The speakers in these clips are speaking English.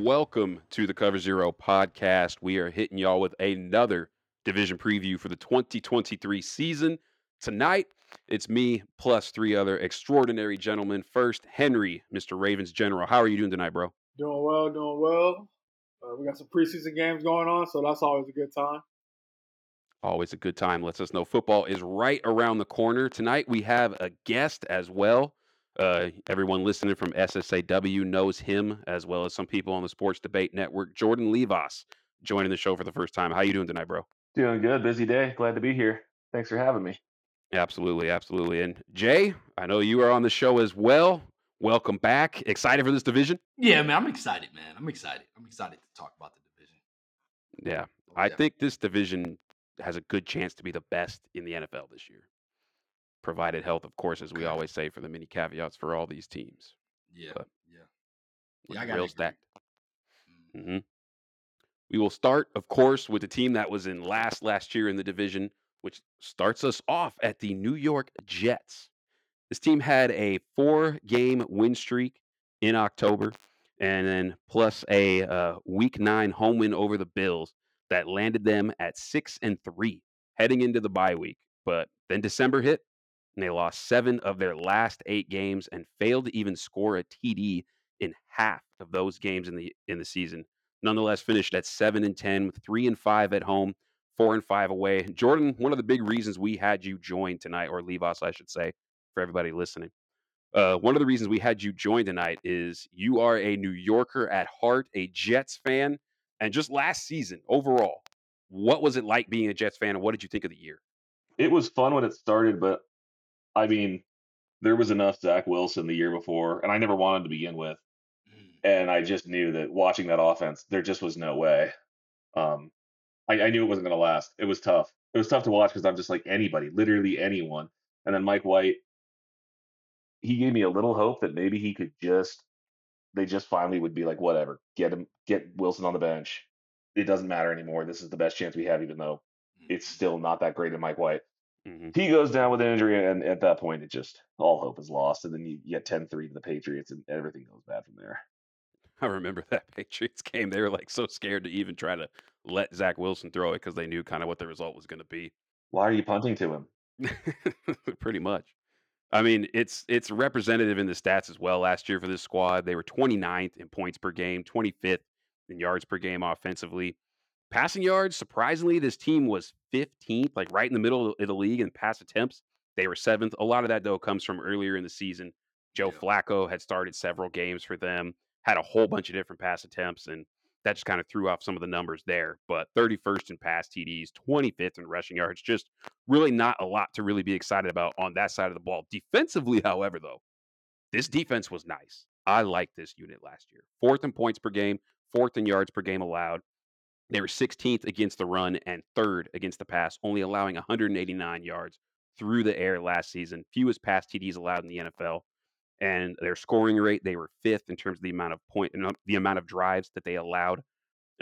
Welcome to the Cover Zero podcast. We are hitting y'all with another division preview for the 2023 season. Tonight, it's me plus three other extraordinary gentlemen. First, Henry, Mr. Ravens General. How are you doing tonight, bro? Doing well, doing well. Uh, we got some preseason games going on, so that's always a good time. Always a good time. Lets us know football is right around the corner. Tonight, we have a guest as well. Uh, everyone listening from SSAW knows him as well as some people on the Sports Debate Network. Jordan Levas joining the show for the first time. How you doing tonight, bro? Doing good. Busy day. Glad to be here. Thanks for having me. Absolutely, absolutely. And Jay, I know you are on the show as well. Welcome back. Excited for this division? Yeah, man, I'm excited, man. I'm excited. I'm excited to talk about the division. Yeah. Oh, I think this division has a good chance to be the best in the NFL this year. Provided health, of course, as we always say for the many caveats for all these teams. Yeah. But yeah. Yeah, I got real stacked. Mm-hmm. mm-hmm. We will start, of course, with the team that was in last last year in the division, which starts us off at the New York Jets. This team had a four game win streak in October, and then plus a uh, week nine home win over the Bills that landed them at six and three heading into the bye week. But then December hit, and they lost seven of their last eight games and failed to even score a TD in half of those games in the in the season. Nonetheless, finished at seven and ten with three and five at home, four and five away. Jordan, one of the big reasons we had you join tonight, or leave us, I should say, for everybody listening. Uh, one of the reasons we had you join tonight is you are a New Yorker at heart, a Jets fan, and just last season overall, what was it like being a Jets fan, and what did you think of the year? It was fun when it started, but I mean, there was enough Zach Wilson the year before, and I never wanted to begin with. Mm. And I just knew that watching that offense, there just was no way. Um, I, I knew it wasn't going to last. It was tough. It was tough to watch because I'm just like anybody, literally anyone. And then Mike White, he gave me a little hope that maybe he could just, they just finally would be like, whatever, get him, get Wilson on the bench. It doesn't matter anymore. This is the best chance we have, even though it's mm. still not that great in Mike White. Mm-hmm. He goes down with an injury, and at that point, it just all hope is lost. And then you get 10 3 to the Patriots, and everything goes bad from there. I remember that Patriots game. They were like so scared to even try to let Zach Wilson throw it because they knew kind of what the result was going to be. Why are you punting to him? Pretty much. I mean, it's it's representative in the stats as well. Last year for this squad, they were 29th in points per game, 25th in yards per game offensively. Passing yards, surprisingly, this team was 15th, like right in the middle of the league in pass attempts. They were seventh. A lot of that, though, comes from earlier in the season. Joe yeah. Flacco had started several games for them, had a whole bunch of different pass attempts, and that just kind of threw off some of the numbers there. But 31st in pass TDs, 25th in rushing yards, just really not a lot to really be excited about on that side of the ball. Defensively, however, though, this defense was nice. I liked this unit last year. Fourth in points per game, fourth in yards per game allowed. They were 16th against the run and third against the pass, only allowing 189 yards through the air last season, fewest pass TDs allowed in the NFL. And their scoring rate, they were fifth in terms of the amount of point, the amount of drives that they allowed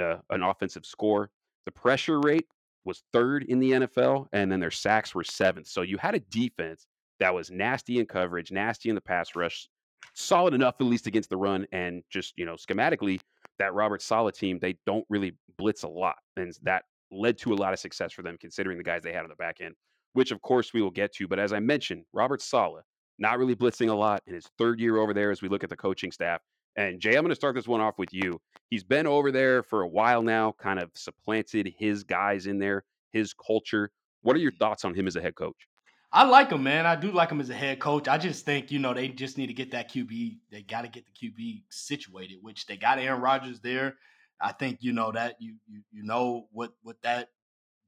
uh, an offensive score. The pressure rate was third in the NFL, and then their sacks were seventh. So you had a defense that was nasty in coverage, nasty in the pass rush, solid enough at least against the run, and just you know schematically that Robert Saleh team, they don't really blitz a lot. And that led to a lot of success for them, considering the guys they had on the back end, which of course we will get to. But as I mentioned, Robert Saleh, not really blitzing a lot in his third year over there as we look at the coaching staff. And Jay, I'm going to start this one off with you. He's been over there for a while now, kind of supplanted his guys in there, his culture. What are your mm-hmm. thoughts on him as a head coach? I like him, man. I do like him as a head coach. I just think, you know, they just need to get that QB. They got to get the QB situated, which they got Aaron Rodgers there. I think, you know, that you you, you know what what that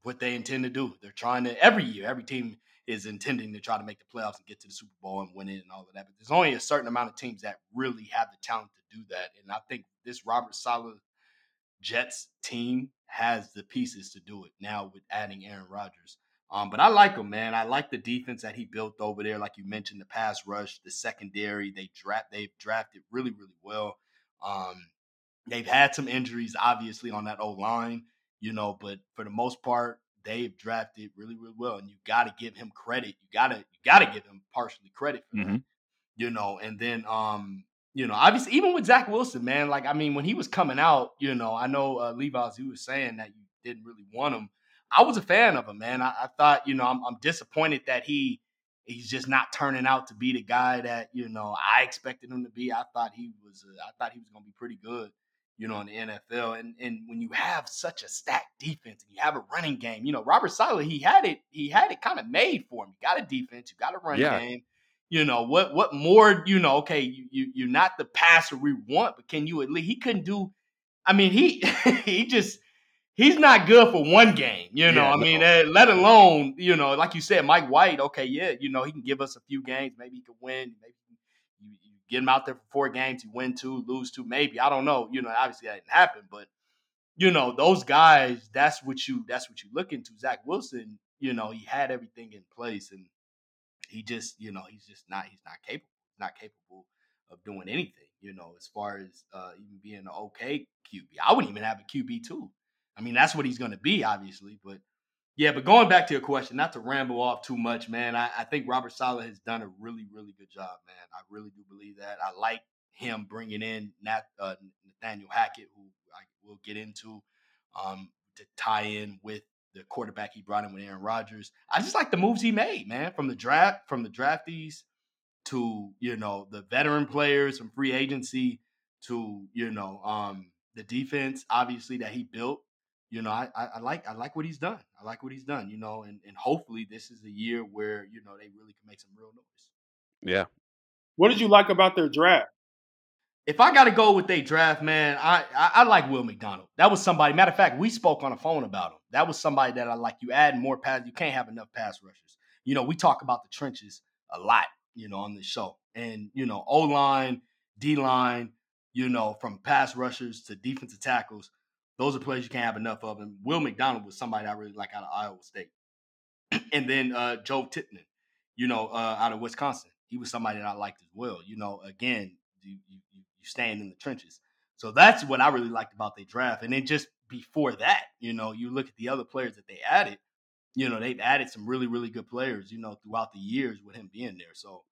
what they intend to do. They're trying to every year, every team is intending to try to make the playoffs and get to the Super Bowl and win it and all of that. But there's only a certain amount of teams that really have the talent to do that. And I think this Robert Saleh Jets team has the pieces to do it now with adding Aaron Rodgers. Um, but I like him, man. I like the defense that he built over there. Like you mentioned, the pass rush, the secondary. They draft they've drafted really, really well. Um, they've had some injuries, obviously, on that old line, you know, but for the most part, they've drafted really, really well. And you gotta give him credit. You gotta you gotta give him partially credit for mm-hmm. that. You know, and then um, you know, obviously, even with Zach Wilson, man, like I mean, when he was coming out, you know, I know uh, Levi's he was saying that you didn't really want him. I was a fan of him, man. I, I thought, you know, I'm, I'm disappointed that he he's just not turning out to be the guy that you know I expected him to be. I thought he was, uh, I thought he was going to be pretty good, you know, in the NFL. And and when you have such a stacked defense and you have a running game, you know, Robert Saleh, he had it, he had it kind of made for him. You got a defense, you got a running Yeah. game. You know what? What more? You know, okay, you, you you're not the passer we want, but can you at least? He couldn't do. I mean, he he just he's not good for one game. You know, Yeah, I mean, no. uh, let alone you know, like you said, Mike White. Okay, yeah, you know, he can give us a few games. Maybe he can win. Maybe you, you get him out there for four games. You win two, lose two. Maybe I don't know. You know, obviously that didn't happen, but you know, those guys. That's what you. That's what you look into. Zach Wilson. You know, he had everything in place, and he just, you know, he's just not. He's not capable. Not capable of doing anything. You know, as far as uh, even being an okay QB. I wouldn't even have a QB two. I mean, that's what he's going to be, obviously. But yeah, but going back to your question, not to ramble off too much, man. I, I think Robert Saleh has done a really, really good job, man. I really do believe that. I like him bringing in Nat, uh, Nathaniel Hackett, who I will get into, um, to tie in with the quarterback he brought in with Aaron Rodgers. I just like the moves he made, man, from the draft, from the draftees to you know the veteran players from free agency to you know um, the defense, obviously that he built you know, I, I, I like I like what he's done. I like what he's done, you know, and, and hopefully this is a year where, you know, they really can make some real noise. Yeah. What did you like about their draft? If I gotta go with they draft, man, I, I I like Will McDonald. That was somebody. Matter of fact, we spoke on the phone about him. That was somebody that I like. You add more pass, you can't have enough pass rushers. You know, we talk about the trenches a lot, you know, on this show. And, you know, O line, D line, you know, from pass rushers to defensive tackles those are players you can't have enough of. And Will McDonald was somebody I really like out of Iowa State. and then uh, Joe Tippmann, you know, uh, out of Wisconsin. He was somebody that I liked as well. You know, again, you, you, you staying in the trenches. So that's what I really liked about their draft. And then just before that, you know, you look at the other players that they added, you know, they've added some really, really good players, you know, throughout the years with him being there. So,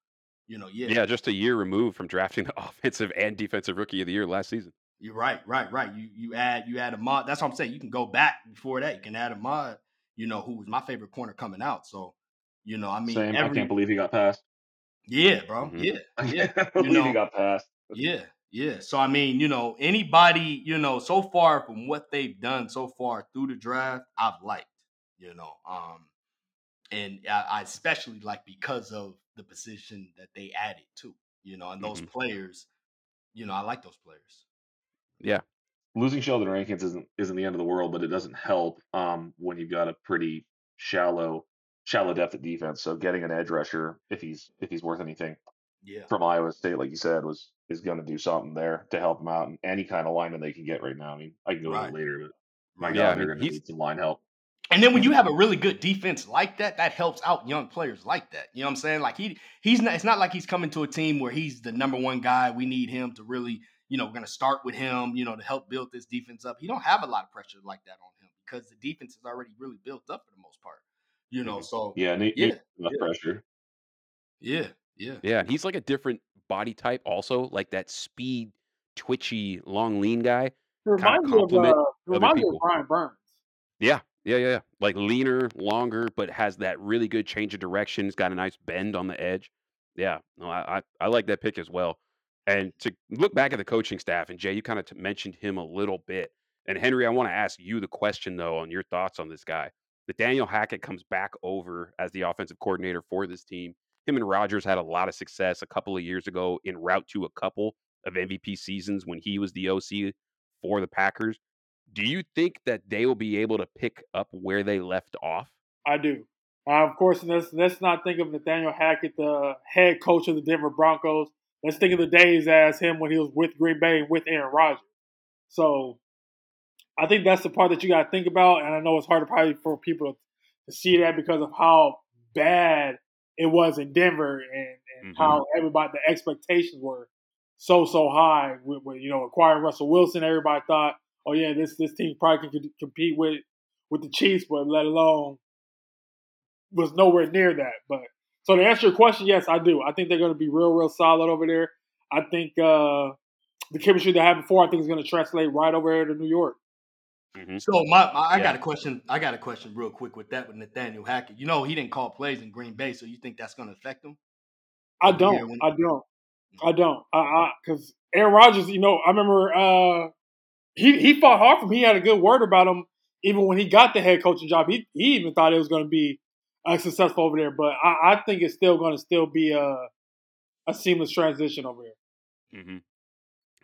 you know, yeah. Yeah, just a year removed from drafting the offensive and defensive rookie of the year last season. You're right, right, right. You you add you add Ahmad. That's what I'm saying. You can go back before that. You can add Ahmad. You know who was my favorite corner coming out. So, you know, I mean, Same. every, I can't believe he got passed. Yeah, bro. Mhm. Yeah, yeah, You know, he got passed. yeah, yeah. So I mean, you know, anybody, you know, so far from what they've done so far through the draft, I've liked. You know, um, and I, I especially like because of the position that they added to. You know, and those Mhm. players. You know, I like those players. Yeah. Losing Sheldon Rankins isn't isn't the end of the world, but it doesn't help um, when you've got a pretty shallow shallow depth at defense. So getting an edge rusher, if he's if he's worth anything Yeah. from Iowa State, like you said, was is going to do something there to help him out. And any kind of lineman they can get right now. I mean, I can go Right. later, but my. God, Yeah, they're going to need some line help. And then when you have a really good defense like that, that helps out young players like that. You know what I'm saying? Like he he's not it's not like he's coming to a team where he's the number one guy. We need him to really, you know, we're gonna start with him, you know, to help build this defense up. He don't have a lot of pressure like that on him because the defense is already really built up for the most part. You know, Mhm. so Yeah, need, Yeah, need enough yeah. pressure. yeah, yeah. Yeah, he's like a different body type also, like that speed, twitchy, long lean guy. Reminds me of uh, reminds me of Brian Burns. Yeah, yeah, yeah, yeah. Like leaner, longer, but has that really good change of direction. He's got a nice bend on the edge. Yeah, no, I, I, I like that pick as well. And to look back at the coaching staff, and Jay, you kind of t- mentioned him a little bit. And Henry, I want to ask you the question though on your thoughts on this guy. Nathaniel Hackett comes back over as the offensive coordinator for this team. Him and Rodgers had a lot of success a couple of years ago in route to a couple of MVP seasons when he was the OC for the Packers. Do you think that they will be able to pick up where they left off? I do. Uh, of course, let's let's not think of Nathaniel Hackett, the head coach of the Denver Broncos. Let's think of the days as him when he was with Green Bay with Aaron Rodgers. So, I think that's the part that you got to think about. And I know it's hard to probably for people to, see that because of how bad it was in Denver and, and Mhm. how everybody the expectations were so so high with, with you know acquiring Russell Wilson. Everybody thought, oh yeah, this this team probably can compete with with the Chiefs, but let alone was nowhere near that. But so to answer your question, yes, I do. I think they're going to be real, real solid over there. I think uh, the chemistry they had before, I think is going to translate right over here to New York. Mm-hmm. So my, my I yeah. got a question. I got a question real quick with that with Nathaniel Hackett. You know he didn't call plays in Green Bay, so you think that's going to affect him? I don't. When- I don't. I don't. I because Aaron Rodgers, you know, I remember uh, he he fought hard for him. He had a good word about him even when he got the head coaching job. He he even thought it was going to be uh, successful over there. But I, I think it's still going to still be a a seamless transition over here. Mm-hmm.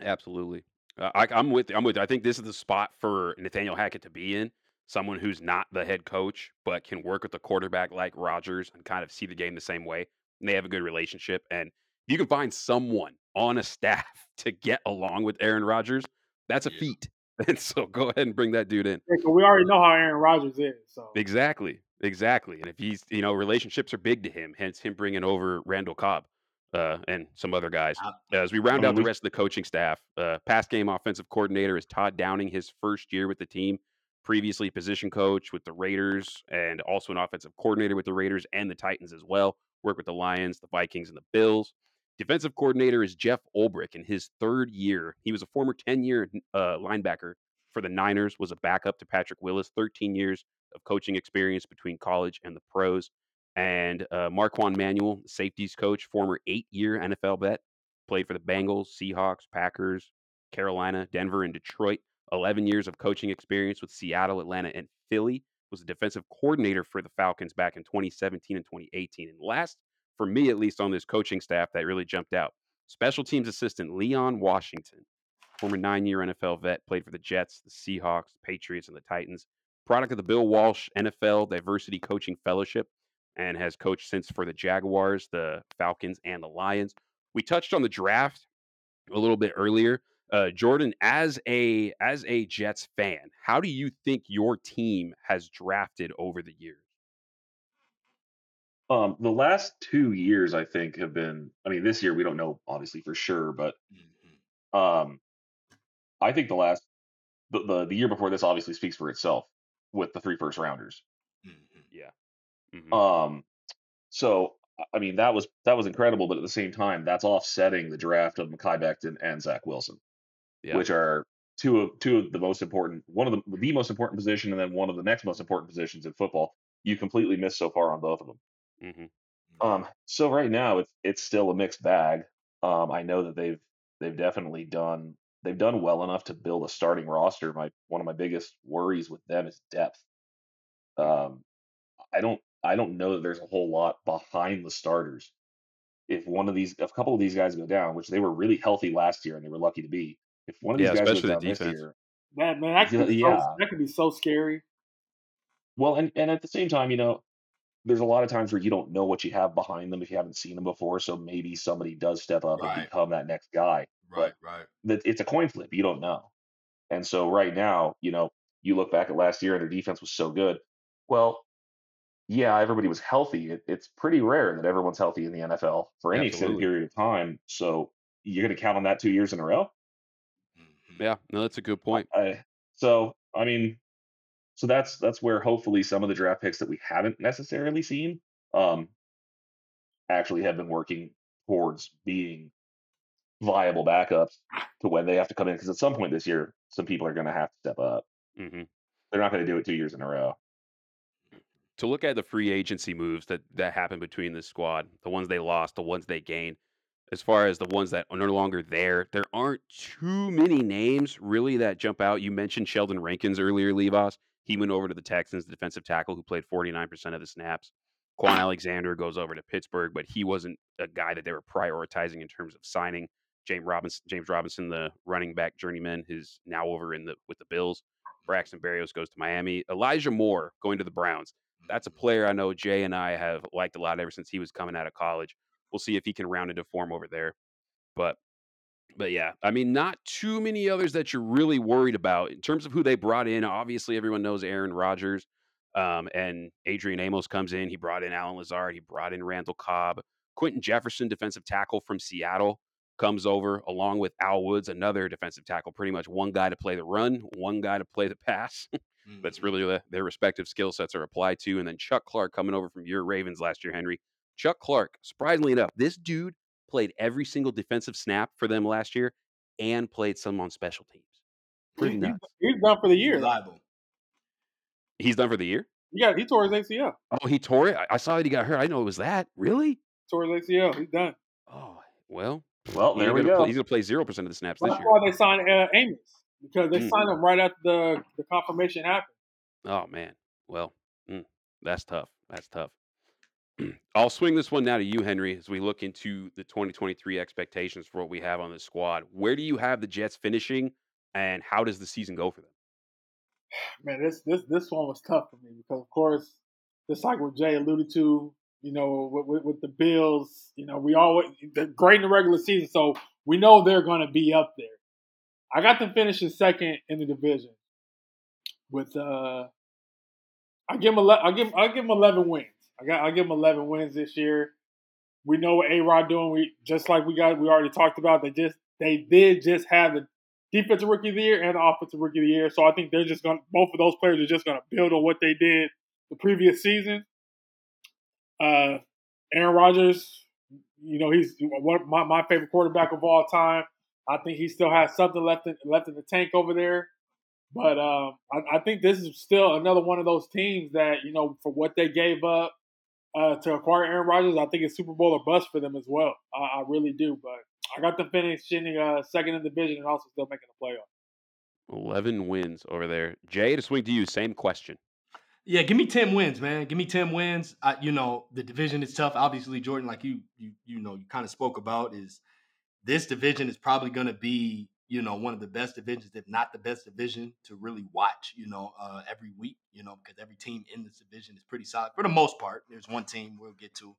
Absolutely. Uh, I, am with. I'm with. I think this is the spot for Nathaniel Hackett to be in. Someone who's not the head coach, but can work with the quarterback like Rodgers and kind of see the game the same way. And they have a good relationship. And if you can find someone on a staff to get along with Aaron Rodgers, that's a yeah. feat. And so go ahead and bring that dude in. Yeah, we already know how Aaron Rodgers is. So exactly, exactly. And if he's, you know, relationships are big to him. Hence him bringing over Randall Cobb uh, and some other guys. As we round out the rest of the coaching staff, uh, past game offensive coordinator is Todd Downing, his first year with the team. Previously, position coach with the Raiders and also an offensive coordinator with the Raiders and the Titans as well. Work with the Lions, the Vikings, and the Bills. Defensive coordinator is Jeff Ulbrich in his third year. He was a former 10 year uh, linebacker for the Niners, was a backup to Patrick Willis, 13 years of coaching experience between college and the pros and uh, Marquand Manuel, safeties coach, former eight-year NFL vet, played for the Bengals, Seahawks, Packers, Carolina, Denver, and Detroit. 11 years of coaching experience with Seattle, Atlanta, and Philly. Was a defensive coordinator for the Falcons back in 2017 and 2018. And last, for me at least, on this coaching staff that really jumped out, special teams assistant Leon Washington, former nine-year NFL vet, played for the Jets, the Seahawks, Patriots, and the Titans. Product of the Bill Walsh NFL Diversity Coaching Fellowship and has coached since for the Jaguars, the Falcons, and the Lions. We touched on the draft a little bit earlier. Uh, Jordan, as a as a Jets fan, how do you think your team has drafted over the years? Um, the last two years, I think, have been. I mean, this year we don't know obviously for sure, but mm-hmm. um, I think the last the, the, the year before this obviously speaks for itself with the three first rounders. Mm-hmm. Yeah. Mm-hmm. Um, so I mean that was that was incredible, but at the same time, that's offsetting the draft of Mekhi Becton and Zach Wilson, yeah. which are two of two of the most important, one of the the most important position, and then one of the next most important positions in football. You completely missed so far on both of them. Mm-hmm. Um, so right now it's it's still a mixed bag. Um, I know that they've they've definitely done they've done well enough to build a starting roster. My one of my biggest worries with them is depth. Um, I don't I don't know that there's a whole lot behind the starters. If one of these, if a couple of these guys go down, which they were really healthy last year and they were lucky to be, if one of these yeah, guys goes down this year, man, man, that could, yeah, so, that could be so scary. Well, and and at the same time, you know, there's a lot of times where you don't know what you have behind them if you haven't seen them before. So maybe somebody does step up right. and become that next guy. Right, right. That it's a coin flip. You don't know. And so right now, you know, you look back at last year and their defense was so good. Well, yeah, everybody was healthy. It, it's pretty rare that everyone's healthy in the NFL for any extended period of time. So you're going to count on that two years in a row? Mm-hmm. Yeah, no, that's a good point. I, so I mean, so that's that's where hopefully some of the draft picks that we haven't necessarily seen um, actually have been working towards being viable backups to when they have to come in. Because at some point this year, some people are going to have to step up. Mm-hmm. They're not going to do it two years in a row to look at the free agency moves that that happened between the squad, the ones they lost, the ones they gained, as far as the ones that are no longer there, there aren't too many names really that jump out. You mentioned Sheldon Rankins earlier, Levos. He went over to the Texans, the defensive tackle who played 49% of the snaps. Kwon Alexander goes over to Pittsburgh, but he wasn't a guy that they were prioritizing in terms of signing. James Robinson, James Robinson, the running back journeyman, is now over in the with the Bills. Braxton Berrios goes to Miami. Elijah Moore going to the Browns that's a player I know Jay and I have liked a lot ever since he was coming out of college. We'll see if he can round into form over there. But but yeah, I mean, not too many others that you're really worried about in terms of who they brought in. Obviously, everyone knows Aaron Rodgers, um, and Adrian Amos comes in. He brought in Allen Lazard. He brought in Randall Cobb. Quinton Jefferson, defensive tackle from Seattle, comes over along with Al Woods, another defensive tackle. Pretty much one guy to play the run, one guy to play the pass. Mm-hmm. That's really the, their respective skill sets are applied to. And then Chuck Clark coming over from your Ravens last year, Henry. Chuck Clark, surprisingly enough, this dude played every single defensive snap for them last year and played some on special teams. Pretty He's, nuts. he's done for the year. Reliable. He's done for the year. Yeah, he tore his ACL. Oh, he tore it. I- I saw that he got hurt. I know it was that. Really? Tore his ACL. He's done. Oh, well. Well, he's there we gonna go. Play, he's gonna play zero percent of the snaps this year. That's year. why they signed uh, Amos because they Mm. signed him right after the the confirmation happened. Oh man. Well, mm, that's tough. That's tough. I'll swing this one now to you, Henry, as we look into the 2023 expectations for what we have on the squad. Where do you have the Jets finishing, and how does the season go for them? Man, this this this one was tough for me because, of course, just like what Jay alluded to, you know, with, with, with the Bills, you know, we always they're great in the regular season, so we know they're going to be up there. I got them finishing second in the division with uh, I give them I give I give them eleven wins. I got I give them eleven wins this year. We know what A Rod doing. We just like we got we already talked about. They just they did just have the defensive rookie of the year and the offensive rookie of the year. So I think they're just going to both of those players are just going to build on what they did the previous season. Uh, Aaron Rodgers, you know, he's one my, my favorite quarterback of all time. I think he still has something left in, left in the tank over there. But um, I, I think this is still another one of those teams that you know for what they gave up uh, to acquire Aaron Rodgers, I think it's Super Bowl or bust for them as well. I, I really do. But I got them finishing uh, second in the division and also still making the playoffs. 11 wins over there. Jay, to swing to you, same question. Yeah, give me ten wins, man. Give me ten wins. I, you know, the division is tough. Obviously, Jordan, like you, you, you know, you kind of spoke about is this division is probably going to be, you know, one of the best divisions, if not the best division, to really watch. You know, uh, every week. You know, because every team in this division is pretty solid for the most part. There's one team we'll get to,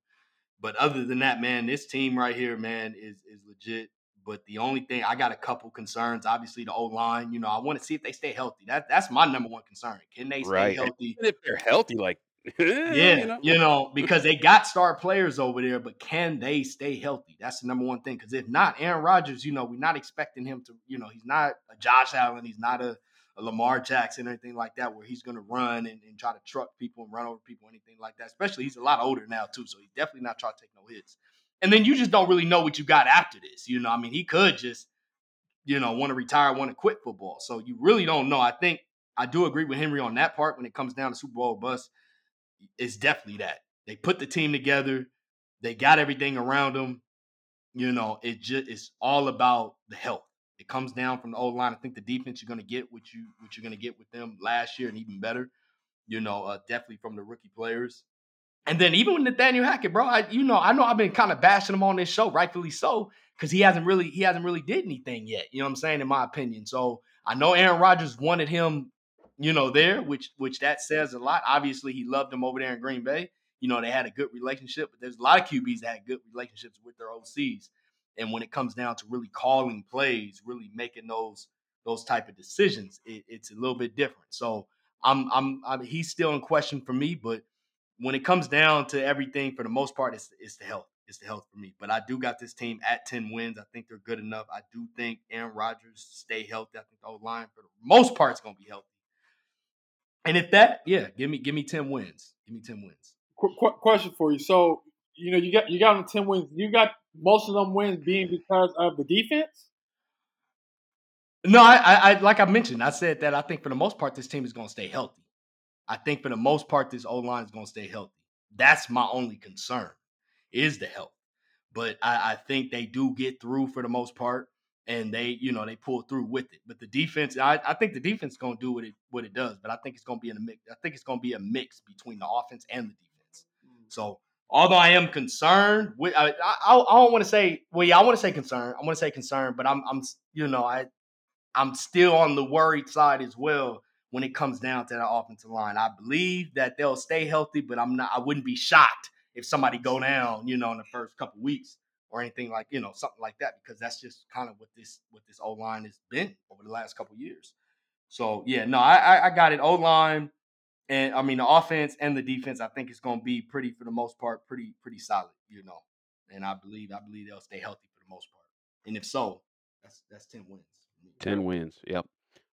but other than that, man, this team right here, man, is is legit. But the only thing I got a couple concerns. Obviously, the O line. You know, I want to see if they stay healthy. That that's my number one concern. Can they stay Right. healthy? And if they're healthy, like, Yeah, you know. because they got star players over there, but can they stay healthy? That's the number one thing. Because if not, Aaron Rodgers, you know, we're not expecting him to, you know, he's not a Josh Allen, he's not a, a Lamar Jackson or anything like that, where he's going to run and, and try to truck people and run over people, anything like that. Especially he's a lot older now too, so he's definitely not trying to take no hits. And then you just don't really know what you got after this. You know, I mean, he could just, you know, want to retire, want to quit football. So you really don't know. I think I do agree with Henry on that part when it comes down to Super Bowl bust it's definitely that. They put the team together, they got everything around them. You know, it just it's all about the health. It comes down from the old line. I think the defense you're gonna get what you what you're gonna get with them last year and even better. You know, uh, definitely from the rookie players. And then even with Nathaniel Hackett, bro, I you know I know I've been kind of bashing him on this show, rightfully so, because he hasn't really he hasn't really did anything yet. You know what I'm saying? In my opinion, so I know Aaron Rodgers wanted him you know, there, which which that says a lot. Obviously, he loved him over there in Green Bay. You know, they had a good relationship, but there's a lot of QBs that had good relationships with their OCs. And when it comes down to really calling plays, really making those those type of decisions, it, it's a little bit different. So I'm, I'm I'm he's still in question for me, but when it comes down to everything, for the most part, it's it's the health. It's the health for me. But I do got this team at 10 wins. I think they're good enough. I do think Aaron Rodgers stay healthy. I think the old line for the most part is gonna be healthy. And if that, yeah, give me give me ten wins. Give me ten wins. Qu- qu- question for you. So you know you got you got them ten wins. You got most of them wins being because of the defense. No, I, I, I like I mentioned, I said that I think for the most part this team is going to stay healthy. I think for the most part this O line is going to stay healthy. That's my only concern is the health. But I, I think they do get through for the most part, and they you know they pull through with it. But the defense, I, I think the defense is going to do what it what it does. But I think it's going to be in a mix. I think it's going to be a mix between the offense and the defense. Mm. So although I am concerned, with, I, I, I don't want to say well, yeah, I want to say concerned. I want to say concerned, but I'm I'm you know I I'm still on the worried side as well when it comes down to the offensive line. I believe that they'll stay healthy, but I'm not. I wouldn't be shocked if somebody go down, you know, in the first couple weeks or anything like you know something like that because that's just kind of what this what this O line has been over the last couple years. So yeah, no, I I, got it. O line and I mean the offense and the defense. I think it's going to be pretty for the most part, pretty pretty solid, you know. And I believe I believe they'll stay healthy for the most part. And if so, that's that's ten wins. 10 wins. Yep.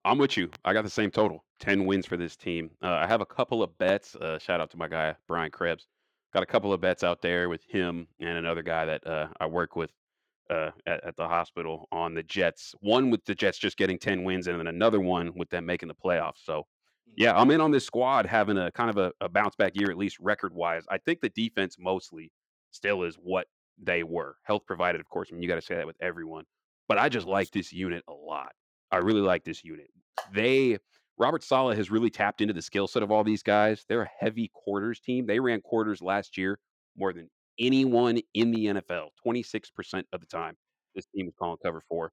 I'm with you. I got the same total 10 wins for this team. Uh, I have a couple of bets. Uh, shout out to my guy, Brian Krebs. Got a couple of bets out there with him and another guy that uh, I work with uh, at, at the hospital on the Jets. One with the Jets just getting 10 wins, and then another one with them making the playoffs. So, yeah, I'm in on this squad having a kind of a, a bounce back year, at least record wise. I think the defense mostly still is what they were. Health provided, of course. I mean, you got to say that with everyone. But I just like this unit a lot. I really like this unit. They Robert Saleh has really tapped into the skill set of all these guys. They're a heavy quarters team. They ran quarters last year more than anyone in the NFL, 26% of the time. This team was calling cover four.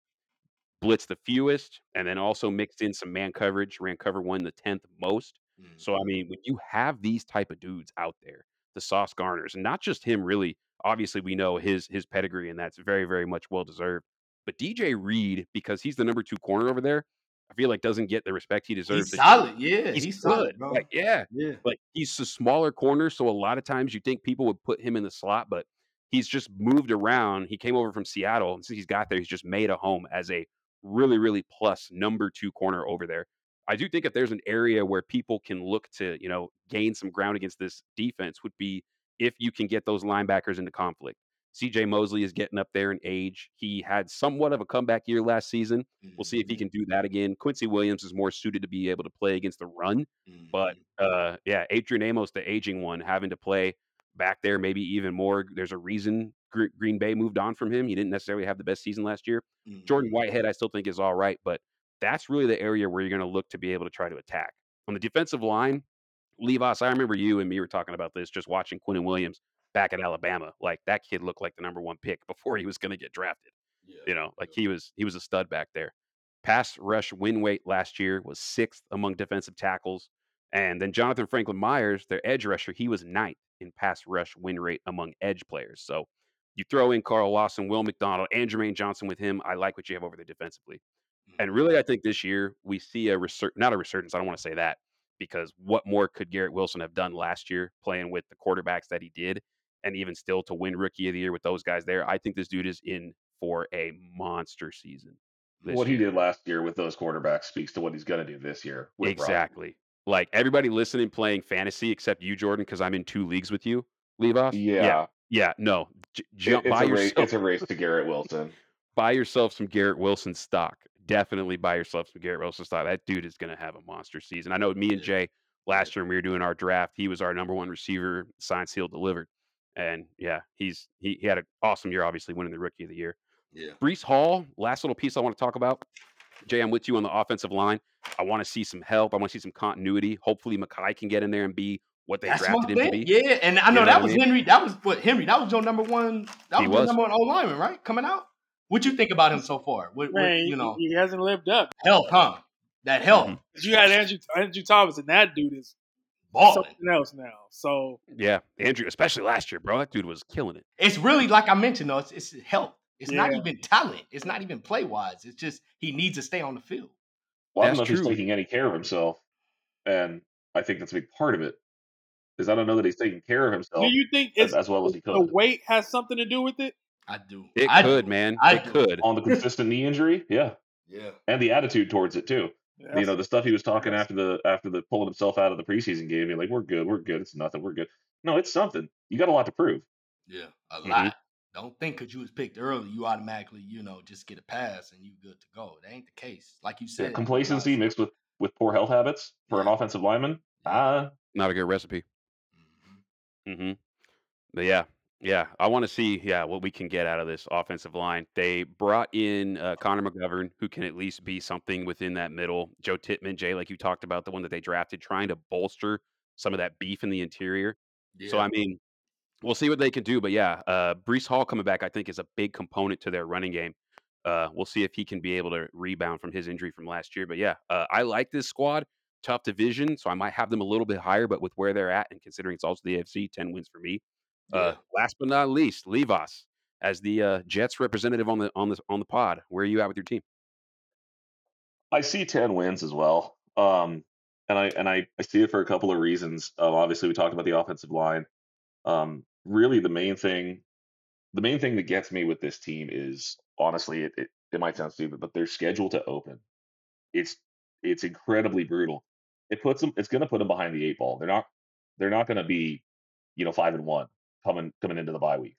Blitz the fewest, and then also mixed in some man coverage, ran cover one the 10th most. Mm. So, I mean, when you have these type of dudes out there, the Sauce Gardners, and not just him, really. Obviously, we know his his pedigree, and that's very, very much well deserved. But DJ Reed, because he's the number two corner over there, I feel like doesn't get the respect he deserves. He's solid. Yeah, He's, he's good. solid, bro. Like, yeah, Yeah. like he's a smaller corner, so a lot of times you think people would put him in the slot, but he's just moved around. He came over from Seattle, and since he's got there, he's just made a home as a really, really plus number two corner over there. I do think if there's an area where people can look to, you know, gain some ground against this defense would be if you can get those linebackers into conflict. CJ Mosley is getting up there in age. He had somewhat of a comeback year last season. We'll see if he Mhm. can do that again. Quincy Williams is more suited to be able to play against the run. But Mhm. uh, yeah, Adrian Amos, the aging one, having to play back there, maybe even more. There's a reason Gre- Green Bay moved on from him. He didn't necessarily have the best season last year. Jordan Mhm. Whitehead, I still think is all right, but that's really the area where you're going to look to be able to try to attack. On the defensive line, Levis, I remember you and me were talking about this just watching Quinn and Williams back at Alabama. Like that kid looked like the number one pick before he was going to get drafted. Yeah. You know, like he was he was a stud back there. Pass rush win weight last year was sixth among defensive tackles. And then Jonathan Franklin Myers, their edge rusher, he was ninth in pass rush win rate among edge players. So you throw in Carl Lawson, Will McDonald, and Jermaine Johnson with him. I like what you have over there defensively. Mm-hmm. And really, I think this year we see a resur- not a resurgence. I don't want to say that because what more could Garrett Wilson have done last year playing with the quarterbacks that he did, and even still to win Rookie of the Year with those guys there? I think this dude is in for a monster season. What he did last year with those quarterbacks speaks to what he's going to do this year. Exactly. Like everybody listening playing fantasy except you, Jordan, because I'm in two leagues with you, Levi. Yeah, yeah, yeah, No, J- jump it's buy a race. yourself. It's a race to Garrett Wilson. buy yourself some Garrett Wilson stock. Definitely buy yourself some Garrett Wilson stock. That dude is going to have a monster season. I know me and Jay last year when we were doing our draft, he was our number one receiver, signed, sealed, delivered. And yeah, he's he, he had an awesome year, obviously winning the rookie of the year. Yeah. Breece Hall, last little piece I want to talk about. Jay, I'm with you on the offensive line. I want to see some help. I want to see some continuity. Hopefully, Mekhi can get in there and be what they That's drafted him to be. Yeah, and I You know know that what I was mean? Henry. That was what Henry. That was your number one. That He was your number one O lineman, right? Coming out. What you think about him so far? What, what, you he, know, he hasn't lived up. health, huh? That health, Mhm. You had Andrew Andrew Thomas, and that dude is balling. something else now. So Yeah, Andrew, especially last year, bro. That dude was killing it. It's really like I mentioned though. It's, it's health. It's not even talent. It's not even play wise. It's just he needs to stay on the field. Well, I don't know That's if he's true. taking any care of himself, and I think that's a big part of it. Is I don't know that he's taking care of himself do you think as, as well as he the could. weight has something to do with it? I do. It I could, do. man. I it do. could. On the consistent knee injury, yeah, Yeah. and the attitude towards it too. You know the stuff he was talking Yes. after the after the pulling himself out of the preseason game. You're like, we're good, we're good. It's nothing, we're good. No, it's something. You got a lot to prove. Yeah. A Mhm. lot. Don't think because you was picked early, you automatically, you know, just get a pass and you good to go. That ain't the case. Like you said, Complacency guys- mixed with with poor health habits for an offensive lineman. Ah, Not a good recipe. Mhm. hmm But yeah, yeah, I want to see yeah what we can get out of this offensive line. They brought in uh, Connor McGovern, who can at least be something within that middle. Joe Tippmann, Jay, like you talked about, the one that they drafted, trying to bolster some of that beef in the interior. So Yeah. I mean, we'll see what they can do. But yeah, uh, Breece Hall coming back, I think, is a big component to their running game. Uh, we'll see if he can be able to rebound from his injury from last year. But yeah, uh, I like this squad. Tough division, so I might have them a little bit higher. But with where they're at, and considering it's also the AFC, ten wins for me. Uh, last but not least, Levas as the uh, Jets representative on the on the on the pod. Where are you at with your team? I see ten wins as well. Um, and I and I, I see it for a couple of reasons. Um, obviously, we talked about the offensive line. Um, really, the main thing, the main thing that gets me with this team is honestly, it, it it might sound stupid, but their schedule to open, it's it's incredibly brutal. It puts them, it's going to put them behind the eight ball. They're not they're not going to be, you know, five and one coming coming into the bye week.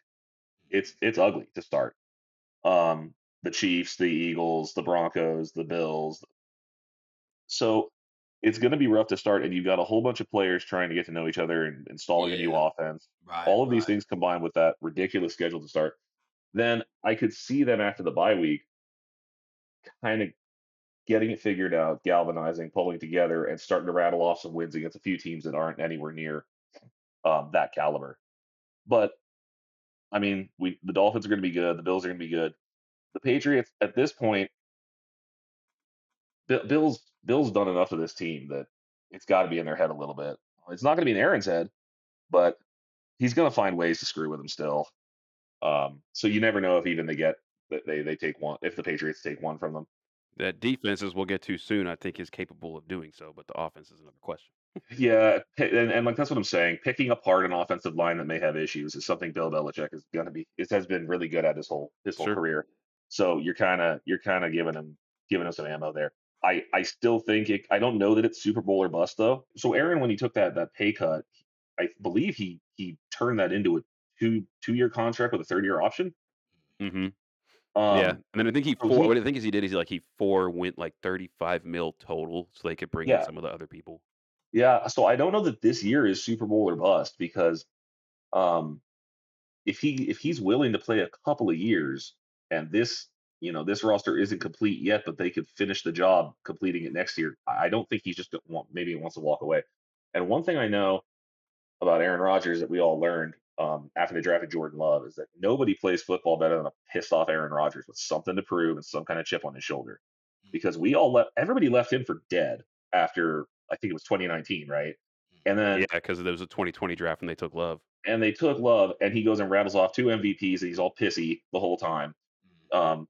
It's it's ugly to start. um, the Chiefs, the Eagles, the Broncos, the Bills. So it's going to be rough to start, and you've got a whole bunch of players trying to get to know each other and installing a new Yeah. offense. Right. All of these things combined with that ridiculous schedule to start, then I could see them after the bye week kind of getting it figured out, galvanizing, pulling together, and starting to rattle off some wins against a few teams that aren't anywhere near um, that caliber. But I mean, we the Dolphins are going to be good. The Bills are going to be good. The Patriots at this point, Bi- Bills Bills done enough of this team that it's got to be in their head a little bit. It's not going to be in Aaron's head, but he's going to find ways to screw with them still. Um, so you never know if even they get that they they take one if the Patriots take one from them. That defenses we'll get to soon, I think is capable of doing so, but the offense is another question. Yeah, and, and like that's what I'm saying. Picking apart an offensive line that may have issues is something Bill Belichick is going to be. It has been really good at his whole his whole Sure. career. So you're kind of you're kind of giving him giving him some ammo there. I I still think it. I don't know that it's Super Bowl or bust though. So Aaron, when he took that that pay cut, I believe he he turned that into a two two year contract with a third year option. hmm Um, yeah, and then I think he four. he- What I think is he did is like he four went like thirty five mil total, so they could bring in some of the other people. Yeah, so I don't know that this year is Super Bowl or bust because um if he if he's willing to play a couple of years and this you know this roster isn't complete yet, but they could finish the job completing it next year. I don't think he's just gonna want maybe he wants to walk away. And one thing I know about Aaron Rodgers that we all learned um, after they drafted Jordan Love is that nobody plays football better than a pissed off Aaron Rodgers with something to prove and some kind of chip on his shoulder. Because we all left everybody left him for dead after I think it was 2019, right? And then Yeah, because there was a twenty twenty draft and they took Love. and they took Love, and he goes and rattles off two MVPs, and he's all pissy the whole time. Um,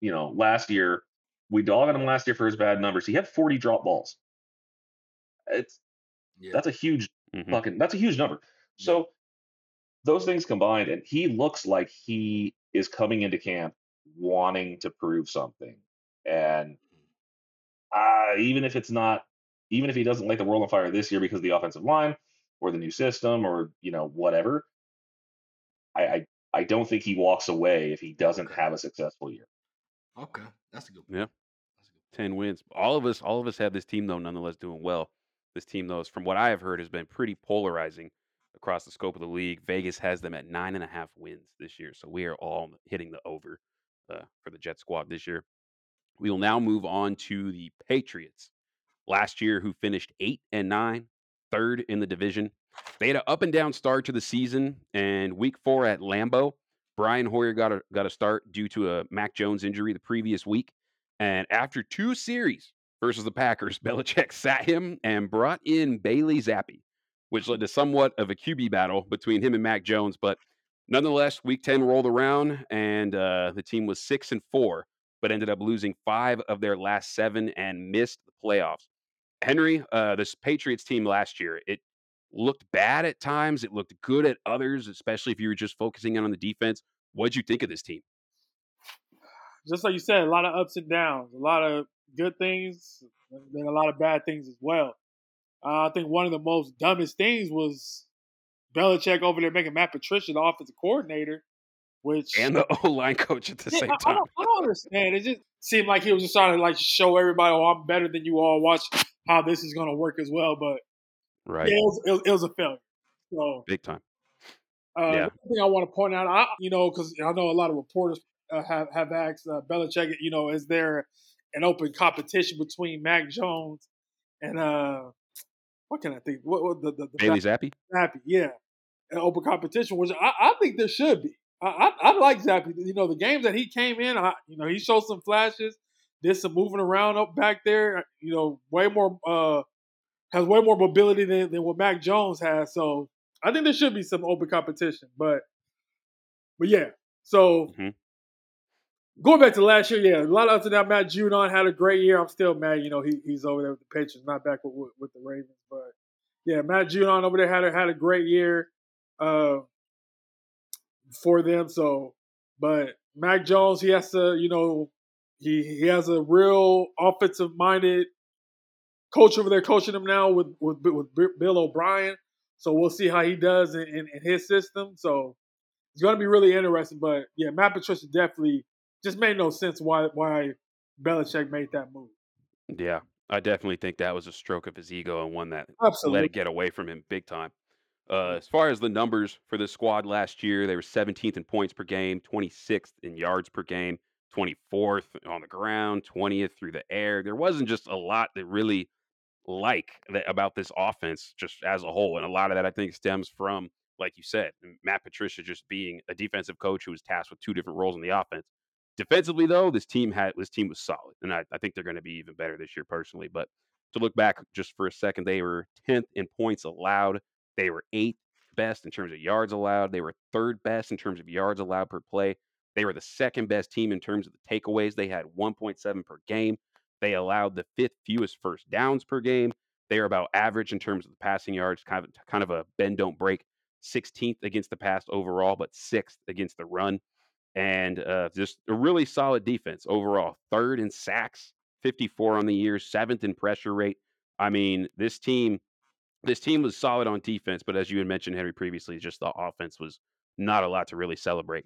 you know, last year we dogged him last year for his bad numbers. He had 40 drop balls. It's Yeah. that's a huge Mhm. fucking that's a huge number. So those things combined, and he looks like he is coming into camp wanting to prove something. And uh, even if it's not, even if he doesn't light the world on fire this year because of the offensive line or the new system or you know whatever, I I, I don't think he walks away if he doesn't have a successful year. Okay, that's a good. Yeah. That's a good. Ten wins. All of us, all of us have this team though, nonetheless doing well. This team though, is, from what I have heard, has been pretty polarizing across the scope of the league. Vegas has them at nine and a half wins this year, so we are all hitting the over uh, for the Jet squad this year. We will now move on to the Patriots. Last year, who finished eight and nine, third in the division. They had an up and down start to the season, and week four at Lambeau, Brian Hoyer got a got a start due to a Mac Jones injury the previous week. And after two series versus the Packers, Belichick sat him and brought in Bailey Zappe, which led to somewhat of a QB battle between him and Mac Jones. But nonetheless, Week Ten rolled around, and uh, the team was six and four, but ended up losing five of their last seven and missed the playoffs. Henry, uh, this Patriots team last year, it looked bad at times. It looked good at others, especially if you were just focusing in on the defense. What'd you think of this team? just like you said, a lot of ups and downs, a lot of good things, and a lot of bad things as well. Uh, I think one of the most dumbest things was Belichick over there making Matt Patricia the offensive coordinator, which And the O line coach at the Yeah, same I, I time. don't, I don't understand. It just seemed like he was just trying to like show everybody, "Oh, I'm better than you all. Watch how this is going to work as well." But Right. yeah, it was, it, was, it was a failure. So Big time. uh, Yeah. thing I want to point out, I, you know, because I know a lot of reporters uh, have have asked uh, Belichick, you know, is there an open competition between Mac Jones and uh, what can I think? What, what the, the, the Bailey Zappe? Zappe, yeah, an open competition, which I, I think there should be. I, I, I like Zappe. You know, the games that he came in, I, you know, he showed some flashes, did some moving around up back there. You know, way more uh, has way more mobility than, than what Mac Jones has. So I think there should be some open competition. But but yeah, so. Mhm. Going back to last year, yeah, a lot of us downs. Matt Judon had a great year. I'm still mad, you know, he, he's over there with the Patriots, not back with, with, with the Ravens. But yeah, Matt Judon over there had a, had a great year uh, for them. So, but Mac Jones, he has to, you know, he he has a real offensive minded coach over there coaching him now with with, with Bill O'Brien. So we'll see how he does in, in, in his system. So it's going to be really interesting. But yeah, Matt Patricia definitely just made no sense why why Belichick made that move. Yeah, I definitely think that was a stroke of his ego and one that Absolutely. let it get away from him big time. Uh, as far as the numbers for this squad last year, they were 17th in points per game, 26th in yards per game, 24th on the ground, 20th through the air. There wasn't just a lot that really like that about this offense just as a whole, and a lot of that I think stems from, like you said, Matt Patricia just being a defensive coach who was tasked with two different roles in the offense. Defensively, though, this team had this team was solid, and I, I think they're going to be even better this year personally. But to look back just for a second, they were 10th in points allowed. They were eighth best in terms of yards allowed. They were third best in terms of yards allowed per play. They were the second best team in terms of the takeaways. They had 1.7 per game. They allowed the fifth fewest first downs per game. They are about average in terms of the passing yards, kind of kind of a bend don't break. 16th against the pass overall, but sixth against the run, and uh, just a really solid defense overall. Third in sacks, 54 on the year, seventh in pressure rate. I mean, this team, this team was solid on defense, but as you had mentioned, Henry previously, just the offense was not a lot to really celebrate.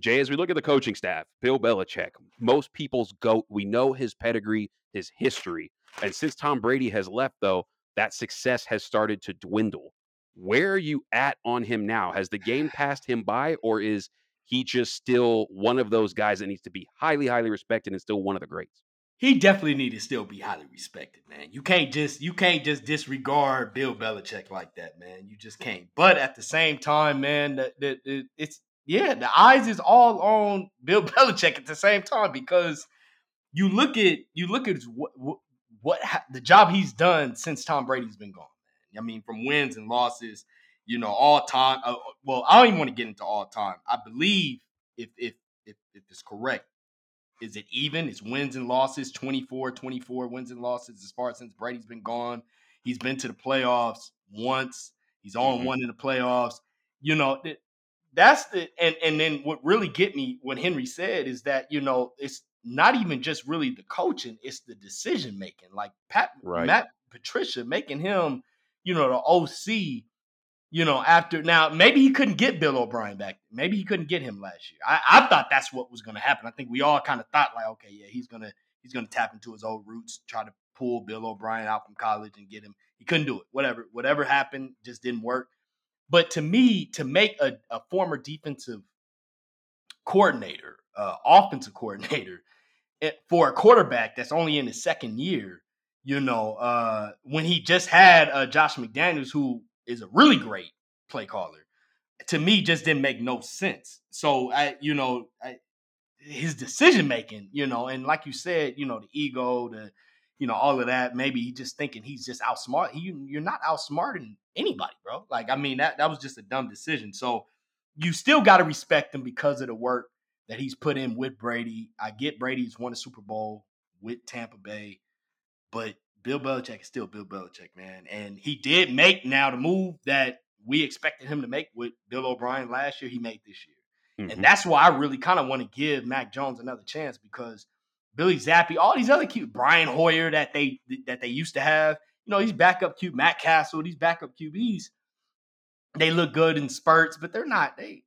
Jay, as we look at the coaching staff, Bill Belichick, most people's GOAT. We know his pedigree, his history. And since Tom Brady has left, though, that success has started to dwindle. Where are you at on him now? Has the game passed him by, or is he just still one of those guys that needs to be highly, highly respected and still one of the greats? He definitely need to still be highly respected, man. You can't just you can't just disregard Bill Belichick like that, man. You just can't. But at the same time, man, that, that, it's yeah, the eyes is all on Bill Belichick at the same time because you look at you look at what what, what the job he's done since Tom Brady's been gone. I mean, from wins and losses, you know, all time. Uh, well, I don't even want to get into all time. I believe if if if, if it's correct, is it even? It's wins and losses, 24, 24 wins and losses as far as since Brady's been gone. He's been to the playoffs once. He's on mm-hmm. one in the playoffs. You know, that's the and and then what really get me what Henry said is that you know it's not even just really the coaching, it's the decision making. Like Pat right. Matt Patricia making him, you know, the OC. You know, after now, maybe he couldn't get Bill O'Brien back. Maybe he couldn't get him last year. I, I thought that's what was going to happen. I think we all kind of thought like, okay, yeah, he's gonna he's gonna tap into his old roots, try to pull Bill O'Brien out from college and get him. He couldn't do it. Whatever, whatever happened, just didn't work. But to me, to make a, a former defensive coordinator, uh, offensive coordinator, eh, for a quarterback that's only in his second year, you know, uh, when he just had uh, Josh McDaniels, who is a really great play caller, to me just didn't make no sense. So I, you know, I, his decision making, you know, and like you said, you know, the ego, the you know, all of that. Maybe he just thinking he's just outsmart. He, you're not outsmarting anybody, bro. Like, I mean, that that was just a dumb decision. So you still got to respect him because of the work that he's put in with Brady. I get Brady's won a Super Bowl with Tampa Bay, but Bill Belichick is still Bill Belichick, man. And he did make now the move that we expected him to make with Bill O'Brien last year. He made this year. Mm-hmm. And that's why I really kind of want to give Mac Jones another chance because Bailey Zappe, all these other cute Brian Hoyer that they that they used to have. You know, these backup Q, Matt Cassel, these backup QBs, they look good in spurts, but they're not. They,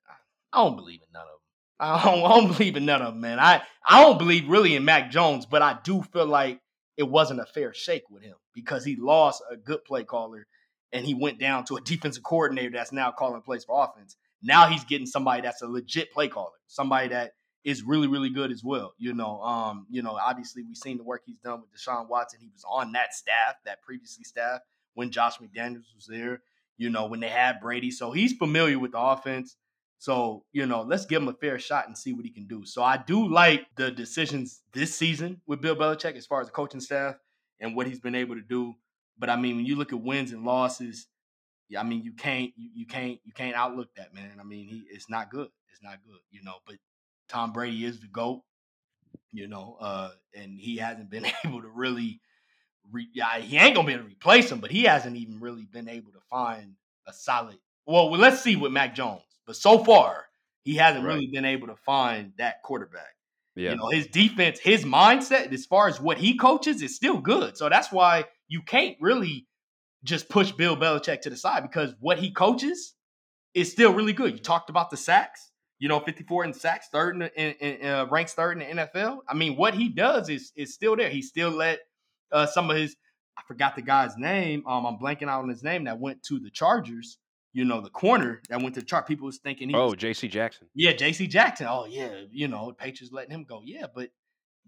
I don't believe in none of them. I don't, I don't believe in none of them, man. I I don't believe really in Mac Jones, but I do feel like it wasn't a fair shake with him because he lost a good play caller and he went down to a defensive coordinator that's now calling plays for offense. Now he's getting somebody that's a legit play caller, somebody that is really, really good as well. You know, um, you know, obviously we've seen the work he's done with Deshaun Watson. He was on that staff, that previously staff, when Josh McDaniels was there, you know, when they had Brady. So he's familiar with the offense. So, you know, let's give him a fair shot and see what he can do. So I do like the decisions this season with Bill Belichick as far as the coaching staff and what he's been able to do. But I mean, when you look at wins and losses, I mean, you can't you, you can't you can't outlook that, man. I mean, he it's not good. It's not good, you know. But Tom Brady is the GOAT, you know, uh, and he hasn't been able to really, re- yeah, he ain't gonna be able to replace him, but he hasn't even really been able to find a solid. Well, well let's see with Mac Jones, but so far he hasn't right. really been able to find that quarterback. Yeah. You know, his defense, his mindset, as far as what he coaches, is still good. So that's why you can't really just push Bill Belichick to the side because what he coaches is still really good. You talked about the sacks you know, 54 in sacks, third in, in, in uh, ranks third in the NFL. I mean, what he does is is still there. He still let uh, some of his I forgot the guy's name. Um, I'm blanking out on his name that went to the Chargers. You know, the corner that went to the chart. People was thinking he Oh, J.C. Jackson. yeah, J.C. Jackson. Oh yeah, you know, Patriots letting him go. Yeah, but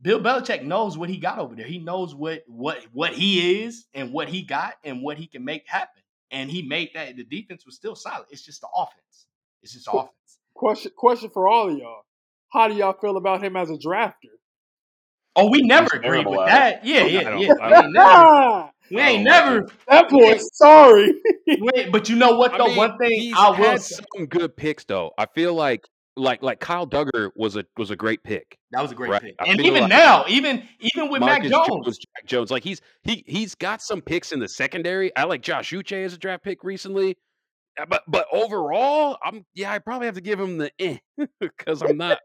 Bill Belichick knows what he got over there. He knows what what what he is and what he got and what he can make happen. And he made that. The defense was still solid. It's just the offense. It's just the offense. Question question for all of y'all. How do y'all feel about him as a drafter? Oh, we never He's agreed with that. Yeah, yeah, yeah. I We ain't never. We ain't never. that boy, sorry. Wait, but you know what? I Though mean, one thing he's I will had say, some good picks though. I feel like like like Kyle Dugger was a was a great pick. that was a great Right. pick. I And even like now, even even with Mac Marcus Jones, Jack Jones, like he's he he's got some picks in the secondary. I like Josh Uche as a draft pick recently, Uh, but but overall, I'm yeah, I probably have to give him the eh because I'm not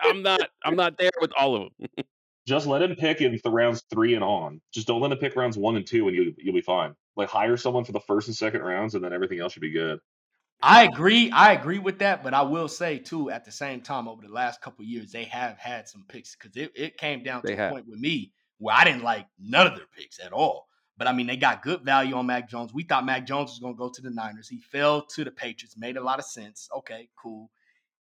I'm not I'm not there with all of them. Just let him pick in the rounds three and on. Just don't let him pick rounds one and two, and you you'll be fine. Like hire someone for the first and second rounds, and then everything else should be good. I agree. I agree with that, but I will say too, at the same time, over the last couple of years, they have had some picks because it, it came down to They a have. point with me where I didn't like none of their picks at all. But I mean, they got good value on Mac Jones. We thought Mac Jones was going to go to the Niners. He fell to the Patriots. Made a lot of sense. Okay, cool.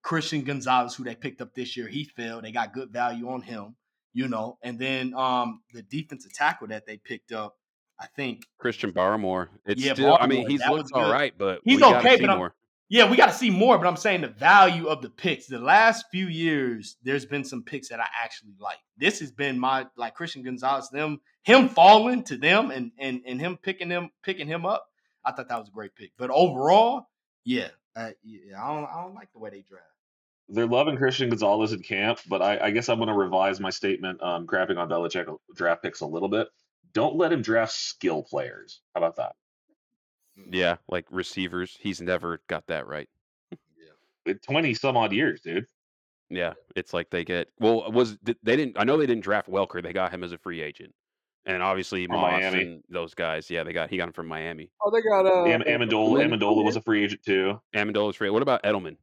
Christian Gonzalez, who they picked up this year, he fell. They got good value on him, you know. And then um the defensive tackle that they picked up, I think Christian Barmore, it's Yeah, still. I mean, he's looked all right, but He's okay, see but more. Yeah, we got to see more, but I'm saying the value of the picks. The last few years, there's been some picks that I actually like. This has been my like Christian Gonzalez, them him falling to them and and and him picking them picking him up. I thought that was a great pick. But overall, yeah, uh, yeah, I don't I don't like the way they draft. They're loving Christian Gonzalez in camp, but I, I guess I'm going to revise my statement, um, crapping on Belichick draft picks a little bit. Don't let him draft skill players. How about that? Yeah, like receivers, he's never got that right. Yeah. Twenty some odd years, dude. Yeah, it's like they get well. Was they didn't? I know they didn't draft Welker. They got him as a free agent, and obviously From Moss Miami. and those guys. Yeah, they got he got him from Miami. Oh, they got uh, Am- Amendola, Amendola was a free agent too. Amendola's free. What about Edelman?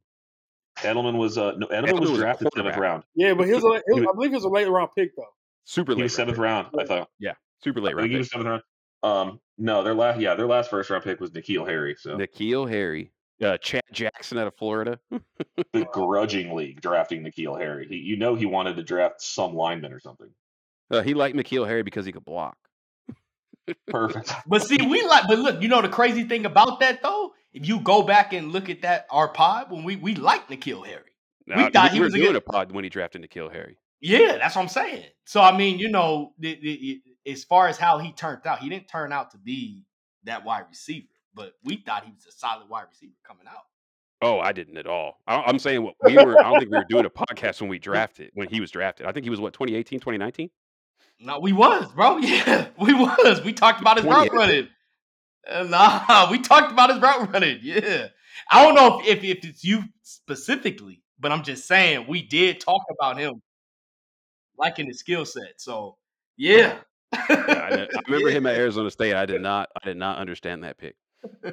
Edelman was uh, no, Edelman, Edelman was was drafted seventh quarterback. round. yeah, but he was, a, he was I believe he was a late round pick though. Super He late. was seventh round. I thought. Yeah, super I late think round. he was seventh round. Um, no, their last yeah, their last first round pick was N'Keal Harry. So N'Keal Harry, uh, Chad Jackson out of Florida. begrudgingly drafting N'Keal Harry. He, you know, he wanted to draft some lineman or something. Uh, he liked N'Keal Harry because he could block. Perfect. But see, we like. But look, you know the crazy thing about that though. If you go back and look at that our pod when we we like N'Keal Harry. Now, thought he was a doing good- a pod when he drafted N'Keal Harry. Yeah, that's what I'm saying. So I mean, you know, the, the, as far as how he turned out, he didn't turn out to be that wide receiver, but we thought he was a solid wide receiver coming out. Oh, I didn't at all. I, I'm saying what we were. I don't think we were doing a podcast when we drafted when he was drafted. I think he was what 2018, 2019. No, we was, bro. Yeah, we was. We talked about his route running. Nah, we talked about his route running. Yeah, I don't know if, if if it's you specifically, but I'm just saying we did talk about him liking his skill set. So yeah, Yeah, I, I remember him at Arizona State. I did not. I did not understand that pick.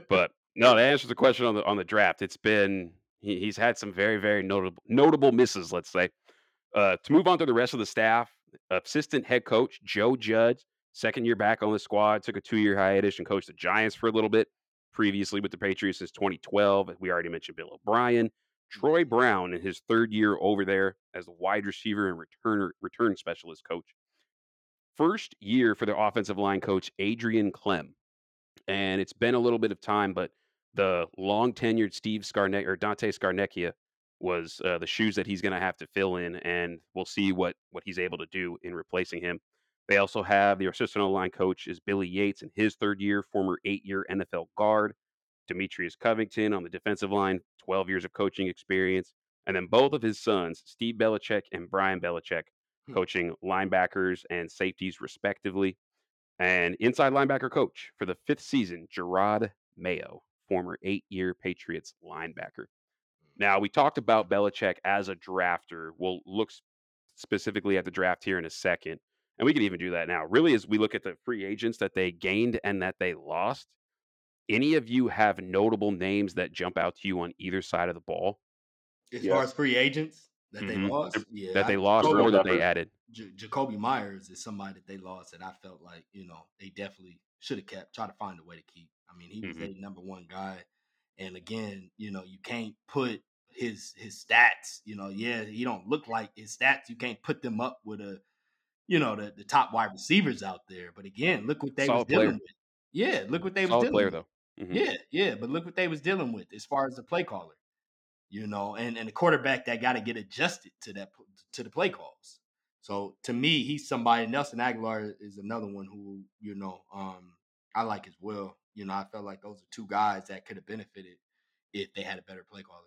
But no, to answer the question on the on the draft, it's been he, he's had some very very notable notable misses. Let's say. Uh, to move on to the rest of the staff, assistant head coach Joe Judge, second year back on the squad, took a two year hiatus and coached the Giants for a little bit. Previously with the Patriots since 2012. We already mentioned Bill O'Brien. Troy Brown in his third year over there as the wide receiver and returner return specialist coach. First year for the offensive line coach Adrian Klemm, and it's been a little bit of time, but the long tenured Steve Scarnecchia or Dante Scarnecchia was uh, the shoes that he's going to have to fill in, and we'll see what what he's able to do in replacing him. They also have the assistant line coach is Billy Yates in his third year, former eight year NFL guard. Demetrius Covington on the defensive line, 12 years of coaching experience. And then both of his sons, Steve Belichick and Brian Belichick, Hmm. coaching linebackers and safeties, respectively. And inside linebacker coach for the fifth season, Jerod Mayo, former eight year Patriots linebacker. Now, we talked about Belichick as a drafter. We'll look specifically at the draft here in a second. And we can even do that now. Really, as we look at the free agents that they gained and that they lost, any of you have notable names that jump out to you on either side of the ball? As Yes. far as free agents that they Mhm. lost, yeah, that I- they lost Jakobi- or that they added. J- Jakobi Meyers is somebody that they lost that I felt like you know they definitely should have kept. Try to find a way to keep. I mean, he was Mhm. a number one guy, and again, you know, you can't put his his stats. You know, yeah, he don't look like his stats. You can't put them up with a, you know, the, the top wide receivers out there. But again, look what they Solid was dealing player. with. Yeah, look what they was Solid dealing player with. though. Mhm. Yeah, yeah, but look what they was dealing with as far as the play caller, you know, and and the quarterback that got to get adjusted to that to the play calls. So to me, he's somebody. Nelson Agholor is another one who you know um, I like as well. You know, I felt like those are two guys that could have benefited if they had a better play caller.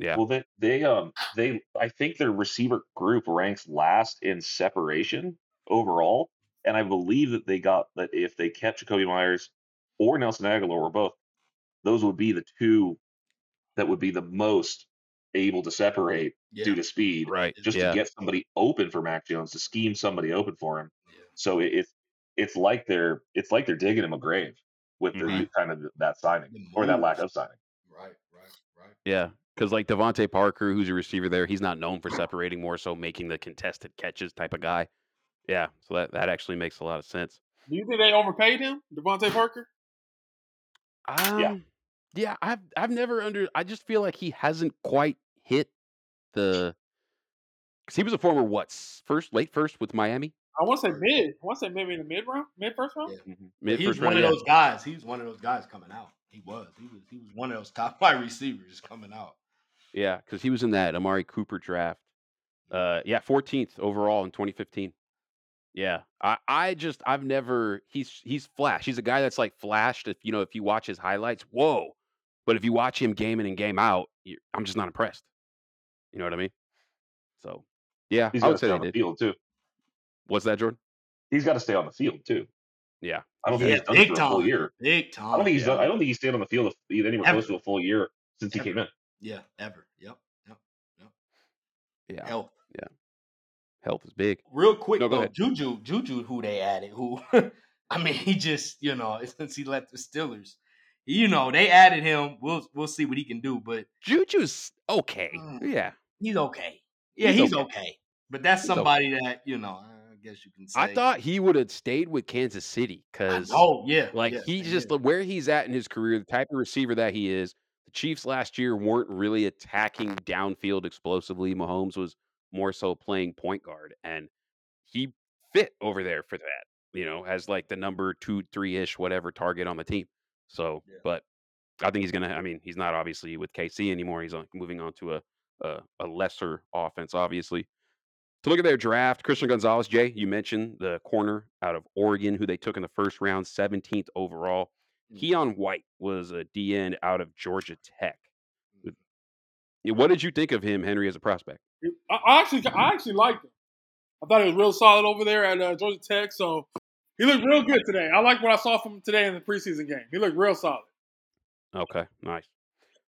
Yeah. Well, they they um they I think their receiver group ranks last in separation overall, and I believe that they got that if they kept Jakobi Meyers or Nelson Agholor or both, those would be the two that would be the most able to separate Yeah, due to speed, Right. just yeah. to get somebody open for Mac Jones to scheme somebody open for him. yeah, So it, it's it's like they're it's like they're digging him a grave with the Mhm. kind of that signing or that lack of signing. right, right, right. Yeah, because like DeVante Parker, who's a receiver there, he's not known for separating more so making the contested catches type of guy. Yeah, so that, that actually makes a lot of sense. Do you think they overpaid him, DeVante Parker? Um, yeah, I've I've never under. I just feel like he hasn't quite hit the. Because he was a former what first late first with Miami, I want to say mid. I want to say maybe in the mid round, mid first round. Yeah. mid he was first one round. of Yeah. those guys. He was one of those guys coming out. He was. He was. He was one of those top wide receivers coming out. Yeah, because he was in that Amari Cooper draft. Uh, yeah, 14th overall in 2015. Yeah, I, I just I've never he's he's flash. He's a guy that's like flashed. If you know if you watch his highlights, whoa. But if you watch him game in and game out, you I'm just not impressed. You know what I mean? So yeah, He's I got would to say stay on the did. field too. What's that, Jordan? He's got to stay on the field too. Yeah, I don't think Yeah, he's done it big for a full year. Big time. I don't think he's yeah. done. I don't think he's stayed on the field if- anywhere Ever. close to a full year since he Ever. came in. Yeah, ever. Yep. Yep. Yep. Yeah. Health. Yeah. Health is big. Real quick No, go though, ahead. Juju, Juju, who they added, who I mean, he just you know since he left the Steelers, you know they added him. We'll we'll see what he can do, but Juju's okay. Mm. Yeah, he's okay. Yeah, He's he's, okay. okay. But that's He's okay. somebody that you know. I guess you can say. I thought he would have stayed with Kansas City because Oh yeah, Like yeah, he same just where he's at in his career, the type of receiver that he is. The Chiefs last year weren't really attacking downfield explosively. Mahomes was more so playing point guard, and he fit over there for that. You know, as like the number two, three ish, whatever target on the team. So, Yeah. but I think he's gonna. I mean, he's not obviously with KC anymore. He's on, moving on to a, a a lesser offense, obviously. To look at their draft, Christian Gonzalez, Jay, you mentioned the corner out of Oregon, who they took in the first round, 17th overall. Mm. Keion White was a D end out of Georgia Tech. Mhm. What did you think of him, Henry, as a prospect? I, I actually, I actually liked him. I thought he was real solid over there at uh, Georgia Tech. So he looked real good today. I like what I saw from him today in the preseason game. He looked real solid. Okay, nice.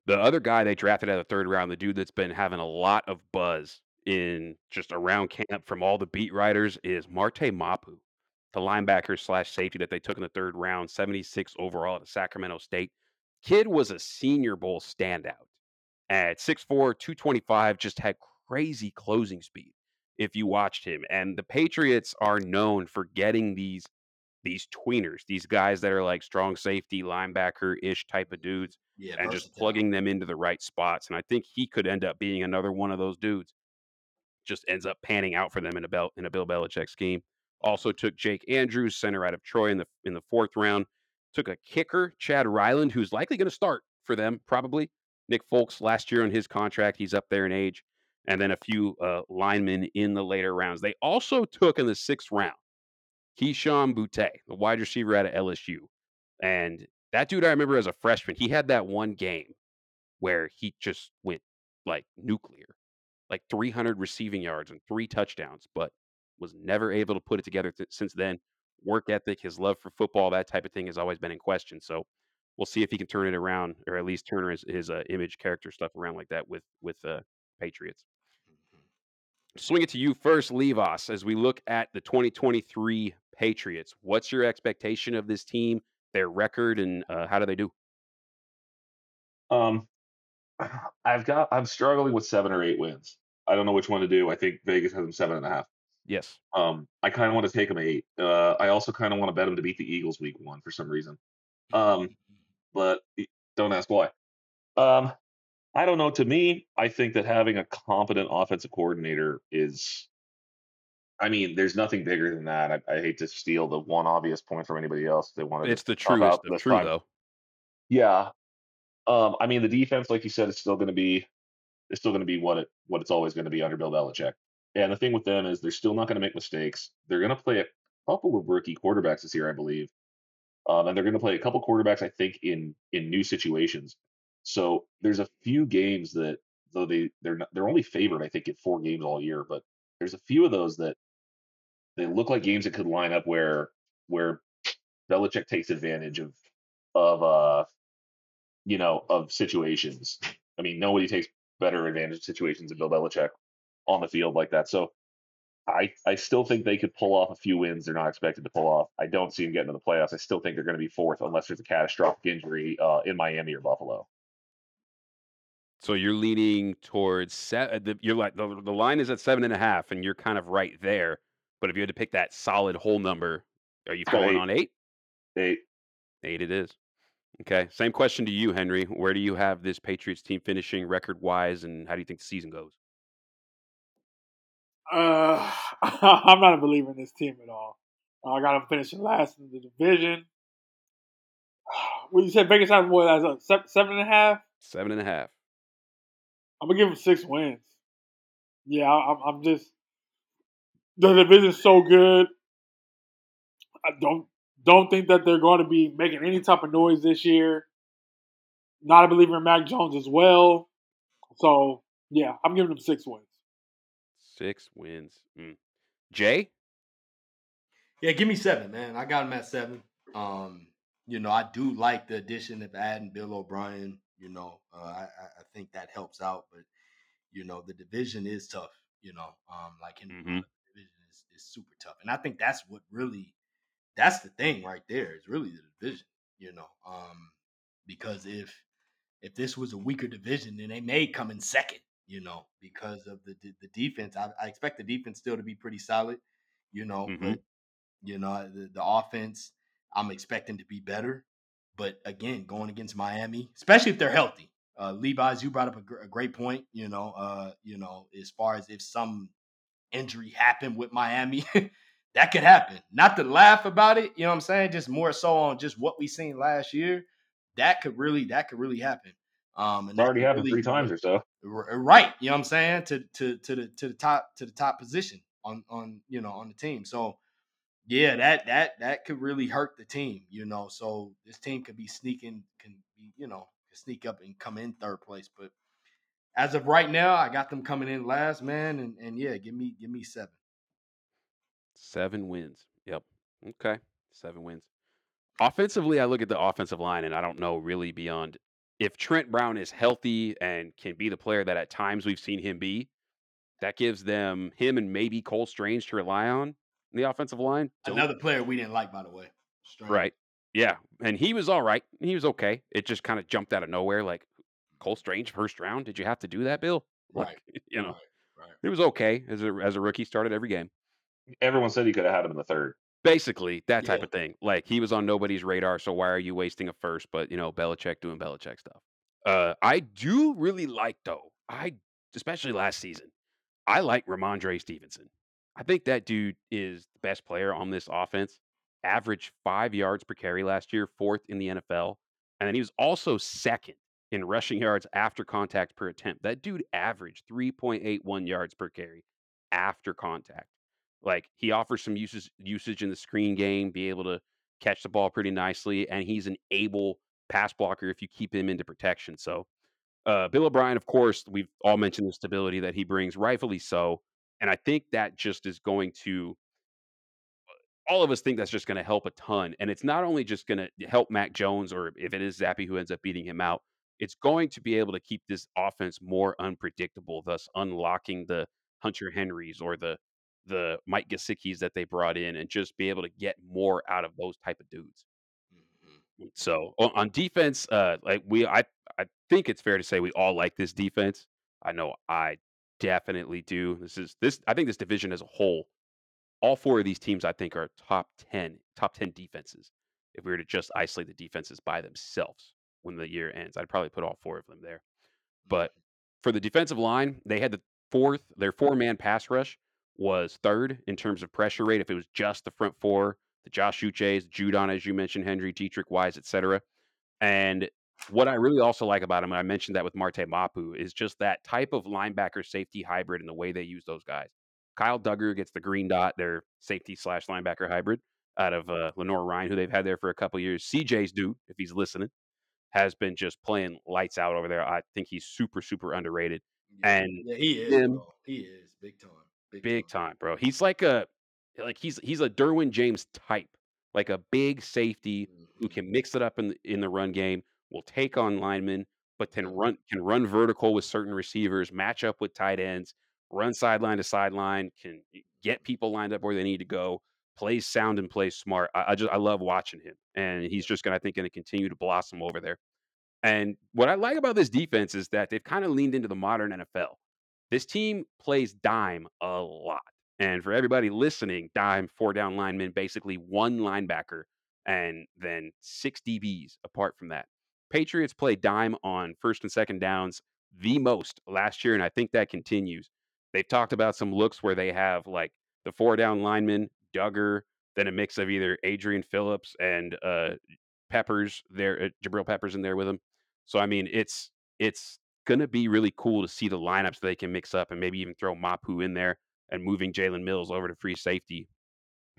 The other guy they drafted at the third round, the dude that's been having a lot of buzz in just around camp from all the beat writers, is Marte Mapu, the linebacker slash safety that they took in the third round, 76 overall at Sacramento State. Kid was a Senior Bowl standout at 6'4, 225, just had crazy closing speed if you watched him. And the Patriots are known for getting these these tweeners, these guys that are like strong safety, linebacker ish type of dudes yeah, and just plugging them into the right spots. And I think he could end up being another one of those dudes. Just ends up panning out for them in a Bel- in a Bill Belichick scheme. Also took Jake Andrews, center out of Troy in the in the fourth round. Took a kicker, Chad Ryland, who's likely going to start for them probably. Nick Folk's last year on his contract, he's up there in age, and then a few uh, linemen in the later rounds. They also took in the sixth round Kayshon Boutte, the wide receiver out of LSU, and that dude I remember as a freshman, he had that one game where he just went like nuclear, like 300 receiving yards and three touchdowns, but was never able to put it together th- since then. Work ethic, his love for football, that type of thing has always been in question. So we'll see if he can turn it around, or at least turn his, his uh, image, character stuff around like that with with uh, Patriots. Swing it to you first, Levos, as we look at the 2023 Patriots. What's your expectation of this team, their record, and uh, how do they do? Um, I've got I'm struggling with seven or eight wins. I don't know which one to do. I think Vegas has them seven and a half. Yes. Um, I kind of want to take them eight. Uh, I also kind of want to bet them to beat the Eagles week one for some reason. Um, but don't ask why. Um, I don't know. To me, I think that having a competent offensive coordinator is. I mean, there's nothing bigger than that. I, I hate to steal the one obvious point from anybody else. They wanted. It's the truest of this true time. though. Yeah. Um, I mean, the defense, like you said, is still going to be, is still going to be what it what it's always going to be under Bill Belichick. And the thing with them is they're still not going to make mistakes. They're going to play a couple of rookie quarterbacks this year, I believe, um, and they're going to play a couple quarterbacks, I think, in in new situations. So there's a few games that though they they're not, they're only favored, I think, in four games all year, but there's a few of those that they look like games that could line up where where Belichick takes advantage of of uh you know of situations. I mean, nobody takes better advantage of situations than Bill Belichick on the field like that. So I I still think they could pull off a few wins they're not expected to pull off. I don't see them getting to the playoffs. I still think they're going to be fourth unless there's a catastrophic injury uh, in Miami or Buffalo. So you're leaning towards set. The, you're like the, the line is at seven and a half, and you're kind of right there. But if you had to pick that solid whole number, are you falling eight. on eight? They Eight it is. Okay. Same question to you, Henry. Where do you have this Patriots team finishing record wise, and how do you think the season goes? Uh, I'm not a believer in this team at all. I got them finishing last in the division. Well, you said Vegas has what? As a seven and a half. Seven and a half. I'm gonna give them six wins. Yeah, I- I'm, I'm just the division's so good. I don't don't think that they're going to be making any type of noise this year. Not a believer in Mac Jones as well. So yeah, I'm giving them six wins. Six wins. Mm. Jay? Yeah, give me seven, man. I got him at seven. Um, you know, I do like the addition of adding Bill O'Brien. You know, uh, I, I think that helps out, but you know, the division is tough. You know, um, like in Mhm. the division is, is super tough, and I think that's what really that's the thing right there is really the division. You know, um, because if if this was a weaker division, then they may come in second. You know, because of the the, defense. I, I expect the defense still to be pretty solid. You know, Mhm. but you know the, the offense I'm expecting to be better. But again, going against Miami, especially if they're healthy. Uh, Levi's, you brought up a, gr- a great point. You know, uh, you know, as far as if some injury happened with Miami, that could happen. Not to laugh about it, you know what I'm saying? Just more so on just what we seen last year. That could really, that could really happen. Um, and it's already happened really- three times or so. R- uh, right you know what i'm saying to to to the to the top to the top position on on you know on the team so yeah that that that could really hurt the team you know so this team could be sneaking can be you know sneak up and come in third place but as of right now i got them coming in last man and and yeah give me give me seven Seven wins. Yep. Okay. Seven wins. Offensively, I look at the offensive line and I don't know really beyond if Trent Brown is healthy and can be the player that at times we've seen him be, that gives them him and maybe Cole Strange to rely on in the offensive line. Don't- another player we didn't like by the way Strange. Right. Yeah. And he was all right. He was okay. It just kind of jumped out of nowhere like Cole Strange first round. Did you have to do that, Bill? Like, right you know, right, right. it was okay as a as a rookie, started every game. Everyone said he could have had him in the third. Basically, that type Yeah. of thing. Like he was on nobody's radar, so why are you wasting a first? But you know, Belichick doing Belichick stuff. Uh, I do really like though. I especially last season. I like Rhamondre Stevenson. I think that dude is the best player on this offense. Averaged five yards per carry last year, fourth in the NFL, and then he was also second in rushing yards after contact per attempt. That dude averaged 3.81 yards per carry after contact. Like he offers some usage usage in the screen game, be able to catch the ball pretty nicely, and he's an able pass blocker if you keep him into protection. So uh, Bill O'Brien, of course, we've all mentioned the stability that he brings, rightfully so. And I think that just is going to all of us think that's just going to help a ton. And it's not only just going to help Mac Jones, or if it is Zappe who ends up beating him out, it's going to be able to keep this offense more unpredictable, thus unlocking the Hunter Henrys or the the Mike Gesicki's that they brought in, and just be able to get more out of those type of dudes. Mhm. So o- on defense, uh, like we, I, I think it's fair to say we all like this defense. I know I definitely do. This is this. I think this division as a whole, all four of these teams, I think, are top ten, top ten defenses. If we were to just isolate the defenses by themselves when the year ends, I'd probably put all four of them there. But for the defensive line, they had the fourth. Their four-man pass rush was third in terms of pressure rate. If it was just the front four, the Josh Uches, Judon, as you mentioned, Hendry, Deatrich, Wise, etc. And what I really also like about him, and I mentioned that with Marte Mapu, is just that type of linebacker safety hybrid and the way they use those guys. Kyle Dugger gets the green dot, their safety slash linebacker hybrid out of uh, Lenoir-Rhyne, who they've had there for a couple years. CJ's dude, if he's listening, has been just playing lights out over there. I think he's super, super underrated. Yeah, And yeah, he is. him-. He is big time. Big, big time, bro. He's like a like he's he's a Derwin James type, like a big safety who Mhm. can mix it up in the, in the run game, will take on linemen, but can run can run vertical with certain receivers, match up with tight ends, run sideline to sideline, can get people lined up where they need to go, plays sound and plays smart. I, I just I love watching him, and he's just gonna I think gonna continue to blossom over there. And what I like about this defense is that they've kind of leaned into the modern NFL. This team plays dime a lot. And for everybody listening, dime, four down linemen, basically one linebacker, and then six DBs apart from that. Patriots play dime on first and second downs the most last year, and I think that continues. They've talked about some looks where they have like the four down lineman, Dugger, then a mix of either Adrian Phillips and uh, Peppers there, uh, Jabril Peppers in there with him. So I mean, it's it's gonna be really cool to see the lineups they can mix up and maybe even throw Mapu in there and moving Jalen Mills over to free safety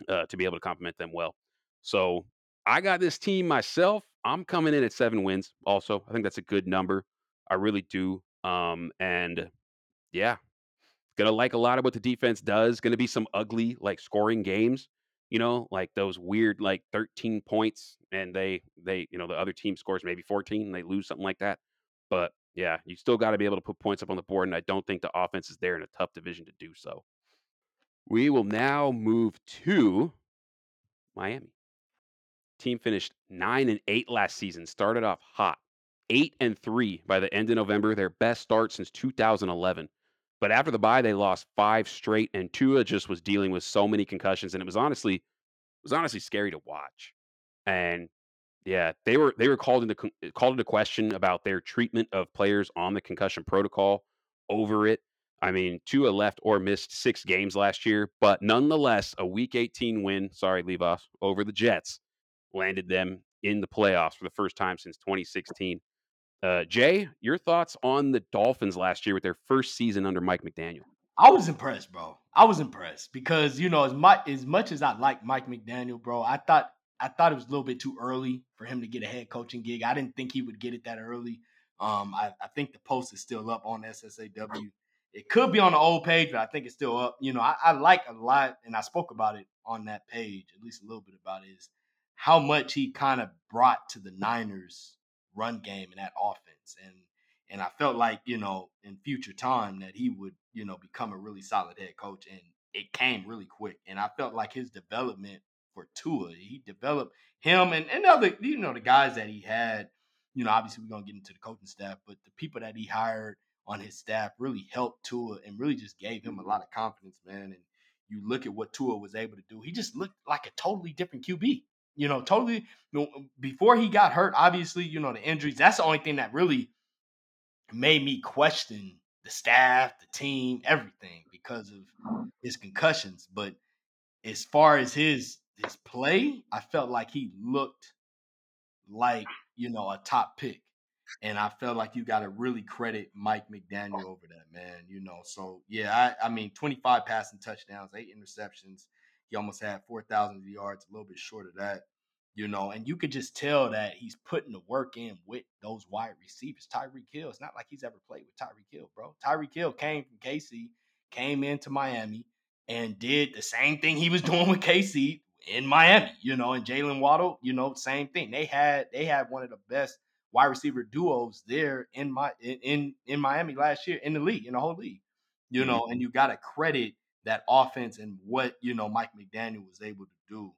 uh, to be able to complement them well. So I got this team myself. I'm coming in at seven wins. Also, I think that's a good number. I really do. Um, and yeah, gonna like a lot of what the defense does. Gonna be some ugly like scoring games. You know, like those weird like 13 points, and they they you know the other team scores maybe 14, and they lose something like that. But yeah, you still got to be able to put points up on the board, and I don't think the offense is there in a tough division to do so. We will now move to Miami. Team finished nine and eight last season. Started off hot, eight and three by the end of November. Their best start since 2011. But after the bye, they lost five straight, and Tua just was dealing with so many concussions, and it was honestly, it was honestly scary to watch. And yeah, they were they were called into called into question about their treatment of players on the concussion protocol over it. I mean, Tua left or missed six games last year, but nonetheless, a Week 18 win. Sorry, Levoss over the Jets landed them in the playoffs for the first time since 2016. Uh, Jay, your thoughts on the Dolphins last year with their first season under Mike McDaniel? I was impressed, bro. I was impressed because you know as much as much as I like Mike McDaniel, bro, I thought I thought it was a little bit too early for him to get a head coaching gig. I didn't think he would get it that early. Um, I, I think the post is still up on SSAW. It could be on the old page, but I think it's still up. You know, I, I like a lot, and I spoke about it on that page, at least a little bit about it, is how much he kind of brought to the Niners run game and that offense. And and I felt like, you know, in future time that he would, you know, become a really solid head coach. And it came really quick. And I felt like his development for Tua, he developed him and, and other, you know, the guys that he had, you know, obviously we're gonna get into the coaching staff, but the people that he hired on his staff really helped Tua and really just gave him a lot of confidence, man. And you look at what Tua was able to do, he just looked like a totally different QB. You know, totally before he got hurt, obviously, you know, the injuries, that's the only thing that really made me question the staff, the team, everything because of his concussions. But as far as his his play, I felt like he looked like you know a top pick, and I felt like you got to really credit Mike McDaniel over that man. You know, so yeah, I, I mean, twenty five passing touchdowns, eight interceptions. He almost had four thousand yards, a little bit short of that you know, and you could just tell that he's putting the work in with those wide receivers. Tyreek Hill, it's not like he's ever played with Tyreek Hill, bro. Tyreek Hill came from KC, came into Miami, and did the same thing he was doing with KC in Miami, you know, and Jalen Waddle, you know, same thing. They had they had one of the best wide receiver duos there in my in in Miami last year in the league, in the whole league. You know, and you gotta credit that offense and what, you know, Mike McDaniel was able to do.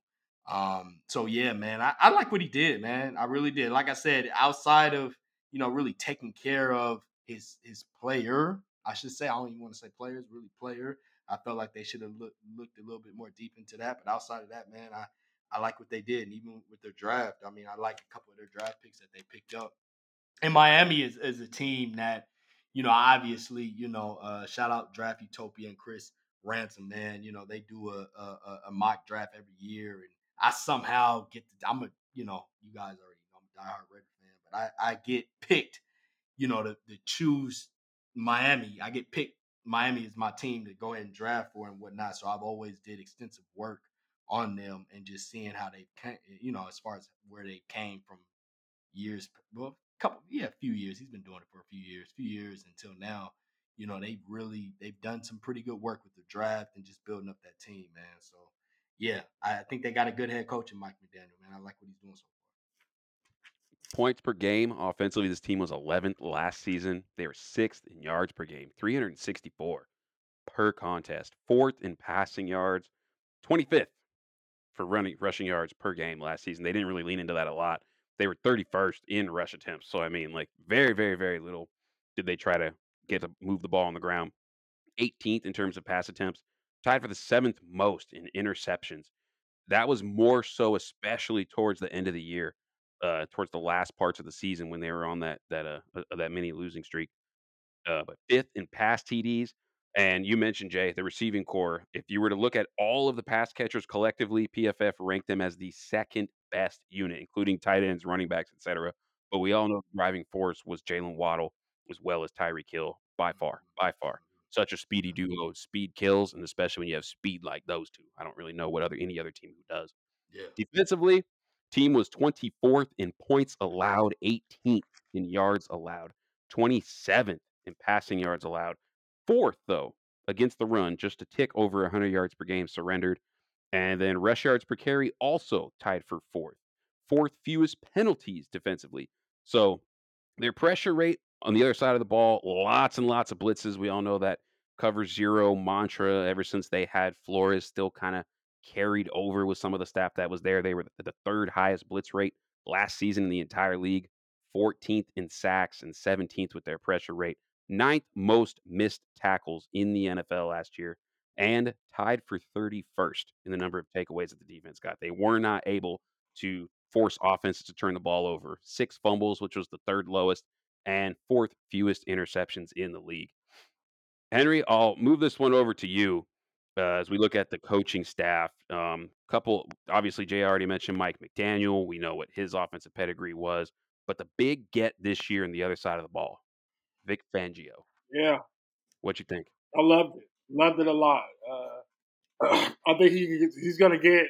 Um, so yeah, man, I, I like what he did, man. I really did. Like I said, outside of you know, really taking care of his his player. I should say I don't even want to say players, really player. I felt like they should have look, looked a little bit more deep into that. But outside of that, man, I I like what they did, and even with their draft. I mean, I like a couple of their draft picks that they picked up. And Miami is, is a team that, you know, obviously, you know, uh, shout out Draft Utopia and Chris Ransom, man. You know, they do a, a, a mock draft every year, and I somehow get. To, I'm a, you know, you guys already know I'm a diehard Red fan, but I I get picked, you know, to, to choose Miami. I get picked. Miami is my team to go ahead and draft for and whatnot. So I've always did extensive work on them and just seeing how they you know, as far as where they came from years, well, a couple, yeah, a few years. He's been doing it for a few years, few years until now. You know, they've really they've done some pretty good work with the draft and just building up that team, man. So yeah, I think they got a good head coach in Mike McDaniel, man. I like what he's doing so. Points per game offensively, this team was 11th last season. They were sixth in yards per game, 364 per contest, fourth in passing yards, 25th for running rushing yards per game last season. They didn't really lean into that a lot. They were 31st in rush attempts. So I mean, like very, very, very little did they try to get to move the ball on the ground. 18th in terms of pass attempts, tied for the seventh most in interceptions. That was more so, especially towards the end of the year, uh, towards the last parts of the season when they were on that that uh, uh that mini losing streak. Uh, but fifth in pass TDs, and you mentioned Jay, the receiving core. If you were to look at all of the pass catchers collectively, PFF ranked them as the second best unit, including tight ends, running backs, etc. But we all know the driving force was Jalen Waddle as well as Tyreek Hill by far, by far. Such a speedy duo. Speed kills, and especially when you have speed like those two. I don't really know what other any other team who does. Yeah. Defensively, team was 24th in points allowed, 18th in yards allowed, 27th in passing yards allowed. Fourth, though, against the run, just a tick over 100 yards per game surrendered. And then rush yards per carry also tied for fourth. Fourth fewest penalties defensively. So their pressure rate on the other side of the ball, lots and lots of blitzes. We all know that cover zero mantra ever since they had Flores still kind of carried over with some of the staff that was there. They were the third highest blitz rate last season in the entire league, 14th in sacks and 17th with their pressure rate ninth most missed tackles in the NFL last year, and tied for 31st in the number of takeaways that the defense got. They were not able to force offenses to turn the ball over. Six fumbles, which was the third lowest, and fourth fewest interceptions in the league. Henry, I'll move this one over to you uh, as we look at the coaching staff. Um, couple, obviously, Jay already mentioned Mike McDaniel. We know what his offensive pedigree was, but the big get this year in the other side of the ball Vic Fangio. Yeah. What you think? I loved it. Loved it a lot. Uh, I think he he's gonna get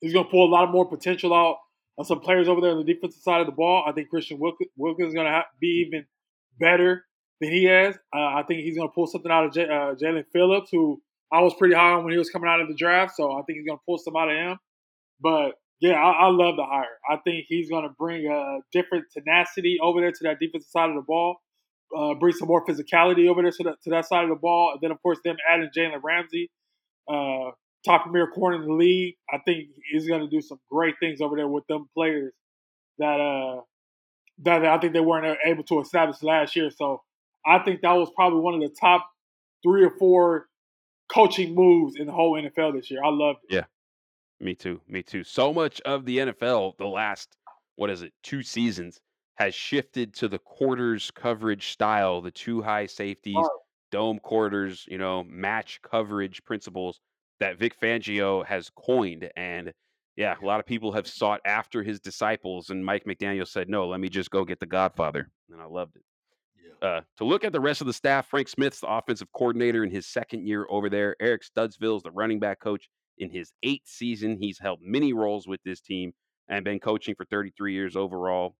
he's gonna pull a lot more potential out of some players over there on the defensive side of the ball. I think Christian Wilkins, Wilkins is gonna have, be even better than he has. Uh, I think he's gonna pull something out of J- uh, Jaelan Phillips, who I was pretty high on when he was coming out of the draft. So I think he's gonna pull some out of him. But yeah, I, I love the hire. I think he's going to bring a different tenacity over there to that defensive side of the ball uh, bring some more physicality over there to, the, to that side of the ball. And then, of course, them adding Jalen Ramsey, uh, top premier corner in the league. I think he's going to do some great things over there with them players that uh, that I think they weren't able to establish last year. So I think that was probably one of the top three or four coaching moves in the whole NFL this year. I loved it. Yeah, me too. Me too. So much of the NFL the last what is it two seasons has shifted to the quarters coverage style, the two high safeties, dome quarters, you know, match coverage principles that Vic Fangio has coined. And yeah, a lot of people have sought after his disciples. And Mike McDaniel said, no, let me just go get the Godfather. And I loved it. Uh, to look at the rest of the staff, Frank Smith's the offensive coordinator in his second year over there. Eric Studesville's the running back coach in his eighth season. He's held many roles with this team and been coaching for 33 years overall.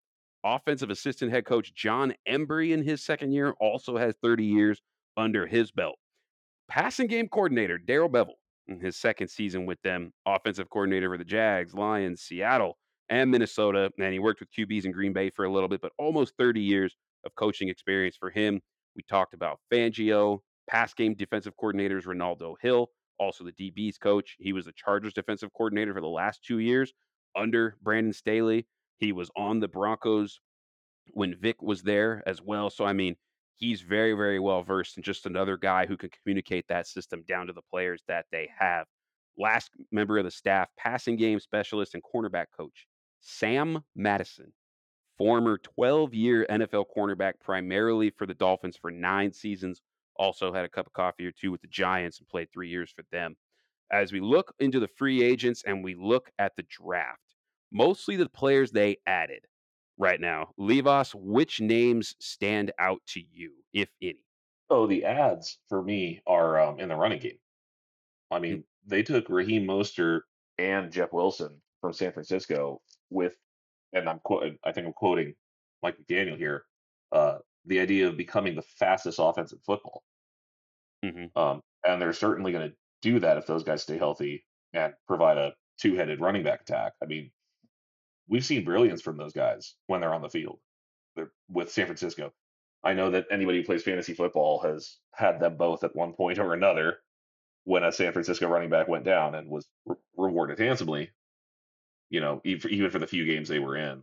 Offensive assistant head coach Jon Embree in his second year also has 30 years under his belt. Passing game coordinator Darrell Bevell in his second season with them, offensive coordinator for the Jags, Lions, Seattle, and Minnesota. And he worked with QBs in Green Bay for a little bit, but almost 30 years of coaching experience for him. We talked about Fangio, pass game defensive coordinators Renaldo Hill, also the DB's coach. He was the Chargers defensive coordinator for the last two years under Brandon Staley. He was on the Broncos when Vic was there as well. So I mean, he's very, very well versed and just another guy who can communicate that system down to the players that they have. Last member of the staff, passing game specialist and cornerback coach, Sam Madison, former 12 year NFL cornerback, primarily for the Dolphins for nine seasons. Also had a cup of coffee or two with the Giants and played three years for them. As we look into the free agents and we look at the draft, mostly the players they added right now. Levos, which names stand out to you, if any? Oh, the ads for me are um, in the running game. I Mm. mean, they took Raheem Mostert and Jeff Wilson from San Francisco with, and I'm quoting, I think I'm quoting Mike McDaniel here, uh, the idea of becoming the fastest offense in football. Mhm. Um, and they're certainly going to do that if those guys stay healthy and provide a two-headed running back attack. I mean, we've seen brilliance from those guys when they're on the field. They're with San Francisco. I know that anybody who plays fantasy football has had them both at one point or another when a San Francisco running back went down and was re- rewarded handsomely. You know, even for the few games they were in.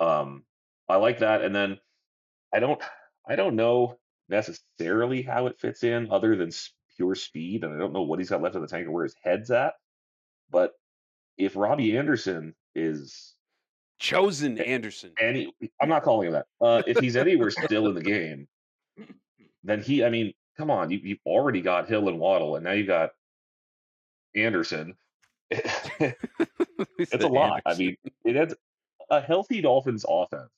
Um, I like that, and then I don't, I don't know necessarily how it fits in, other than pure speed, and I don't know what he's got left in the tank or where his head's at. But if Robbie Anderson is Chosen Anderson. any, I'm not calling him that. Uh, if he's anywhere still in the game, then he, I mean, come on, you, you've already got Hill and Waddle, and now you've got Anderson. it's a lot. I mean, it adds a healthy Dolphins offense,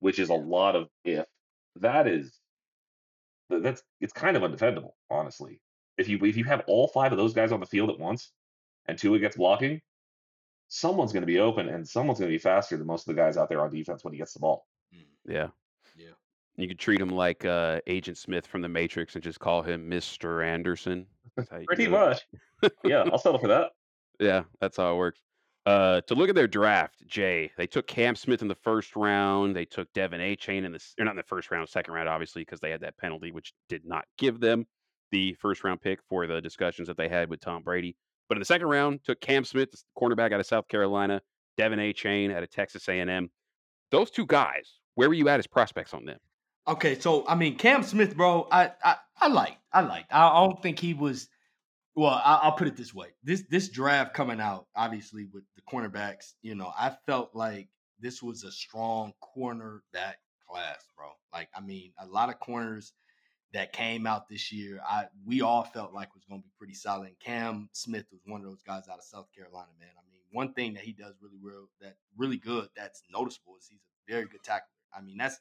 which is a lot of if. That is, that's it's kind of undefendable, honestly. If you if you have all five of those guys on the field at once, and Tua gets blocking, someone's going to be open, and someone's going to be faster than most of the guys out there on defense when he gets the ball. yeah. Yeah. You could treat him like uh, Agent Smith from The Matrix and just call him Mr. Anderson. Pretty much. Yeah, I'll settle for that. Yeah, that's how it works. Uh, to look at their draft, Jay, they took Cam Smith in the first round. They took De'Von Achane in the or not in the first round, second round, obviously, because they had that penalty, which did not give them the first round pick for the discussions that they had with Tom Brady. But in the second round, took Cam Smith, the cornerback out of South Carolina, De'Von Achane out of Texas A&M. Those two guys, where were you at as prospects on them? Okay, so I mean, Cam Smith, bro, I I, I like, I like. I, don't think he was. Well, I, I'll put it this way: this this draft coming out, obviously with the cornerbacks, you know, I felt like this was a strong cornerback class, bro. Like, I mean, a lot of corners that came out this year, I we all felt like was going to be pretty solid. And Cam Smith was one of those guys out of South Carolina, man. I mean, one thing that he does really well, that really good that's noticeable is he's a very good tackler. I mean, that's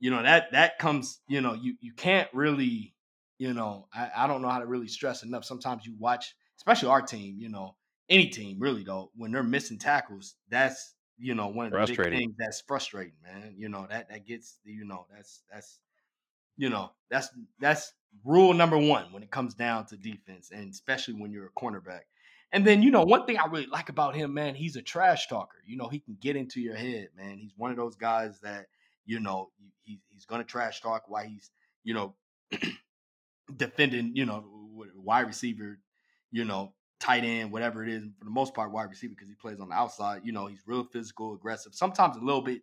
you know that that comes you know you you can't really you know I, I don't know how to really stress enough. Sometimes you watch especially our team you know any team really though when they're missing tackles that's you know one of the big things that's frustrating man. You know that that gets you know that's that's you know that's that's rule number one when it comes down to defense and especially when you're a cornerback. And then you know one thing i really like about him man he's a trash talker. You know he can get into your head man. He's one of those guys that you know he, he's going to trash talk while he's you know defending you know wide receiver you know tight end whatever it is for the most part wide receiver because he plays on the outside you know he's real physical aggressive sometimes a little bit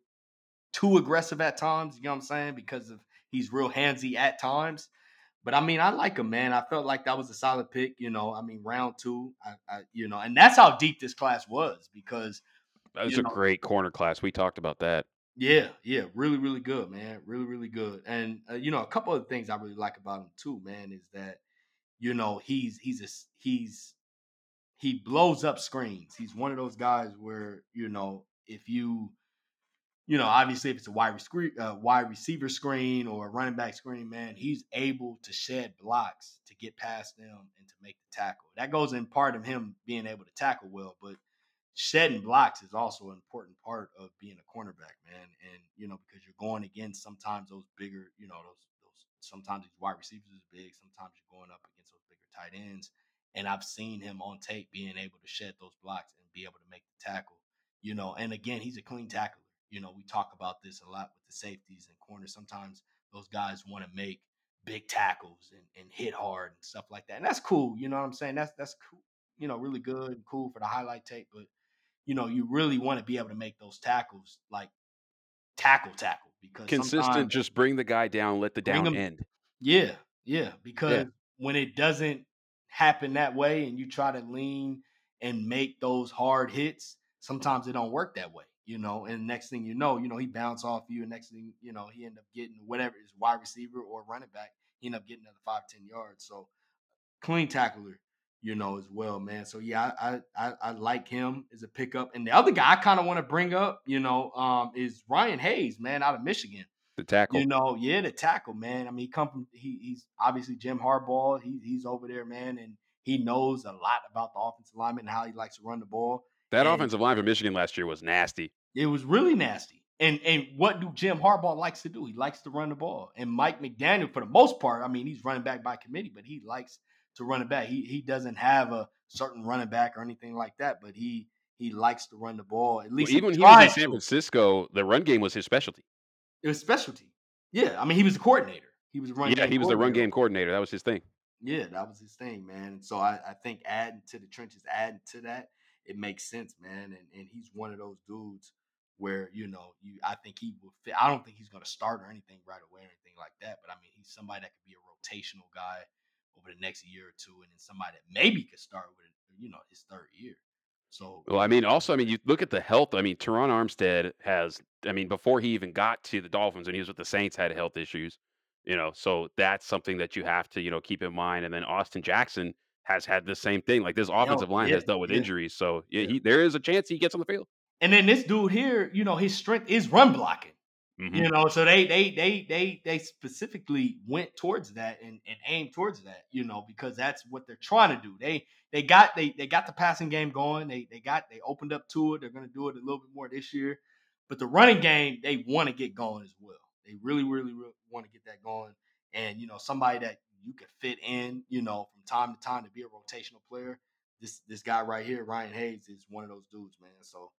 too aggressive at times you know what i'm saying because of he's real handsy at times but I mean, I like him, man. I felt like that was a solid pick. You know, I mean, round two, I, I you know, and that's how deep this class was because That was a know- great corner class. We talked about that. Yeah, yeah, really, really good, man. Really, really good. And uh, you know, a couple of things I really like about him too, man, is that you know he's he's a he's he blows up screens. He's one of those guys where you know if you you know obviously if it's a wide receiver uh, wide receiver screen or a running back screen, man, he's able to shed blocks to get past them and to make the tackle. That goes in part of him being able to tackle well, but shedding blocks is also an important part of being a cornerback, man. And you know, because you're going against sometimes those bigger, you know, those those sometimes these wide receivers is big, sometimes you're going up against those bigger tight ends. And I've seen him on tape being able to shed those blocks and be able to make the tackle. You know, and again, he's a clean tackler. You know, we talk about this a lot with the safeties and corners. Sometimes those guys want to make big tackles and, and hit hard and stuff like that. And that's cool. You know what I'm saying? That's that's cool, you know, really good and cool for the highlight tape. But you know, you really want to be able to make those tackles like tackle tackle because consistent. Just bring the guy down, let the down him, end. Yeah, yeah. Because yeah. when it doesn't happen that way, and you try to lean and make those hard hits, sometimes it don't work that way. You know, and next thing you know, you know he bounce off you, and next thing you know he end up getting whatever is wide receiver or running back. He end up getting another five ten yards. So clean tackler you know, as well, man. So yeah, I I, I like him as a pickup. And the other guy I kind of want to bring up, you know, um, is Ryan Hayes, man, out of Michigan. The tackle. You know, yeah, the tackle, man. I mean, he come from he, he's obviously Jim Harbaugh. He, he's over there, man, and he knows a lot about the offensive lineman and how he likes to run the ball. That and offensive line for Michigan last year was nasty. It was really nasty. And and what do Jim Harbaugh likes to do? He likes to run the ball. And Mike McDaniel, for the most part, I mean, he's running back by committee, but he likes to run it back. He he doesn't have a certain running back or anything like that, but he he likes to run the ball. At least well, even when he was in San Francisco, the run game was his specialty. It was specialty. Yeah, I mean he was the coordinator. He was run. Yeah, he was the run game coordinator. That was his thing. Yeah, that was his thing, man. So I, I think adding to the trenches, adding to that, it makes sense, man. And and he's one of those dudes where you know you I think he will fit. I don't think he's going to start or anything right away or anything like that. But I mean he's somebody that could be a rotational guy over the next year or two, and then somebody that maybe could start with you know his third year. So well, I mean, also, I mean, you look at the health. I mean, Terron Armstead has. I mean, before he even got to the Dolphins, and he was with the Saints, had health issues. You know, so that's something that you have to you know keep in mind. And then Austin Jackson has had the same thing. Like this offensive line yeah, has dealt with yeah. injuries, so yeah, he, there is a chance he gets on the field. And then this dude here, you know, his strength is run blocking. Mm-hmm. You know, so they they they they they specifically went towards that and, and aimed towards that, you know, because that's what they're trying to do. They they got they they got the passing game going. They they got they opened up to it. They're gonna do it a little bit more this year. But the running game, they want to get going as well. They really, really, really want to get that going. And you know, somebody that you can fit in, you know, from time to time to be a rotational player. This this guy right here, Ryan Hayes, is one of those dudes, man. So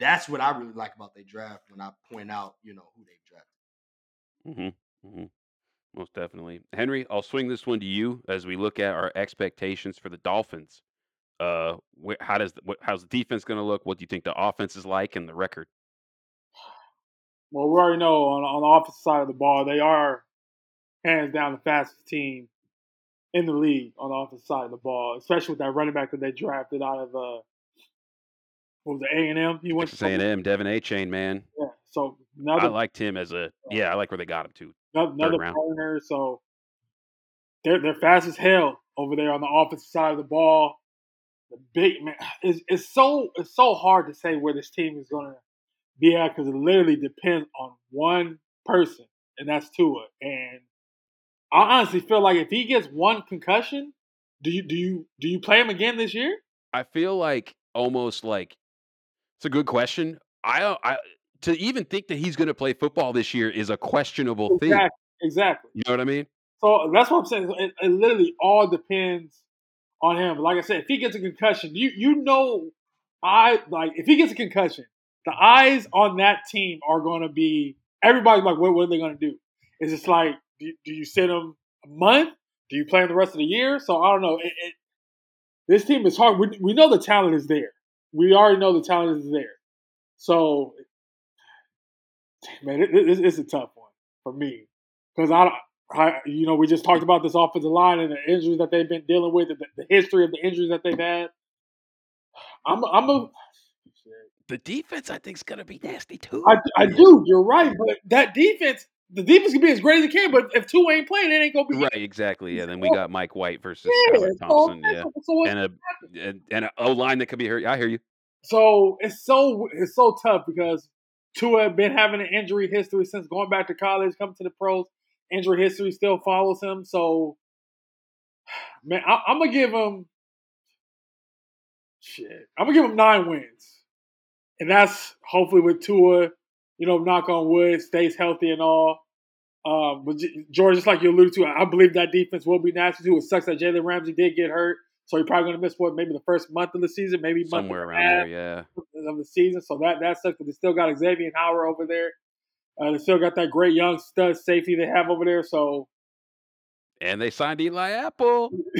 that's what I really like about their draft when I point out, you know, who they've drafted. Mm-hmm. Mm-hmm. Most definitely, Henry. I'll swing this one to you as we look at our expectations for the Dolphins. Uh, wh- how does what, how's the defense going to look? What do you think the offense is like and the record? Well, we already know on, on the offensive side of the ball, they are hands down the fastest team in the league on the offensive side of the ball, especially with that running back that they drafted out of uh, what was A and M? He went to A and M, De'Von Achane, man. Yeah, so another, I liked him as a yeah, I like where they got him to. Another partner, so they're they're fast as hell over there on the offensive side of the ball. The big man, it's, it's so it's so hard to say where this team is gonna be at because it literally depends on one person, and that's Tua. And I honestly feel like if he gets one concussion, do you do you do you play him again this year? I feel like almost like it's a good question. I, I to even think that he's going to play football this year is a questionable exactly, thing. Exactly. You know what I mean? So that's what I'm saying. It, it, literally all depends on him. Like I said, if he gets a concussion, you you know, I like if he gets a concussion, the eyes on that team are going to be everybody's like, what, what are they going to do? Is it's like, do, do, you sit him a month? Do you play him the rest of the year? So I don't know. It, it, this team is hard. We, we know the talent is there we already know the talent is there. So, man, it, it, it's a tough one for me because I, I, you know, we just talked about this offensive line and the injuries that they've been dealing with, the, the history of the injuries that they've had. I'm, I'm a. The defense, I think, is going to be nasty too. I, I do. You're right, but that defense, the defense can be as great as it can, but if Tua ain't playing, it ain't gonna be right. Exactly. Yeah. Then we got Mike White versus yeah, Thompson. yeah. So and a and, and O line that could be hurt. I hear you. So it's so it's so tough because Tua had been having an injury history since going back to college, coming to the pros. Injury history still follows him. So, man, I, I'm gonna give him shit. I'm gonna give him nine wins, and that's hopefully with Tua. You know, knock on wood, stays healthy and all. Um, but George, just like you alluded to, I believe that defense will be nasty too. It sucks that Jalen Ramsey did get hurt. So you're probably going to miss what maybe the first month of the season, maybe somewhere around there, yeah, of the season. So that that sucks. But they still got Xavier Howard over there. Uh, they still got that great young stud safety they have over there. So and they signed Eli Apple.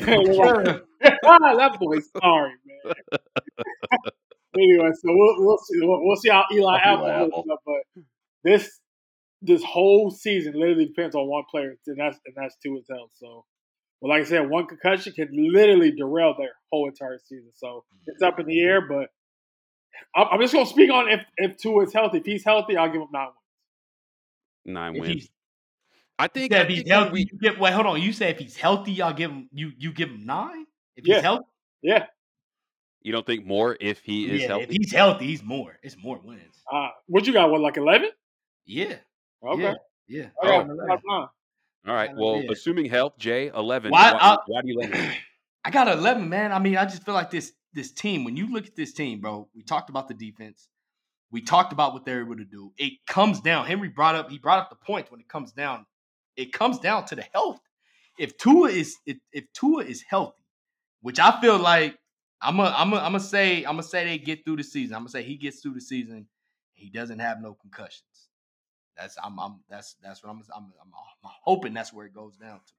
that boy's sorry, man. Anyway, so we'll, we'll see we'll, we'll see how Eli Apple, Apple. Up, but this this whole season literally depends on one player, and that's and that's Tua's health. So, well, like I said, one concussion can literally derail their whole entire season. So it's up in the air, but I'm, I'm just gonna speak on if if Tua is healthy. If he's healthy, I'll give him nine wins. Nine If wins. I think. yeah, I if he's healthy, we, you give, wait, hold on. You say if he's healthy, y'all give him you you give him nine. If Yeah. he's healthy, Yeah. You don't think more if he is yeah. healthy. If he's healthy, he's more. It's more wins. Uh, what you got? What like eleven? Yeah. Okay. Yeah. Yeah. I Oh. got, I got nine. All right. Well, yeah. assuming health, Jay, eleven. Why- why, I- why do you let him? I got 11, man. I mean, I just feel like this this team. When you look at this team, bro, we talked about the defense. We talked about what they're able to do. It comes down. Henry brought up. He brought up the point when it comes down. It comes down to the health. If Tua is if, if Tua is healthy, which I feel like I'm a I'm a I'm gonna say I'm gonna say they get through the season. I'm gonna say he gets through the season. He doesn't have no concussions. That's I'm I'm that's that's what I'm I'm I'm, I'm hoping that's where it goes down to.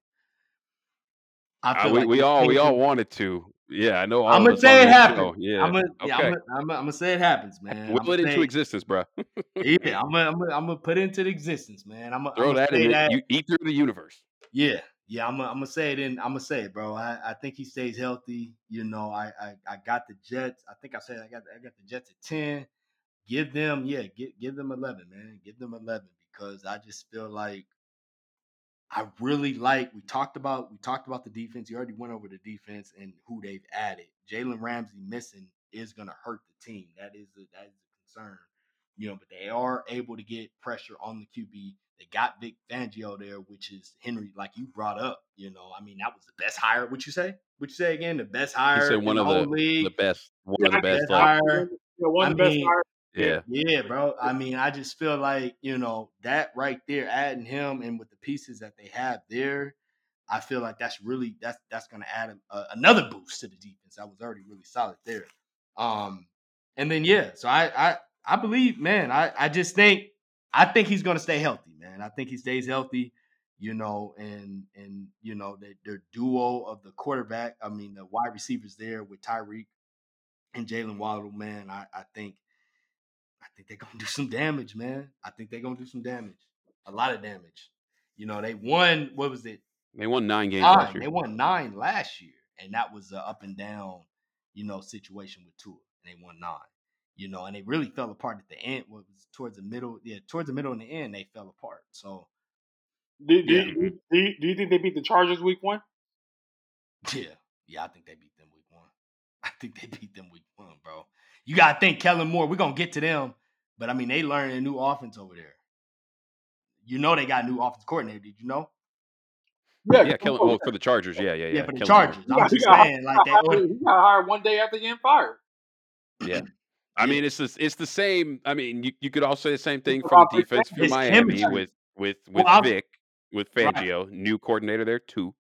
I Uh, feel we, like we all we all wanted to. Yeah, I know. All I'm gonna say it happens. Yeah. I'm gonna, yeah. I'm gonna, I'm gonna, I'm gonna say it happens, man. Will I'ma it into existence, bro. Yeah, I'm gonna, I'm gonna, I'm gonna put it into existence, man. I'm gonna, Throw I'm that in that. you, eat through the universe. Yeah, yeah, I'm gonna, say it in. I'm gonna say it, bro. I, I think he stays healthy. You know, I, I, I got the Jets. I think I said I got, I got the Jets at ten. Give them, yeah, give, give them eleven, man. Give them eleven because I just feel like I really like. We talked about, we talked about the defense. You already went over the defense and who they've added. Jalen Ramsey missing is gonna hurt the team. That is a, that is a concern you know, but they are able to get pressure on the QB. They got Vic Fangio there, which is Henry, like you brought up. You know, I mean, that was the best hire. What you say? What you say again? The best hire said one in of the the- league. The best, one Yeah, of the best. best Like, hire. Yeah, one of I the best mean- hires. yeah, Yeah, bro. I mean, I just feel like, you know, that right there, adding him and with the pieces that they have there, I feel like that's really that's that's gonna add a, a- another boost to the defense. That was already really solid there. Um, and then yeah, so I I I believe, man, I I just think I think he's gonna stay healthy, man. I think he stays healthy, you know, and and you know, the, their duo of the quarterback, I mean the wide receivers there with Tyreek and Jaylen Waddle, man, I, I think I think they're gonna do some damage, man. I think they're gonna do some damage. A lot of damage. You know, they won, what was it? they won nine games last year. They won nine last year. And that was a up and down, you know, situation with Tua. And they won nine. You know, and they really fell apart at the end. What was towards the middle? Yeah, towards the middle and the end, they fell apart. So Do, do, Yeah. you, do, you, do you think they beat the Chargers week one? yeah, yeah, I think they beat them week one. I think they beat them week one, bro. You gotta think Kellen Moore. We're gonna get to them, but I mean, they learned a new offense over there. You know they got a new offense coordinator. Did you know? yeah, yeah, Kellen, well, for the Chargers. Yeah, yeah, yeah. Yeah, for the Kellen Moore. Chargers. He I'm got- he just got- saying, like they. hired- he got hired one day after getting fired. Yeah. I mean, it's the, it's the same. I mean, you, you could also say the same thing It's for the about Vic defense for Miami chemistry. with with with Well, Vic with Right. Fangio, new coordinator there too.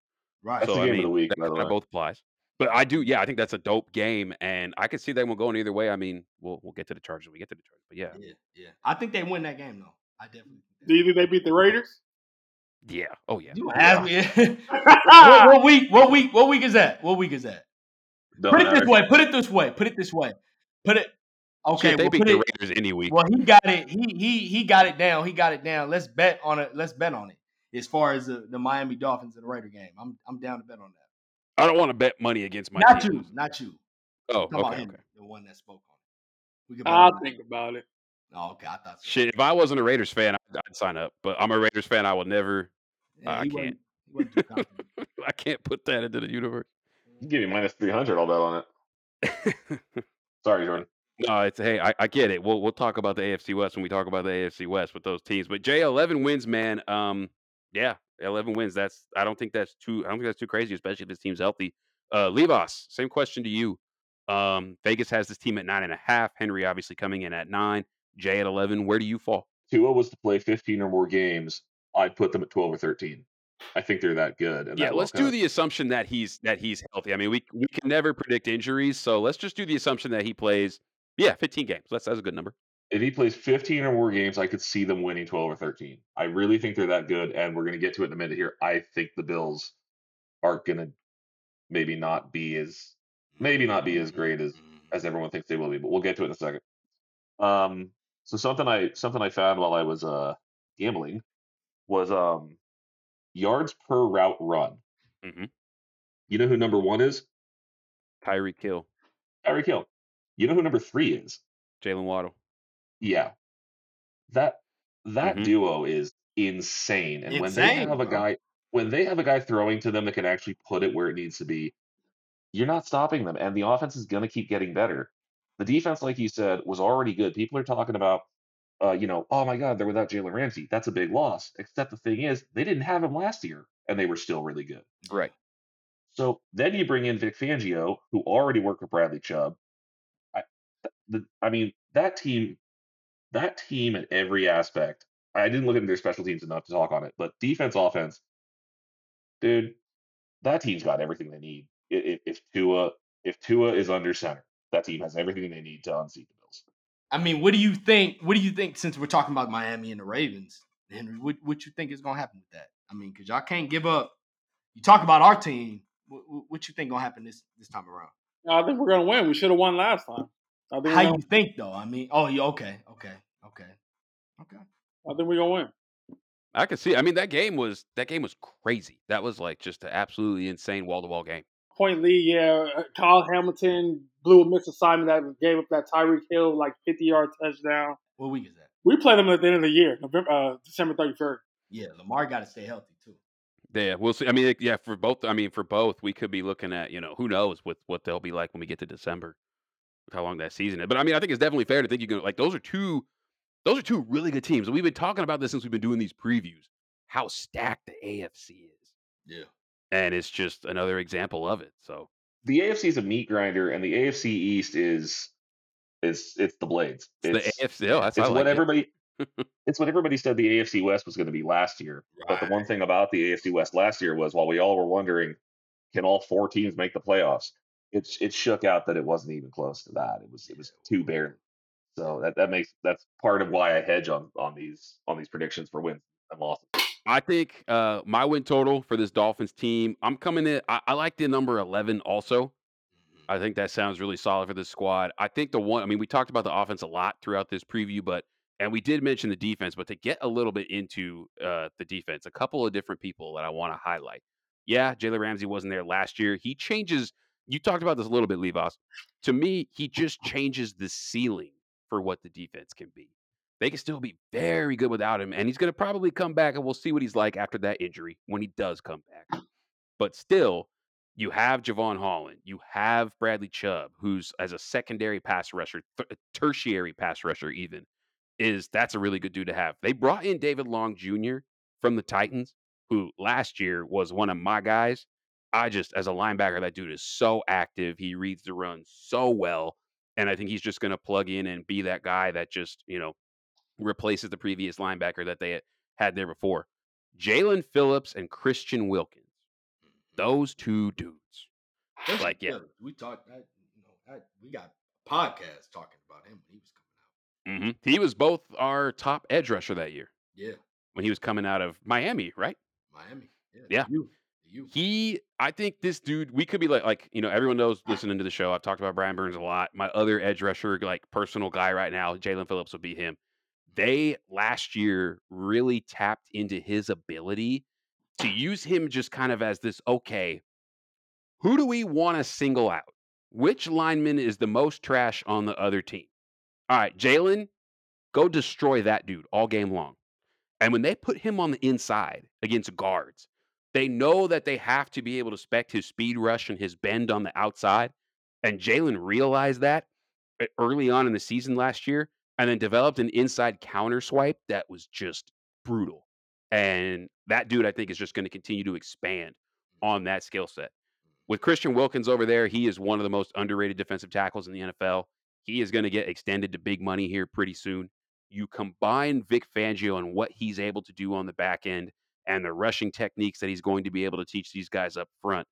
Right. So I game of mean, the week, that by the kind of way. both applies. But I do, yeah, I think that's a dope game, and I could see that one going either way. I mean, we'll we'll get to the Chargers. when We get to the Chargers, but yeah, Yeah, yeah. I think they win that game though. I definitely. Do you think they beat the Raiders? yeah, oh yeah. You ask me. what, what week? What week? What week is that? What week is that? Don't Put it this way. Put it this way. Put it this way. Put it. Okay. Shit, they well, beat put the it, Raiders any week. well, he got it. He he he got it down. He got it down. Let's bet on it. Let's bet on it. As far as the, the Miami Dolphins and the Raider game, I'm I'm down to bet on that. I don't want to bet money against my not team. you. Not you. Oh, Come on, okay, Henry, okay. the one that spoke on it. We could I'll on that. think about it. Oh, okay. I thought so. Shit, if I wasn't a Raiders fan, I'd, I'd sign up. But I'm a Raiders fan. I will never. Yeah, I can't. wasn't- he wasn't too confident. I can't put that into the universe. You give me minus three hundred. I'll bet on it. Sorry, Jordan. No, it's hey, I, I get it. We'll we'll talk about the AFC West when we talk about the AFC West with those teams. But Jay, eleven wins, man. Um, yeah, eleven wins. That's I don't think that's too. I don't think that's too crazy, especially if this team's healthy. Uh, Levos, same question to you. Um, Vegas has this team at nine and a half. Henry obviously coming in at nine. Jay at eleven. Where do you fall? Tua was to play fifteen or more games. I'd put them at twelve or thirteen. I think they're that good. And Yeah, that let's do the assumption that he's that he's healthy. I mean, we we can never predict injuries, so let's just do the assumption that he plays. Yeah, fifteen games. That's that's a good number. if he plays 15 or more games, I could see them winning 12 or 13. I really think they're that good, and we're going to get to it in a minute here. I think the Bills are going to maybe not be as maybe not be as great as as everyone thinks they will be, but we'll get to it in a second. Um, So something I something I found while I was uh gambling was um yards per route run. hmm You know who number one is? Tyreek Hill, Tyreek Hill. You know who number three is? Jaylen Waddle. Yeah. That that Mhm. duo is insane. And when they have a guy when they have a guy throwing to them that can actually put it where it needs to be, you're not stopping them. And the offense is gonna keep getting better. The defense, like you said, was already good. People are talking about uh, you know, oh my God, they're without Jalen Ramsey. That's a big loss. Except the thing is, they didn't have him last year, and they were still really good. Right. So then you bring in Vic Fangio, who already worked with Bradley Chubb. I, the, I mean, that team, that team at every aspect. I didn't look into their special teams enough to talk on it, but defense, offense, dude, that team's got everything they need. I- i- If Tua, if Tua is under center, that team has everything they need to unseat the Bills. I mean, what do you think? What do you think? Since we're talking about Miami and the Ravens, Henry, what what you think is gonna happen with that? I mean, because y'all can't give up. You talk about our team. What, what- what you think gonna happen this this time around? I think we're gonna win. We should have won last time. I think. How you gonna, think though? I mean, oh, you okay, okay, okay, okay. I think we're gonna win. I can see. I mean, that game was that game was crazy. That was like just an absolutely insane wall to wall game. Point lead, yeah. uh, Kyle Hamilton blew a missed assignment that gave up that Tyreek Hill like 50 yard touchdown. What week is that? We play them at the end of the year, November, uh, December 31st. Yeah, Lamar got to stay healthy too. Yeah, we'll see. I mean, yeah, for both. I mean, for both, we could be looking at you know who knows what what they'll be like when we get to December, with how long that season is. But I mean, I think it's definitely fair to think you can like those are two, those are two really good teams. And we've been talking about this since we've been doing these previews. How stacked the AFC is, Yeah. and it's just another example of it. So The AFC is a meat grinder, and the AFC East is is it's the Blades. it's, the AFC. Oh, that's it's I what it. everybody it's what everybody said the AFC West was going to be last year. But the one thing about the AFC West last year was while we all were wondering, can all four teams make the playoffs? It's it shook out that it wasn't even close to that. It was it was two barely. So that, that makes that's part of why I hedge on on these on these predictions for wins and losses. I think uh, my win total for this Dolphins team, I'm coming in. I, I like the number 11 also. I think that sounds really solid for this squad. I think the one, I mean, we talked about the offense a lot throughout this preview, but, and we did mention the defense, but to get a little bit into uh, the defense, a couple of different people that I want to highlight. Yeah, Jalen Ramsey wasn't there last year. He changes, you talked about this a little bit, Levos. To me, he just uh-huh. changes the ceiling for what the defense can be. They can still be very good without him, and he's going to probably come back, and we'll see what he's like after that injury when he does come back. But still, you have Jevon Holland, you have Bradley Chubb, who's as a secondary pass rusher, th- uh, tertiary pass rusher, even is that's a really good dude to have. They brought in David Long Jr. from the Titans, who last year was one of my guys. I just, as a linebacker, that dude is so active. He reads the run so well. And I think he's just going to plug in and be that guy that just, you know, replaces the previous linebacker that they had there before. Jaelan Phillips and Christian Wilkins. Those two dudes. That's Like, yeah. good. We talked. I, you know, I, we got podcasts talking about him when he was coming out. hmm He was both our top edge rusher that year Yeah, when he was coming out of Miami, right? Miami. Yeah, Yeah. He, I think this dude, we could be like, like you know, everyone knows ah. listening to the show. I've talked about Brian Burns a lot. My other edge rusher, like personal guy right now, Jaelan Phillips would be him. They last year really tapped into his ability to use him just kind of as this okay, who do we want to single out? Which lineman is the most trash on the other team? All right, Jaelan, go destroy that dude all game long. And when they put him on the inside against guards, they know that they have to be able to spec his speed rush and his bend on the outside. And Jaelan realized that e- early on in the season last year and then developed an inside counter swipe that was just brutal. And that dude, I think, is just going to continue to expand mm. on that skill set. With Christian Wilkins over there, he is one of the most underrated defensive tackles in the NFL. He is going to get extended to big money here pretty soon. You combine Vic Fangio and what he's able to do on the back end and the rushing techniques that he's going to be able to teach these guys up front.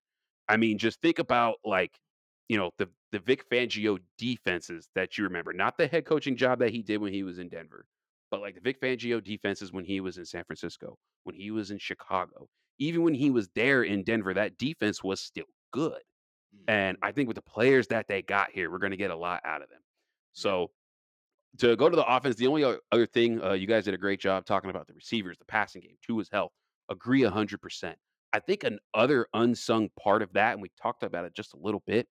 I mean, just think about like, you know, the the Vic Fangio defenses that you remember, not the head coaching job that he did when he was in Denver, but like the Vic Fangio defenses when he was in San Francisco, when he was in Chicago, even when he was there in Denver, that defense was still good. And mm-hmm. I think with the players that they got here, we're going to get a lot out of them. So to go to the offense, the only other thing uh, you guys did a great job talking about the receivers, the passing game, Tua's health. Agree hundred percent. I think another unsung part of that, and we talked about it just a little bit.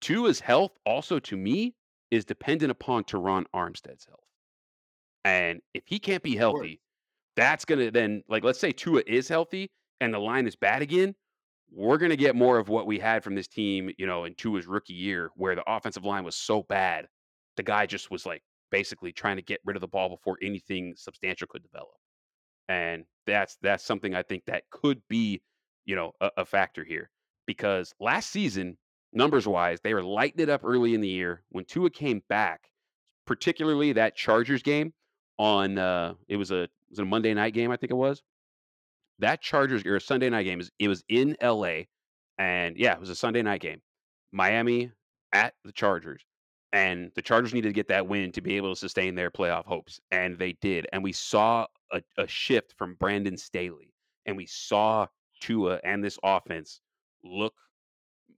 Tua's health, also to me, is dependent upon Terron Armstead's health. And if he can't be healthy, that's gonna then like let's say Tua is healthy and the line is bad again, we're gonna get more of what we had from this team, you know, in Tua's rookie year, where the offensive line was so bad, the guy just was like basically trying to get rid of the ball before anything substantial could develop. And that's that's something I think that could be, you know, a, a factor here. Because last season, numbers wise, they were lighting it up early in the year. When Tua came back, particularly that Chargers game on uh it was a was it a Monday night game, I think it was. That Chargers or a Sunday night game is it was in LA. And yeah, it was a Sunday night game. Miami at the Chargers. And the Chargers needed to get that win to be able to sustain their playoff hopes. And they did. And we saw a, a shift from Brandon Staley. And we saw Tua and this offense look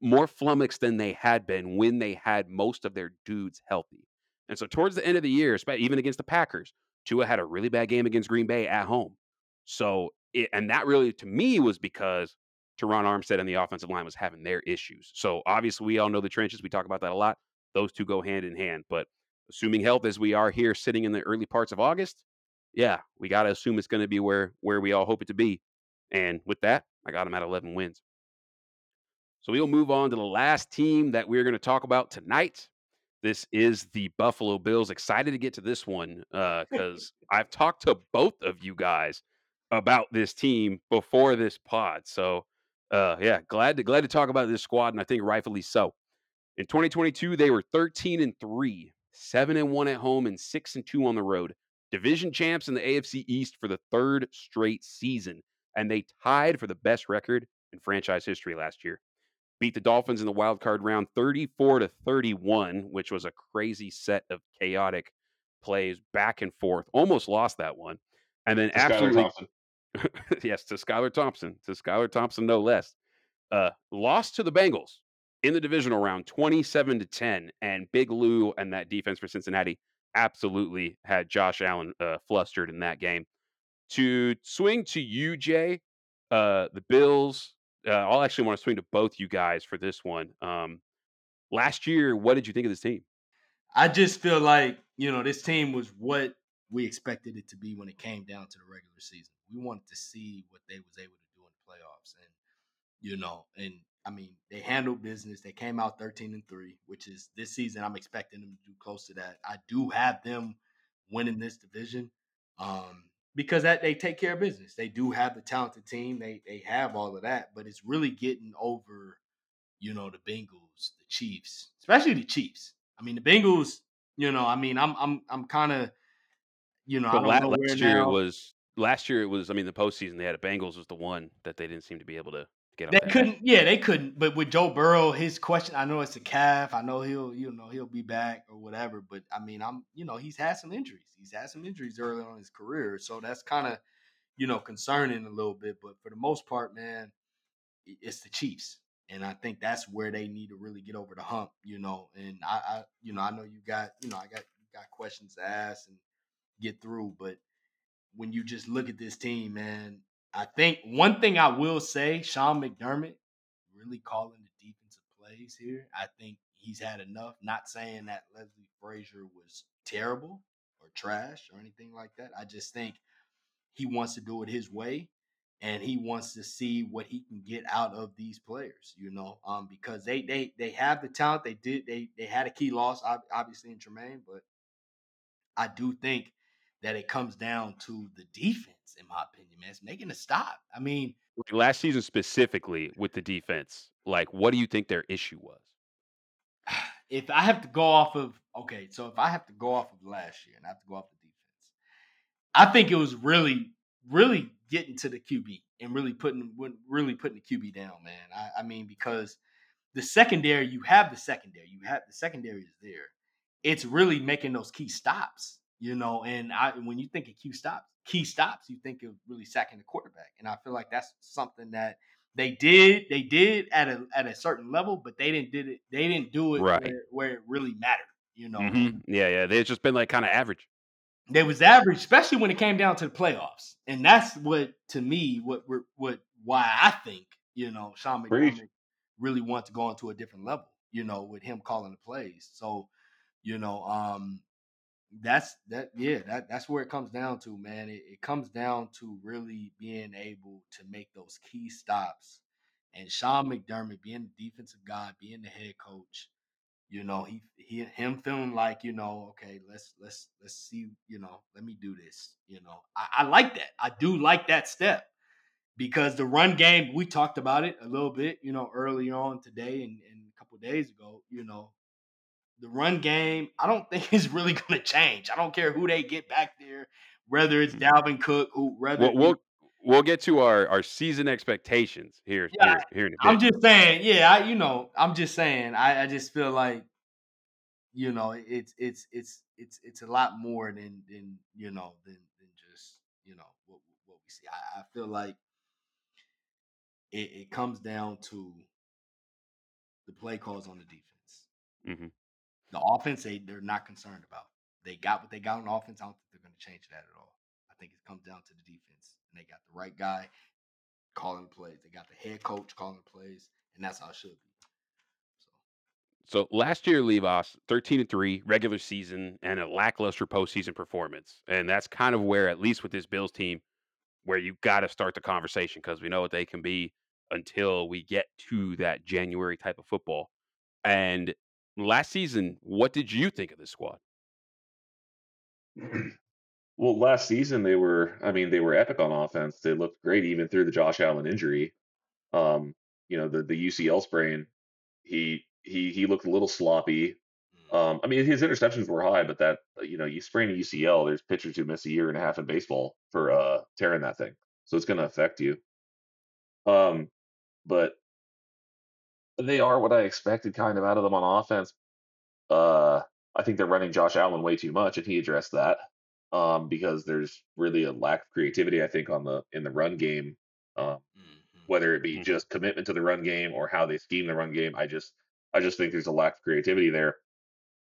more flummoxed than they had been when they had most of their dudes healthy. And so towards the end of the year, even against the Packers, Tua had a really bad game against Green Bay at home. So, it, and that really to me was because Terron Armstead and the offensive line was having their issues. So obviously, we all know the trenches. We talk about that a lot. Those two go hand in hand. But assuming health as we are here sitting in the early parts of August, yeah, we got to assume it's going to be where where we all hope it to be. And with that, I got them at 11 wins. So we'll move on to the last team that we're going to talk about tonight. This is the Buffalo Bills. Excited to get to this one because uh, I've talked to both of you guys about this team before this pod. So uh, yeah, glad to glad to talk about this squad, and I think rightfully so. In 2022, they were 13 and three, seven and one at home, and six and two on the road. Division champs in the AFC East for the third straight season, and they tied for the best record in franchise history last year. Beat the Dolphins in the wild card round 34 to 31, which was a crazy set of chaotic plays back and forth. Almost lost that one. And then to absolutely yes, to Skylar Thompson, to Skylar Thompson, no less. Uh, lost to the Bengals in the divisional round, 27 to 10. And Big Lou and that defense for Cincinnati absolutely had Josh Allen uh, flustered in that game. To swing to you, Jay, uh, the Bills. Uh, I'll actually want to swing to both you guys for this one. Um, last year, what did you think of this team? I just feel like you know this team was what we expected it to be when it came down to the regular season we wanted to see what they was able to do in the playoffs, and you know, and I mean, they handled business. They came out thirteen and three, which is this season. I'm expecting them to do close to that. I do have them winning this division um, because that they take care of business. They do have the talented team. They they have all of that, but it's really getting over, you know, the Bengals, the Chiefs, especially the Chiefs. I mean, the Bengals. You know, I mean, I'm I'm I'm kind of, you know, I don't know last year now. was last year it was. I mean, the postseason they had a Bengals was the one that they didn't seem to be able to get. They couldn't. Yeah, they couldn't. But with Joe Burrow, his question. I know it's a calf. I know he'll. You know he'll be back or whatever. But I mean, I'm. You know he's had some injuries. He's had some injuries early on in his career. So that's kind of, you know, concerning a little bit. But for the most part, man, it's the Chiefs. And I think that's where they need to really get over the hump, you know. And I, I you know, I know you got, you know, I got got questions to ask and get through, but when you just look at this team, man. I think one thing I will say, Sean McDermott really calling the defensive plays here. I think he's had enough. Not saying that Leslie Frazier was terrible or trash or anything like that. I just think he wants to do it his way and he wants to see what he can get out of these players, you know, um, because they they they have the talent. They did they they had a key loss, obviously in Tremaine, but I do think that it comes down to the defense, in my opinion, man. It's making a stop. I mean, last season specifically with the defense, like, what do you think their issue was? If I have to go off of okay, so if I have to go off of last year and I have to go off the defense, I think it was really, really getting to the QB and really putting really putting the QB down, man. I, I mean, because the secondary, you have the secondary, you have the secondary is there. It's really making those key stops you know. And I, when you think of key stops, key stops, you think of really sacking the quarterback, and I feel like that's something that they did. They did at a at a certain level, but they didn't did it. They didn't do it right. where, where it really mattered. You know, Mhm. Yeah, yeah. They've just been like kind of average. they was average, especially when it came down to the playoffs, and that's what to me what what, what why I think you know Sean. McDermott really want to go into a different level. You know, with him calling the plays. So, you know, um, that's that yeah that that's where it comes down to man. It, it comes down to really being able to make those key stops. And sean mcdermott being the defensive guy being the head coach you know he, he him feeling like you know okay let's let's let's see you know let me do this you know. I, I like that. I do like that step because the run game we talked about it a little bit you know early on today and, and a couple days ago you know the run game, I don't think is really going to change. I don't care who they get back there, whether it's Dalvin Cook, who whether We'll we'll, we'll get to our, our season expectations here Yeah, here, here in a bit. I'm just saying, yeah, I, you know, I'm just saying, I, I just feel like, you know, it's it's it's it's it's a lot more than than you know than than just you know what what we see. I, I feel like it, it comes down to the play calls on the defense. Mhm. The offense, they they're not concerned about. They got what they got on offense. I don't think they're going to change that at all. I think it comes down to the defense, and they got the right guy calling plays. They got the head coach calling plays, and that's how it should be. So So last year, Levos, 13 and 3, regular season, and a lackluster postseason performance. And that's kind of where, at least with this Bills team, where you got to start the conversation because we know what they can be until we get to that January type of football. And last season, what did you think of this squad? well, last season they were, I mean, they were epic on offense. They looked great even through the Josh Allen injury. Um, you know, the the UCL sprain, he he he looked a little sloppy. mm, Um, I mean, his interceptions were high, but that you know, you sprain a UCL, there's pitchers who miss a year and a half in baseball for uh tearing that thing, so it's going to affect you. Um, but they are what I expected kind of out of them on offense. Uh, I think they're running Josh Allen way too much, and he addressed that um, because there's really a lack of creativity. I think on the in the run game, um, mhm. whether it be Mhm. just commitment to the run game or how they scheme the run game. I just I just think there's a lack of creativity there.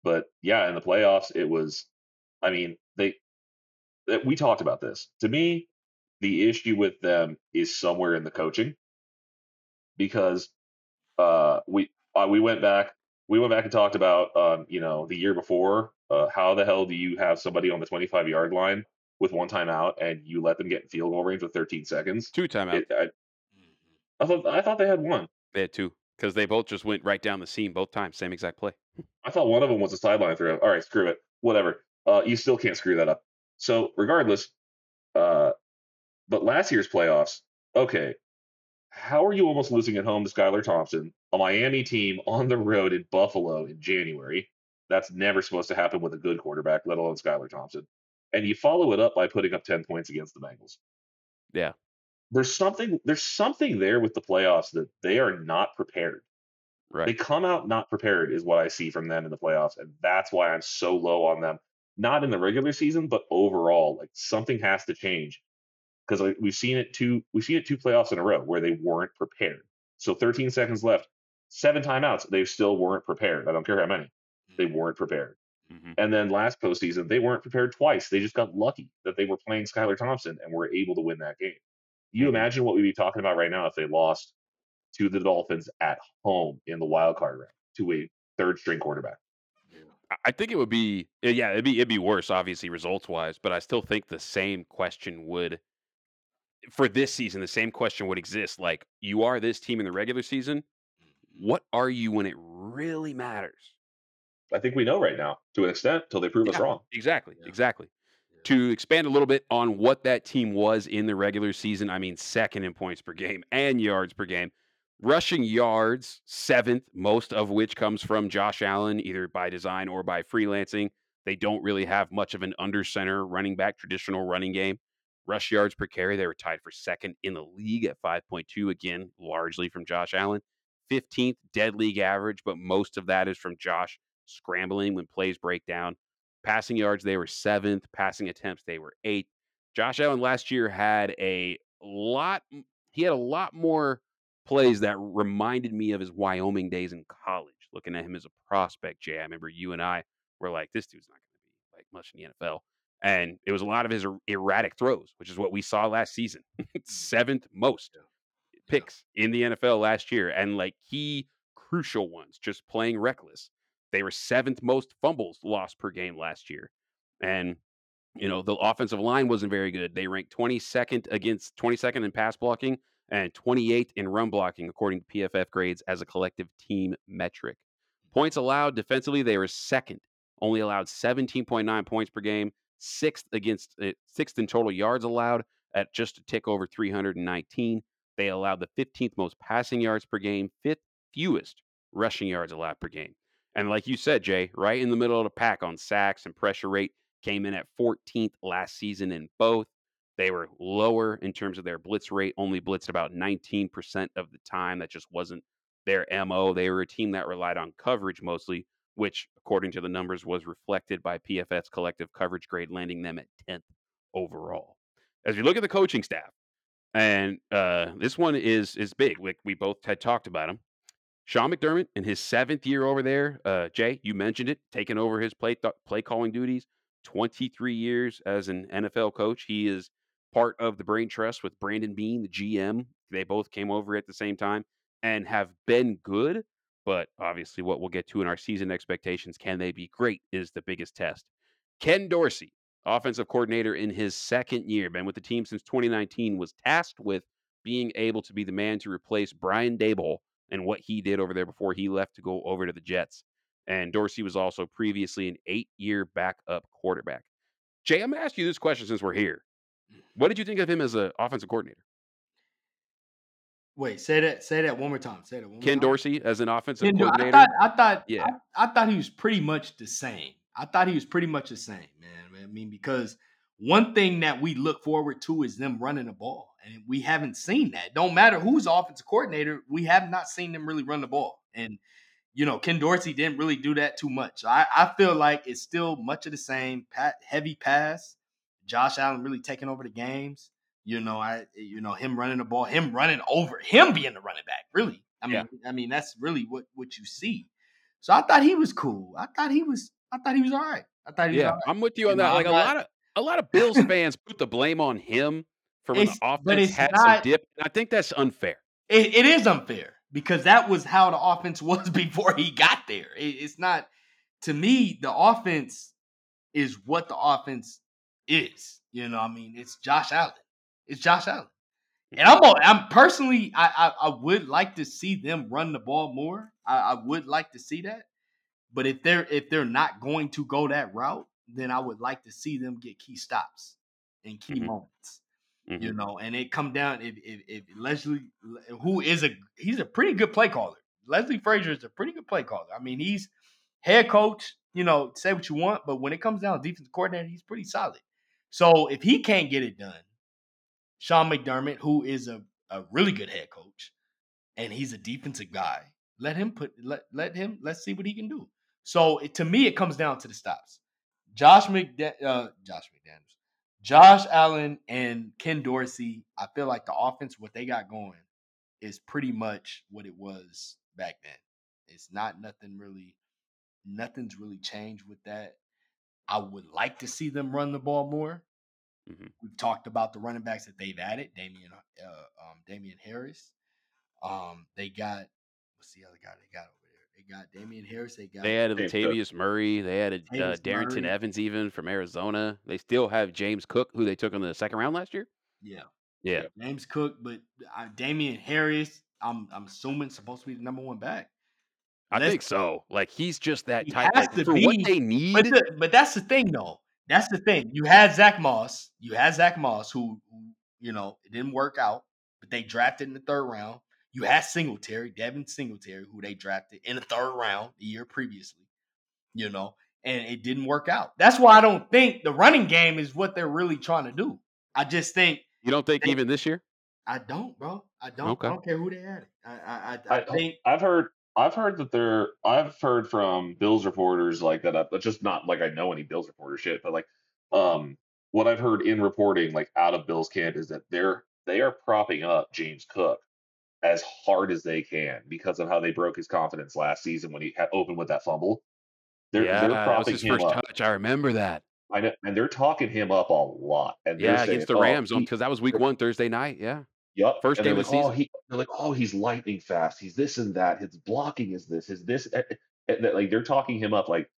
But yeah, in the playoffs, it was. I mean, they that we talked about this. To me, the issue with them is somewhere in the coaching because uh, we uh, we went back we went back and talked about um, you know the year before uh, how the hell do you have somebody on the 25 yard line with one timeout and you let them get in field goal range with 13 seconds Two timeouts. it, I, Mhm. I thought I thought they had one They had two because they both just went right down the seam both times, same exact play. I thought one of them was a sideline throw. All right, screw it. Whatever. Uh, you still can't screw that up. So regardless, uh, but last year's playoffs, okay. How are you almost losing at home to Skylar Thompson, a Miami team on the road in Buffalo in January? That's never supposed to happen with a good quarterback, let alone Skylar Thompson. And you follow it up by putting up 10 points against the Bengals. Yeah. There's something there's something there with the playoffs that they are not prepared. They come out not prepared, is what I see from them in the playoffs, and that's why I'm so low on them. Not in the regular season, but overall, like something has to change because we've seen it two we've seen it two playoffs in a row where they weren't prepared. So 13 seconds left, seven timeouts, they still weren't prepared. I don't care how many, they weren't prepared. hmm And then last postseason, they weren't prepared twice. They just got lucky that they were playing Skylar Thompson and were able to win that game. You Mhm. imagine what we'd be talking about right now if they lost to the Dolphins at home in the wild card round to a third string quarterback. I- think it would be yeah, it'd be it'd be worse, obviously, results wise, but I still think the same question would for this season, the same question would exist. Like, you are this team in the regular season. Mhm. What are you when it really matters? I think we know right now to an extent till they prove us wrong. Exactly. Yeah. Exactly. Yeah. To expand a little bit on what that team was in the regular season, I mean, second in points per game and yards per game. Rushing yards, seventh, most of which comes from Josh Allen, either by design or by freelancing. They don't really have much of an under center running back, traditional running game. Rush yards per carry, they were tied for second in the league at 5.2, again, largely from Josh Allen. 15th dead league average, but most of that is from Josh scrambling when plays break down. Passing yards, they were seventh. Passing attempts, they were eighth. Josh Allen last year had a lot, he had a lot more plays that reminded me of his Wyoming days in college, looking at him as a prospect, Jay. I remember you and I we're like, this dude's not going to be like much in the NFL. And it was a lot of his er- erratic throws, which is what we saw last season. Seventh most picks in the NFL last year, and like key crucial ones, just playing reckless. They were seventh most fumbles lost per game last year. And you know, the offensive line wasn't very good. They ranked 22nd against 22nd in pass blocking and 28th in run blocking, according to PFF grades as a collective team metric. Points allowed defensively, they were second, only allowed 17.9 points per game, sixth against uh, sixth in total yards allowed at just a tick over 319. They allowed the 15th most passing yards per game, fifth fewest rushing yards allowed per game. And like you said, Jay, right in the middle of the pack on sacks and pressure rate, came in at 14th last season in both. They were lower in terms of their blitz rate, only blitzed about 19% of the time. That just wasn't their MO. They were a team that relied on coverage mostly, which, according to the numbers, was reflected by PFF's collective coverage grade, landing them at 10th overall. As we look at the coaching staff, and uh, this one is is big. We, we both had talked about him. Sean McDermott in his seventh year over there. Uh, Jay, you mentioned it, taking over his play th- play calling duties. 23 years as an NFL coach. He is part of the brain trust with Brandon Beane, the GM. They both came over at the same time and have been good. But obviously, what we'll get to in our season expectations, can they be great, is the biggest test. Ken Dorsey, offensive coordinator in his second year, been with the team since 2019, was tasked with being able to be the man to replace Brian Daboll and what he did over there before he left to go over to the Jets. And Dorsey was also previously an eight year backup quarterback. Jay, I'm going to ask you this question since we're here. What did you think of him as an offensive coordinator? Wait, say that. Say that one more time. Say that one. Ken more time. Dorsey as an offensive Ken, coordinator. I thought. I thought. Yeah. I, I, thought he was pretty much the same. I thought he was pretty much the same, man. I mean, because one thing that we look forward to is them running the ball, and we haven't seen that. Don't matter who's offensive coordinator, we have not seen them really run the ball, and you know, Ken Dorsey didn't really do that too much. I, I feel like it's still much of the same. Pat, heavy pass. Josh Allen really taking over the games. You know, I you know him running the ball, him running over, him being the running back. Really, I mean, Yeah. I mean that's really what what you see. So I thought he was cool. I thought he was. I thought he was all right. I thought he was yeah, right. I'm with you on You know, that. I'm Like a not- lot of a lot of Bills fans put the blame on him for when the It's- but offense had some dip. And I think that's unfair. It, it is unfair because that was how the offense was before he got there. It- it's not to me. The offense is what the offense is. You know, I mean, it's Josh Allen. It's Josh Allen, and I'm all- I'm personally, I, I I would like to see them run the ball more. I, I would like to see that, but if they're if they're not going to go that route, then I would like to see them get key stops and key Mhm. moments Mhm. you know, and it come down if, if if Leslie, who is a he's a pretty good play caller. Leslie Frazier is a pretty good play caller. I mean, he's head coach. You know, say what you want, but when it comes down to defensive coordinator, he's pretty solid. So if he can't get it done, Sean McDermott, who is a, a really good head coach, and he's a defensive guy, let him put let let him let's see what he can do. So it, to me, it comes down to the stops. Josh McDa- uh, Josh McDaniels, Josh Allen, and Ken Dorsey. I feel like the offense, what they got going, is pretty much what it was back then. It's not nothing really, nothing's really changed with that. I would like to see them run the ball more. Mhm. We've talked about the running backs that they've added, Damien, uh, um, Damien Harris. Um, they got what's the other guy they got over there? They got Damien Harris. They got They added James Cook. Latavius Murray. They added uh, Darrington Murray. Evans even from Arizona. They still have James Cook, who they took in the second round last year. yeah, Yeah, James Cook, but uh, Damien Harris. I'm I'm assuming supposed to be the number one back. I Let's- think so. Like he's just that He type. has Like, to for what they need. But the, but that's the thing though. That's the thing. You had Zach Moss. You had Zach Moss, who, who you know it didn't work out, but they drafted in the third round. You had Singletary, Devin Singletary, who they drafted in the third round the year previously. You know, and it didn't work out. That's why I don't think the running game is what they're really trying to do. I just think you don't think they- even this year? I don't, bro. I don't. Okay. I don't care who they had. I I, I, I I- think I've heard I've heard that there I've heard from Bills reporters like that uh, just not like I know any Bills reporter shit, but like um what I've heard in reporting like out of Bills camp is that they're they are propping up James Cook as hard as they can because of how they broke his confidence last season when he had opened with that fumble. They're yeah, they're that was propping his him first up. touch. I remember that. I know, and they're talking him up a lot. And they're Yeah, saying, against the "Oh, Rams because that was week one, Thursday night. Yeah, Yep. first and game of like, oh, season. he, they're like, oh, he's lightning fast. He's this and that. His blocking is this. Is this? eh, eh, that, Like they're talking him up like,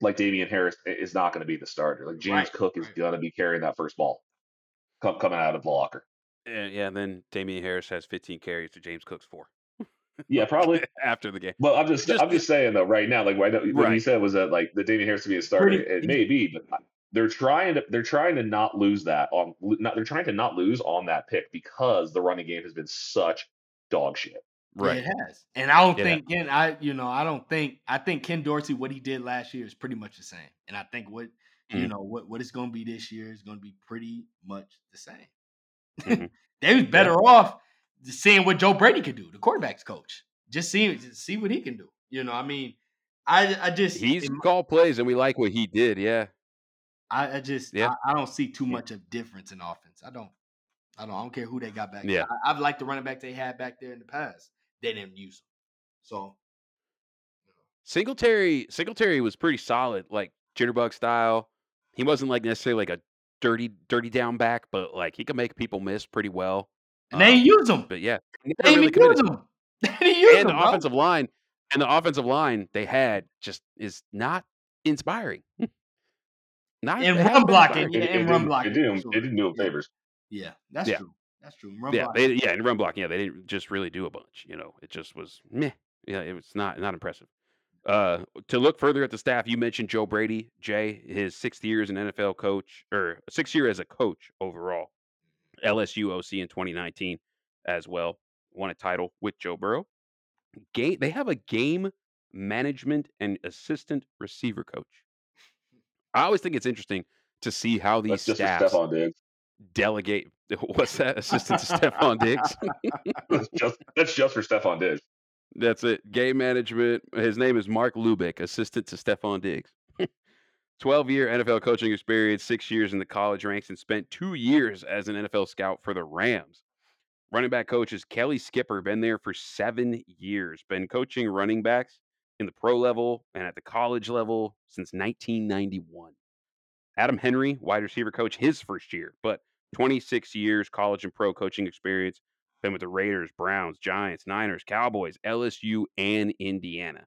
like Damien Harris is not going to be the starter. Like James Right, Cook is right. going to be carrying that first ball, come, coming out of the locker. And, yeah, and then Damien Harris has 15 carries to James Cook's four Yeah, probably. after the game. Well, I'm just, Just- I'm just saying though. Right now, like what you said was that like the Damien Harris to be a starter. Pretty- it may be, but they're trying to, they're trying to not lose that on, not, they're trying to not lose on that pick because the running game has been such dog shit. Right. it has. And I don't Yeah. think Ken, I you know, I don't think I think Ken Dorsey, what he did last year is pretty much the same. And I think what you Mhm. know, what, what it's gonna be this year is gonna be pretty much the same. Mhm. they was better off just seeing what Joe Brady could do, the quarterback's coach. Just see just see what he can do. You know, I mean, I I just He's in my- called plays, and we like what he did. Yeah. I, I just Yeah. I, I don't see too much of difference in offense. I don't. I don't. I don't care who they got back. Yeah. I, I've liked the running back they had back there in the past. They didn't use them. So Singletary Singletary was pretty solid, like jitterbug style. He wasn't like necessarily like a dirty dirty down back, but like he could make people miss pretty well. and they Um, use them. but yeah, he They ain't really use them. They didn't use And them. the offensive line and the offensive line they had just is not inspiring. not And run blocking, inspiring. It, Yeah, it and run blocking, it didn't, sure. it didn't do him favors. Yeah, that's Yeah. true. That's true. Run Yeah, blocking. they yeah, and run blocking. Yeah, they didn't just really do a bunch. You know, it just was meh. Yeah, it was not not impressive. Uh, to look further at the staff, you mentioned Joe Brady, Jay, his sixth year as an NFL coach or sixth year as a coach overall. LSU OC in 2019 as well. Won a title with Joe Burrow. Game, they have a game management and assistant receiver coach. I always think it's interesting to see how these That's staffs Stefon Diggs. delegate. What's that? Assistant to Stefon Diggs. That's just that's just for Stefon Diggs. That's it. Game management. His name is Marc Lubick, assistant to Stefon Diggs. 12 year NFL coaching experience, six years in the college ranks, and spent two years as an NFL scout for the Rams. Running back coach is Kelly Skipper, been there for seven years, been coaching running backs in the pro level and at the college level since 1991. Adam Henry, wide receiver coach, his first year, but 26 years college and pro coaching experience. Been with the Raiders, Browns, Giants, Niners, Cowboys, LSU, and Indiana.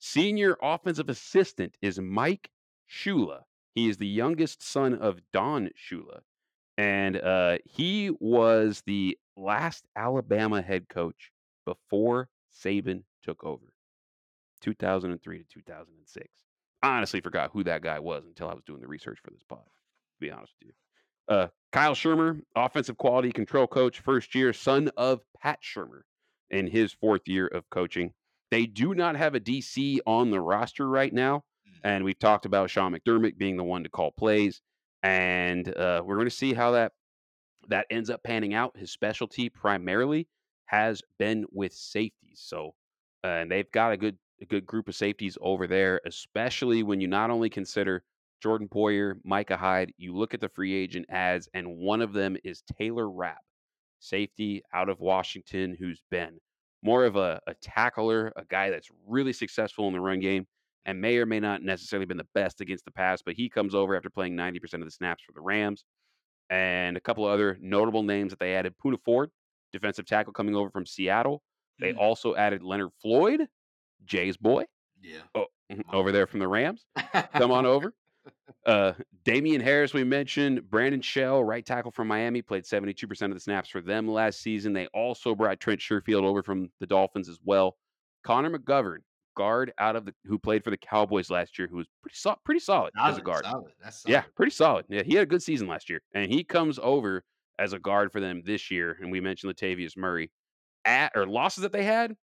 Senior offensive assistant is Mike Shula. He is the youngest son of Don Shula. And uh, he was the last Alabama head coach before Saban took over. 2003 to 2006. I honestly forgot who that guy was until I was doing the research for this pod, to be honest with you. Uh, Kyle Shurmur, offensive quality control coach, first year, son of Pat Shurmur in his fourth year of coaching. They do not have a DC on the roster right now. And we've talked about Sean McDermott being the one to call plays. And uh, we're going to see how that that ends up panning out. His specialty primarily has been with safeties. So, uh, and they've got a good a good group of safeties over there, especially when you not only consider Jordan Poyer, Micah Hyde, you look at the free agent ads, and one of them is Taylor Rapp, safety out of Washington, who's been more of a, a tackler, a guy that's really successful in the run game, and may or may not necessarily been the best against the pass, but he comes over after playing 90% of the snaps for the Rams. And a couple of other notable names that they added Poona Ford, defensive tackle coming over from Seattle. They Mm. also added Leonard Floyd, Jay's boy, Yeah. oh, over there from the Rams. Come on over. Uh, Damien Harris, we mentioned. Brandon Shell, right tackle from Miami, played 72% of the snaps for them last season. They also brought Trent Sherfield over from the Dolphins as well. Connor McGovern, guard out of the who played for the Cowboys last year, who was pretty so, pretty solid, as a guard. solid. That's solid. Yeah, pretty solid. Yeah, he had a good season last year, and he comes over as a guard for them this year. And we mentioned Latavius Murray. At or losses that they had,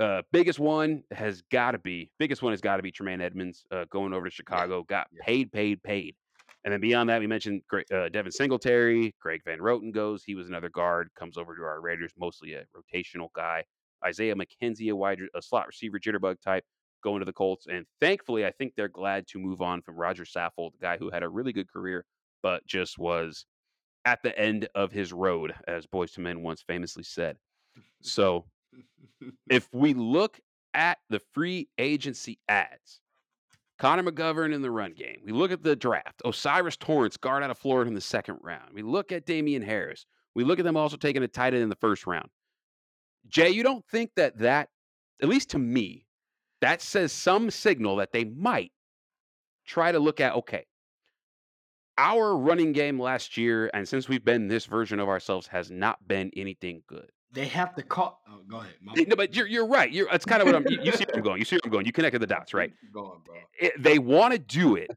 uh, biggest one has got to be biggest one has got to be Tremaine Edmunds uh, going over to Chicago. Got paid, paid, paid. And then beyond that, we mentioned uh, Devin Singletary. Greg Van Roten goes. He was another guard. Comes over to our Raiders, mostly a rotational guy. Isaiah McKenzie, a wide, a slot receiver, jitterbug type, going to the Colts. And thankfully, I think they're glad to move on from Roger Saffold, the guy who had a really good career, but just was at the end of his road, as Boyz II Men once famously said. So if we look at the free agency ads, Connor McGovern in the run game. We look at the draft. O'Cyrus Torrence, guard out of Florida in the second round. We look at Damien Harris. We look at them also taking a tight end in the first round. Jay, you don't think that that, at least to me, that says some signal that they might try to look at, okay, our running game last year, and since we've been this version of ourselves, has not been anything good. They have to call. Oh, go ahead. My- No, but you're you're right. You're it's kind of what I'm. You, you see where I'm going. You see where I'm going. You connected the dots, right? Going, bro. It, they want to do it.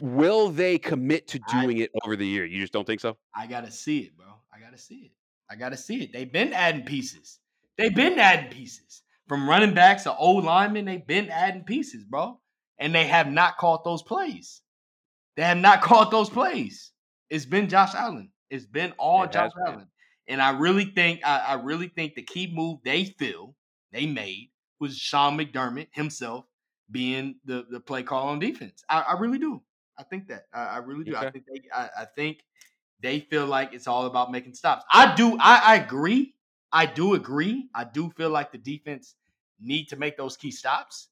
Will they commit to I- doing it over the year? You just don't think so? I gotta see it, bro. I gotta see it. I gotta see it. They've been adding pieces. They've been adding pieces. From running backs to old linemen, they've been adding pieces, bro. And they have not caught those plays. They have not caught those plays. It's been Josh Allen. It's been all It Josh been. And I really think, I, I really think the key move they feel they made was Sean McDermott himself being the, the play call on defense. I, I really do. I think that. I, I really do. I think they I, I think they feel like it's all about making stops. I do. I, I agree. I do agree. I do feel like the defense need to make those key stops.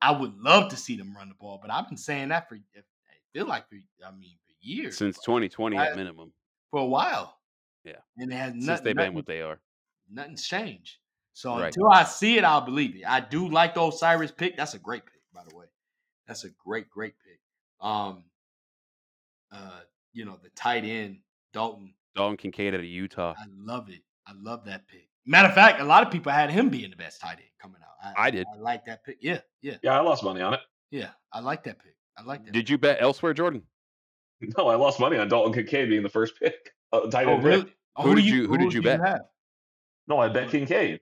I would love to see them run the ball, but I've been saying that for I feel like for I mean for years, Since 2020 I- at minimum, for a while. Yeah. and it has nothing. since they've been what they are. nothing's changed. So Right. until I see it, I'll believe it. I do like the O'Cyrus pick. That's a great pick, by the way. That's a great, great pick. Um, uh, you know the tight end Dalton. Dalton Kincaid out of Utah. I love it. I love that pick. Matter of fact, a lot of people had him being the best tight end coming out. I did. I like that pick. Yeah, yeah, Yeah, I lost money on it. yeah. I like that pick. I like that. Did you bet elsewhere, Jordan? No, I lost money on Dalton Kincaid being the first pick, uh, tight oh, really? Oh, Who did you- who did you bet? No, I bet Kincaid.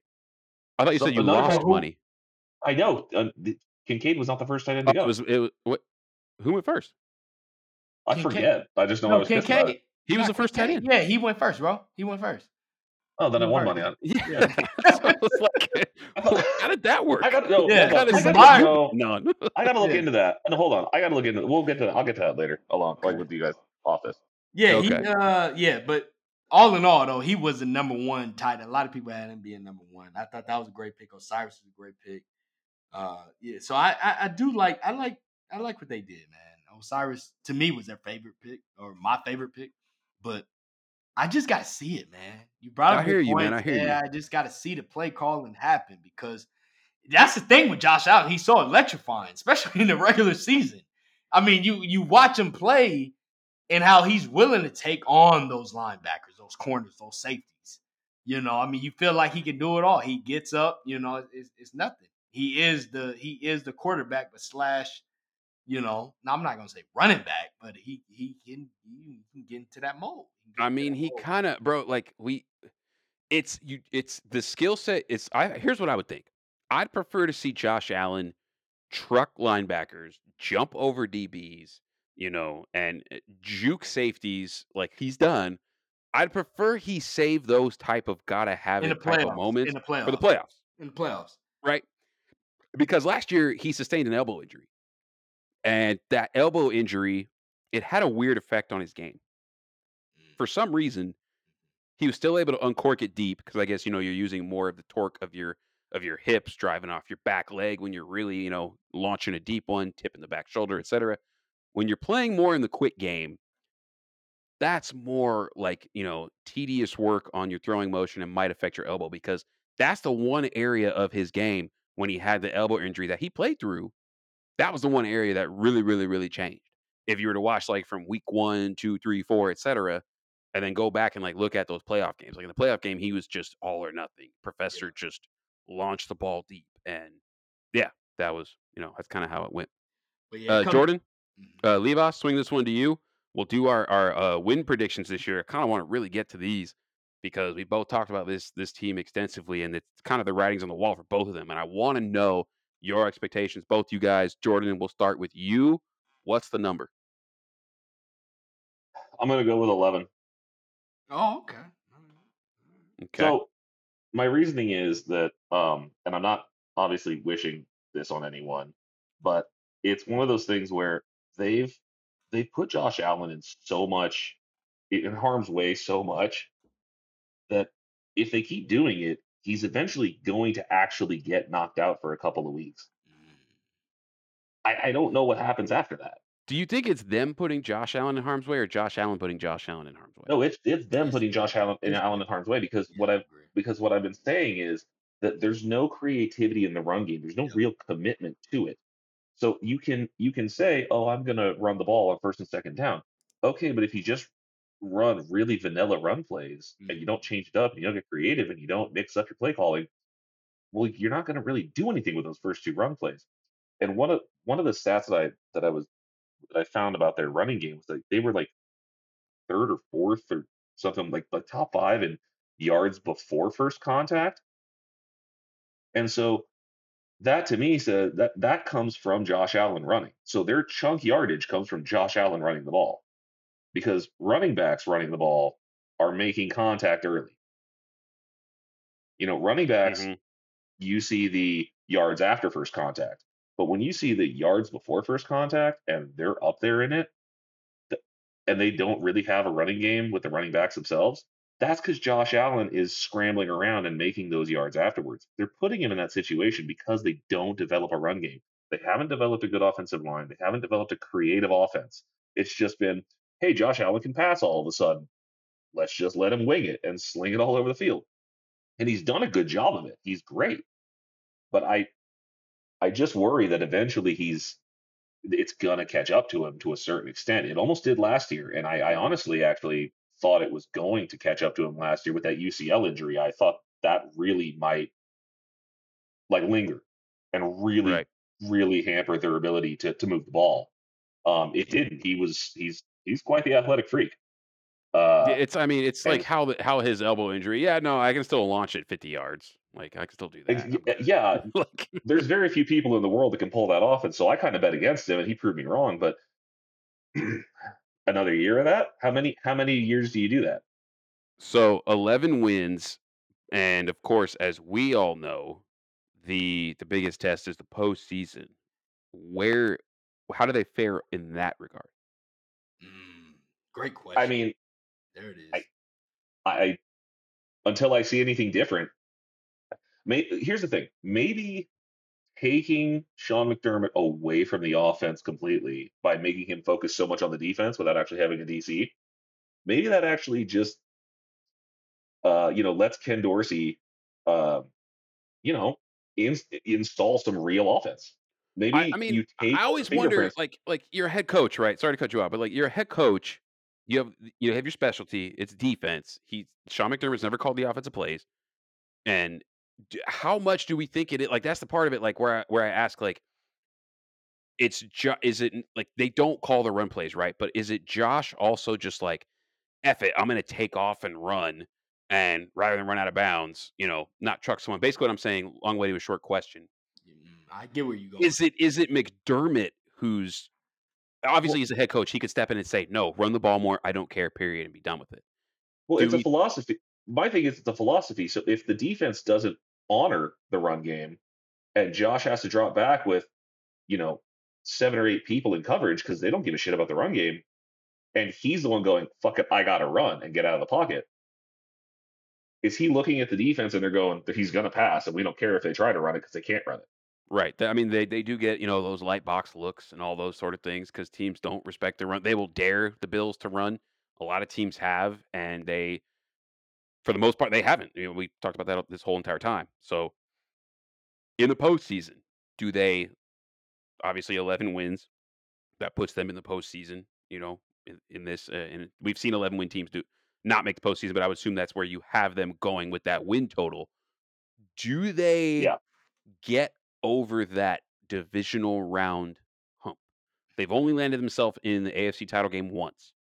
I thought you So said you lost who- money. I know uh, Kincaid was not the first tight end Oh, to go. it was, it was, what, who went first? I Kincaid. forget. I just know I was Kincaid. He was the first tight end. Yeah, he went first, bro. He went first. Oh, then I won money on it. Yeah. I was like, how did that work? I got no. Yeah, hold on. that I is gotta, smart. no, None. I gotta look Yeah. into that. No, hold on. I gotta look into. We'll get to. I'll get to that later. Along like with you guys off this. Yeah, he uh yeah, but all in all though, he was the number one tight end. A lot of people had him being number one. I thought that was a great pick. O'Cyrus was a great pick. Uh yeah, so I, I I do like I like I like what they did, man. O'Cyrus to me was their favorite pick or my favorite pick, but I just gotta see it, man. You brought up I hear you, man. I hear you. and I just gotta see the play calling happen because that's the thing with Josh Allen. He's so electrifying, especially in the regular season. I mean, you you watch him play and how he's willing to take on those linebackers, those corners, those safeties. You know, I mean, you feel like he can do it all. He gets up, you know, it's, it's nothing. He is the he is the quarterback, but slash, you know, now I'm not gonna say running back, but he he can he can get into that mold. He can get I mean, he kind of, bro. Like we, it's you. It's the skill set. It's I. Here's what I would think. I'd prefer to see Josh Allen truck linebackers, jump over DBs, you know, and uh, juke safeties like he's done. I'd prefer he save those type of gotta have in the it type of playoffs. moments In the playoffs. for the playoffs, In the playoffs. right? Because last year he sustained an elbow injury, and that elbow injury it had a weird effect on his game for some reason, he was still able to uncork it deep because I guess you know you're using more of the torque of your of your hips driving off your back leg when you're really you know launching a deep one, tipping the back shoulder, etc. When you're playing more in the quick game, that's more like you know tedious work on your throwing motion and might affect your elbow because that's the one area of his game when he had the elbow injury that he played through. That was the one area that really, really, really changed. If you were to watch like from week one, two, three, four, etc., and then go back and like look at those playoff games. Like in the playoff game, he was just all or nothing. Professor just launched the ball deep, and yeah, that was you know that's kind of how it went. But yeah, Uh, come- Jordan. Uh, Levi, swing this one to you. We'll do our our uh, win predictions this year. I kind of want to really get to these because we both talked about this this team extensively, and it's kind of the writings on the wall for both of them. And I want to know your expectations, both you guys. Jordan, we'll start with you. What's the number? I'm gonna go with 11. Oh, okay. Okay. So my reasoning is that, um, and I'm not obviously wishing this on anyone, but it's one of those things where they've they've put Josh Allen in so much in harm's way so much that if they keep doing it, he's eventually going to actually get knocked out for a couple of weeks. Mm. I, I don't know what happens after that. Do you think it's them putting Josh Allen in harm's way, or Josh Allen putting Josh Allen in harm's way? No, it's it's them putting Josh Allen in Allen in harm's way because what I've because what I've been saying is that there's no creativity in the run game. There's no real commitment to it. So you can you can say, "Oh, I'm going to run the ball on first and second down." Okay, but if you just run really vanilla run plays and you mm-hmm. don't change it up and you don't get creative and you don't mix up your play calling, well, you're not going to really do anything with those first two run plays. And one of one of the stats that I that I was that I found about their running game was that they were like third or fourth or something like like top five in yards before first contact. And so that to me says that that comes from Josh Allen running. So their chunk yardage comes from Josh Allen running the ball. Because running backs running the ball are making contact early. You know, running backs, Mhm. you see the yards after first contact. But when you see the yards before first contact and they're up there in it, and they don't really have a running game with the running backs themselves, that's because Josh Allen is scrambling around and making those yards afterwards. They're putting him in that situation because they don't develop a run game. They haven't developed a good offensive line. They haven't developed a creative offense. It's just been, hey, Josh Allen can pass all of a sudden. Let's just let him wing it and sling it all over the field. And he's done a good job of it. He's great. But I I just worry that eventually he's it's gonna catch up to him to a certain extent. It almost did last year, and I, I honestly actually thought it was going to catch up to him last year with that UCL injury. I thought that really might like linger and really, Right. really hamper their ability to to move the ball. Um, it didn't. He was he's he's quite the athletic freak. Uh, it's I mean, it's like how how his elbow injury. Yeah, no, I can still launch it 50 yards. Like I can still do that. yeah, like there's very few people in the world that can pull that off, and so I kind of bet against him, and he proved me wrong. But another year of that, how many how many years do you do that? so 11 wins and of course as we all know, the the biggest test is the postseason. Where how do they fare in that regard? Mm, great question. I mean, there it is. I- I until I see anything different. May, here's the thing: maybe taking Sean McDermott away from the offense completely by making him focus so much on the defense without actually having a DC, maybe that actually just, uh, you know, lets Ken Dorsey, uh, you know, in, install some real offense. Maybe I, I mean, you take I always wonder, like, like you're a head coach, right? Sorry to cut you off, but like you're a head coach. You have you have your specialty. It's defense. He Sean McDermott's never called the offensive plays, and d- how much do we think it? is? Like that's the part of it, like where I, where I ask, like, it's jo- is it like they don't call the run plays, right? But is it Josh also just like, F it, I'm going to take off and run, and rather than run out of bounds, you know, not truck someone. Basically, what I'm saying, long way to a short question Mm, I get where you go. is it is it McDermott who's obviously he's a head coach. He could step in and say, "No, run the ball more. I don't care." Period, and be done with it. Well, Do it's a philosophy. My thing is it's a philosophy. So if the defense doesn't honor the run game, and Josh has to drop back with, you know, seven or eight people in coverage because they don't give a shit about the run game, and he's the one going, "Fuck it, I gotta run and get out of the pocket." Is he looking at the defense and they're going, "He's gonna pass, and we don't care if they try to run it because they can't run it." Right. I mean, they they do get you know those light box looks and all those sort of things because teams don't respect the run. They will dare the Bills to run. A lot of teams have, and they, for the most part, they haven't. You know, we talked about that this whole entire time. So, in the postseason, do they? Obviously, eleven wins. That puts them in the postseason. You know, in, in this, uh, and we've seen eleven win teams do not make the postseason, but I would assume that's where you have them going with that win total. Do they? Yeah. get over that divisional round hump. They've only landed themselves in the AFC title game once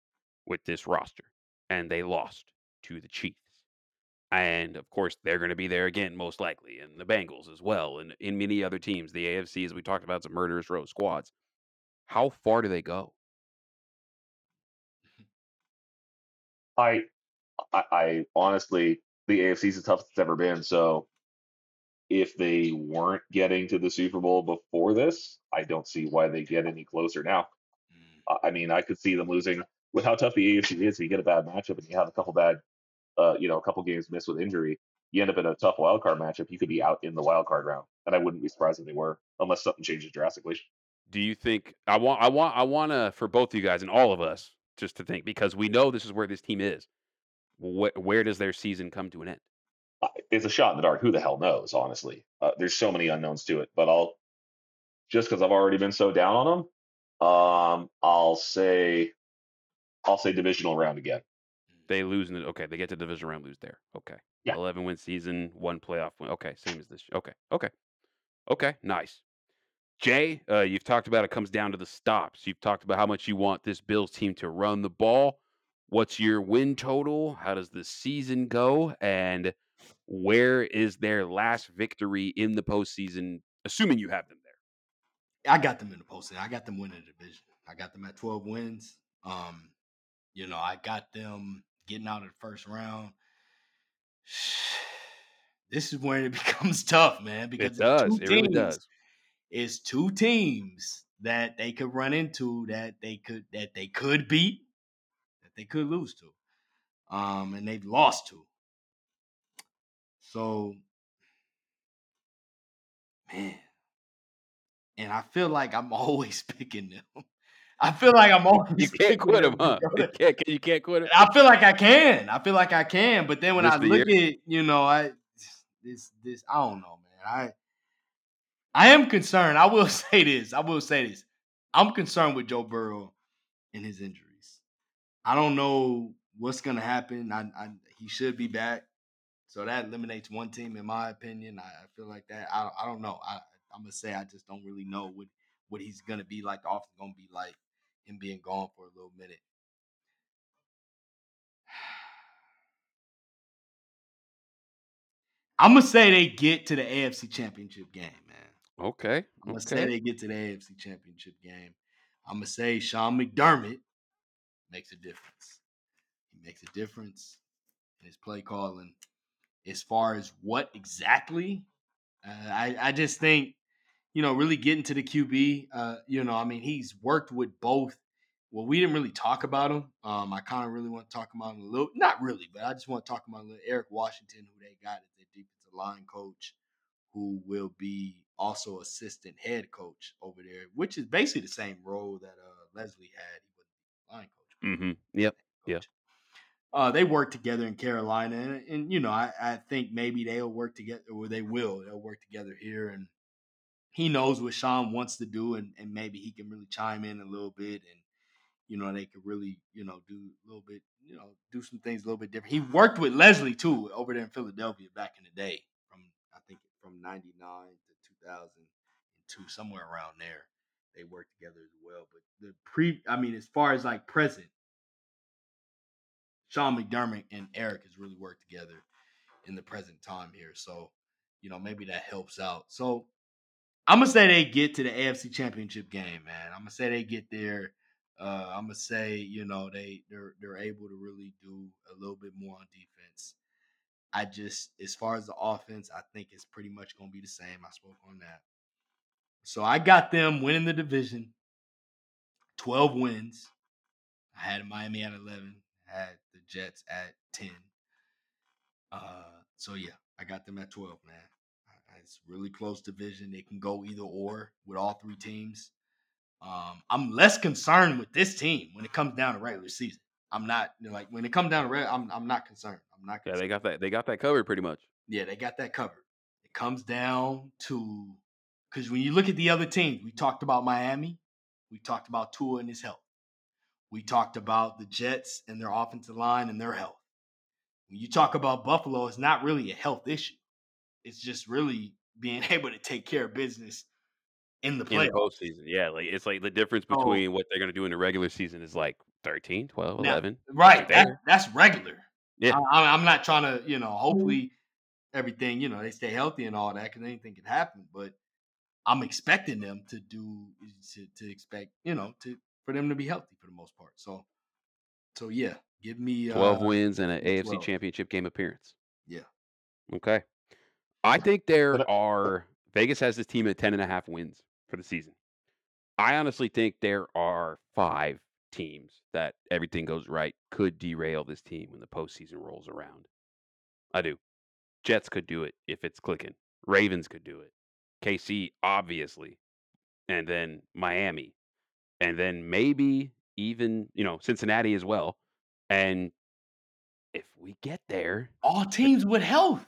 with this roster, and they lost to the Chiefs. And of course, they're going to be there again, most likely, and the Bengals as well, and in many other teams. The AFC, as we talked about, some murderous row of squads. How far do they go? I, I, I honestly, the AFC is the toughest it's ever been. So, if they weren't getting to the Super Bowl before this, I don't see why they get any closer now. Mm, I- I mean, I could see them losing with how tough the AFC is. If you get a bad matchup and you have a couple bad, uh, you know, a couple games missed with injury, you end up in a tough wild card matchup. You could be out in the wild card round, and I wouldn't be surprised if they were, unless something changes drastically. do you think I want I want I want to for both of you guys and all of us just to think because we know this is where this team is. Wh- where does their season come to an end? It's a shot in the dark. Who the hell knows? Honestly, uh, there's so many unknowns to it. But I'll just because I've already been so down on them, um, I'll say I'll say divisional round again. They lose in the okay. They get to division round, lose there. Okay, Yeah. eleven win season, one playoff win. Okay, same as this. Okay, okay, okay. Nice. Jay, uh, you've talked about it comes down to the stops. You've talked about how much you want this Bills team to run the ball. What's your win total? How does the season go? And where is their last victory in the postseason? Assuming you have them there. I got them in the postseason. I got them winning the division. I got them at 12 wins. Um, you know, I got them getting out of the first round. This is when it becomes tough, man, because It does. two It really teams. does. It's two teams that they could run into that they could that they could beat, that they could lose to. Um, and they've lost to. So man. And I feel like I'm always picking them. I feel like I'm always You can't quit him, huh? You can't. You can't quit him. I feel like I can. I feel like I can. But then when This I look at, you know, I this this I don't know, man. I I am concerned. I will say this. I will say this. I'm concerned with Joe Burrow and his injuries. I don't know what's gonna happen. I, I he should be back. So that eliminates one team, in my opinion. I, I feel like that. I I don't know. I I'm gonna say I just don't really know what what he's gonna be like. The offense gonna be like him being gone for a little minute. I'm gonna say they get to the AFC Championship game, man. Okay. I'm gonna say they get to the AFC Championship game. I'm gonna say Sean McDermott makes a difference. He makes a difference in his play calling. As far as what exactly, uh, I I just think you know really getting to the QB. Uh, you know, I mean he's worked with both. Well, we didn't really talk about him. Um, I kind of really want to talk about him a little, not really, but I just want to talk about a little Eric Washington, who they got as their defensive line coach who will be also assistant head coach over there, which is basically the same role that uh, Leslie had. He was line coach. Mm-hmm. Yep. Yeah. Uh, they work together in Carolina, and, and you know, I, I think maybe they'll work together, or they will. They'll work together here, and he knows what Sean wants to do, and, and maybe he can really chime in a little bit, and you know, they could really, you know, do a little bit, you know, do some things a little bit different. He worked with Leslie too over there in Philadelphia back in the day, from I think from '99 to 2002, somewhere around there. They worked together as well. But the pre, I mean, as far as like present, Sean McDermott and Eric has really worked together in the present time here. So, you know, maybe that helps out. So I'm gonna say they get to the AFC Championship game, man. I'm gonna say they get there. Uh, I'm gonna say, you know, they they're they're able to really do a little bit more on defense. I just, as far as the offense, I think it's pretty much gonna be the same. I spoke on that. So I got them winning the division, 12 wins. I had Miami at 11, had the Jets at 10. Uh, so yeah, I got them at 12, man. It's really close division. It can go either or with all three teams. Um, I'm less concerned with this team when it comes down to regular season. I'm not like when it comes down to regular, I'm I'm not concerned. I'm not Yeah, they got that. They got that covered pretty much. Yeah, they got that covered. It comes down to because when you look at the other teams, we talked about Miami, we talked about Tua and his health, we talked about the Jets and their offensive line and their health. When you talk about Buffalo, it's not really a health issue. It's just really being able to take care of business in the in the playoffs. postseason. Yeah, like it's like the difference between what they're going to do in the regular season is like 13, 12, Now, 11. Right. That, that's regular. Yeah. I, I'm not trying to, you know, hopefully everything, you know, they stay healthy and all that because anything can happen. But I'm expecting them to do, to, to expect, you know, to for them to be healthy for the most part. So, so yeah, give me 12 uh, wins and an AFC 12. championship game appearance. Yeah. Okay. I think there uh, are Vegas has this team at 10 and a half wins for the season. I honestly think there are five teams that everything goes right could derail this team when the postseason rolls around. I do. Jets could do it if it's clicking. Ravens could do it. KC, obviously. and then Miami, and then maybe even you know Cincinnati as well. And if we get there, All teams with health.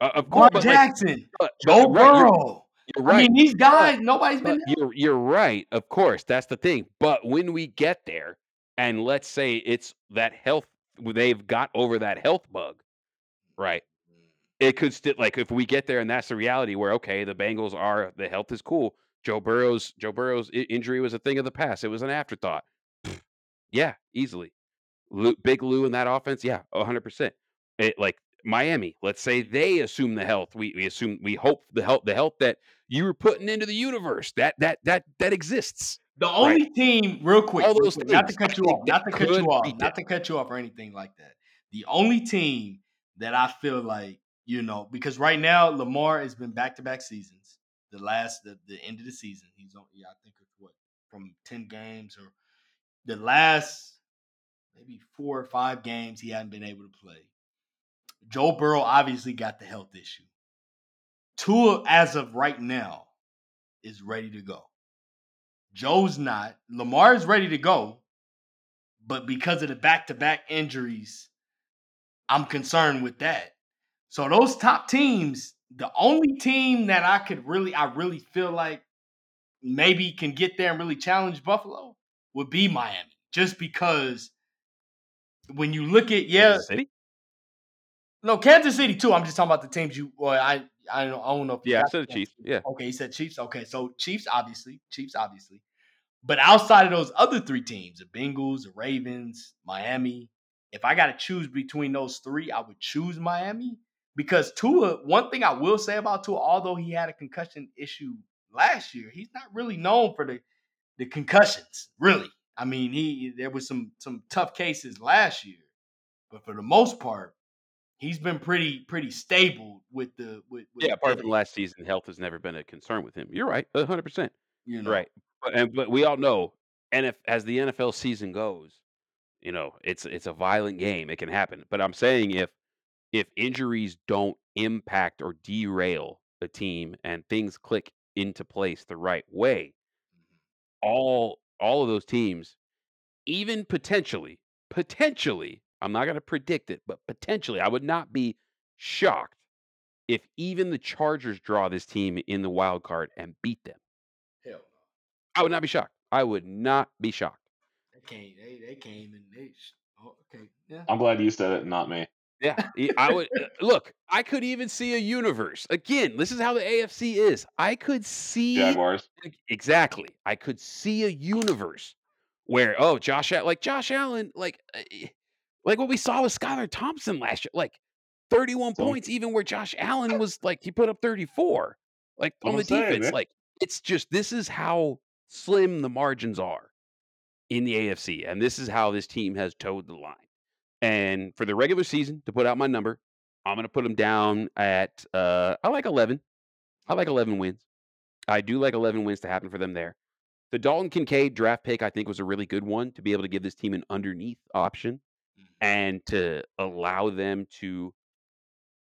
Uh, of course, like, Jackson, but, Joe but right, you're, Burrow. you're I right. mean, these guys, nobody's been you're you're right. Of course, that's the thing. But when we get there, and let's say it's that health, they've got over that health bug, right? It could still like if we get there and that's the reality where okay, the Bengals are the health is cool. Joe Burrow's Joe Burrow's i- injury was a thing of the past. It was an afterthought. Yeah, easily. Lou, Big Lou in that offense, yeah, hundred percent. It like Miami. Let's say they assume the health. We we assume we hope the health the health that you were putting into the universe that that that that exists. The Right. only team, real quick, All those quick, not to cut you off, not to cut you off, not them. to cut you off or anything like that. The only team that I feel like, you know, because right now Lamar has been back to back seasons. The last, the, the end of the season, he's on. Yeah, I think it's what from ten games or the last maybe four or five games he hadn't been able to play. Joe Burrow obviously got the health issue. Tua, as of right now, is ready to go. Joe's not. Lamar is ready to go, but because of the back-to-back injuries, I'm concerned with that. So those top teams, the only team that I could really, I really feel like maybe can get there and really challenge Buffalo would be Miami, just because when you look at yeah, City. No Kansas City too. I'm just talking about the teams you. Well, I I don't, I don't know if Yeah, I said the Chiefs. Yeah. Okay, he said Chiefs. Okay, so Chiefs obviously, Chiefs obviously. But outside of those other three teams, the Bengals, the Ravens, Miami, if I got to choose between those three, I would choose Miami because Tua. One thing I will say about Tua, although he had a concussion issue last year, he's not really known for the the concussions. Really, I mean, he there was some some tough cases last year, but for the most part, he's been pretty pretty stable with the with, with Yeah, apart the- from last season, health has never been a concern with him. You're right, hundred percent. you know Right, but and but we all know, and if as the NFL season goes, you know, it's it's a violent game. It can happen. But I'm saying if if injuries don't impact or derail a team and things click into place the right way, mm-hmm. all all of those teams, even potentially, potentially, I'm not going to predict it, but potentially, I would not be shocked if even the Chargers draw this team in the wild card and beat them. hell no. I would not be shocked. I would not be shocked. They came. They they came and they. sh- Oh, okay. Yeah. I'm glad you said it, and not me. Yeah, I would uh, look. I could even see a universe. Again, this is how the AFC is. I could see Jaguars. Exactly. I could see a universe where oh Josh Al- like Josh Allen like uh, eh, like what we saw with Skylar Thompson last year like 31 So- points even where Josh Allen was like he put up 34 like on I'm the saying, defense man. like it's just this is how slim the margins are in the AFC and this is how this team has toed the line. And for the regular season to put out my number, I'm going to put them down at uh I like 11. I like 11 wins. I do like 11 wins to happen for them there. The Dalton Kincaid draft pick, I think, was a really good one to be able to give this team an underneath option and to allow them to,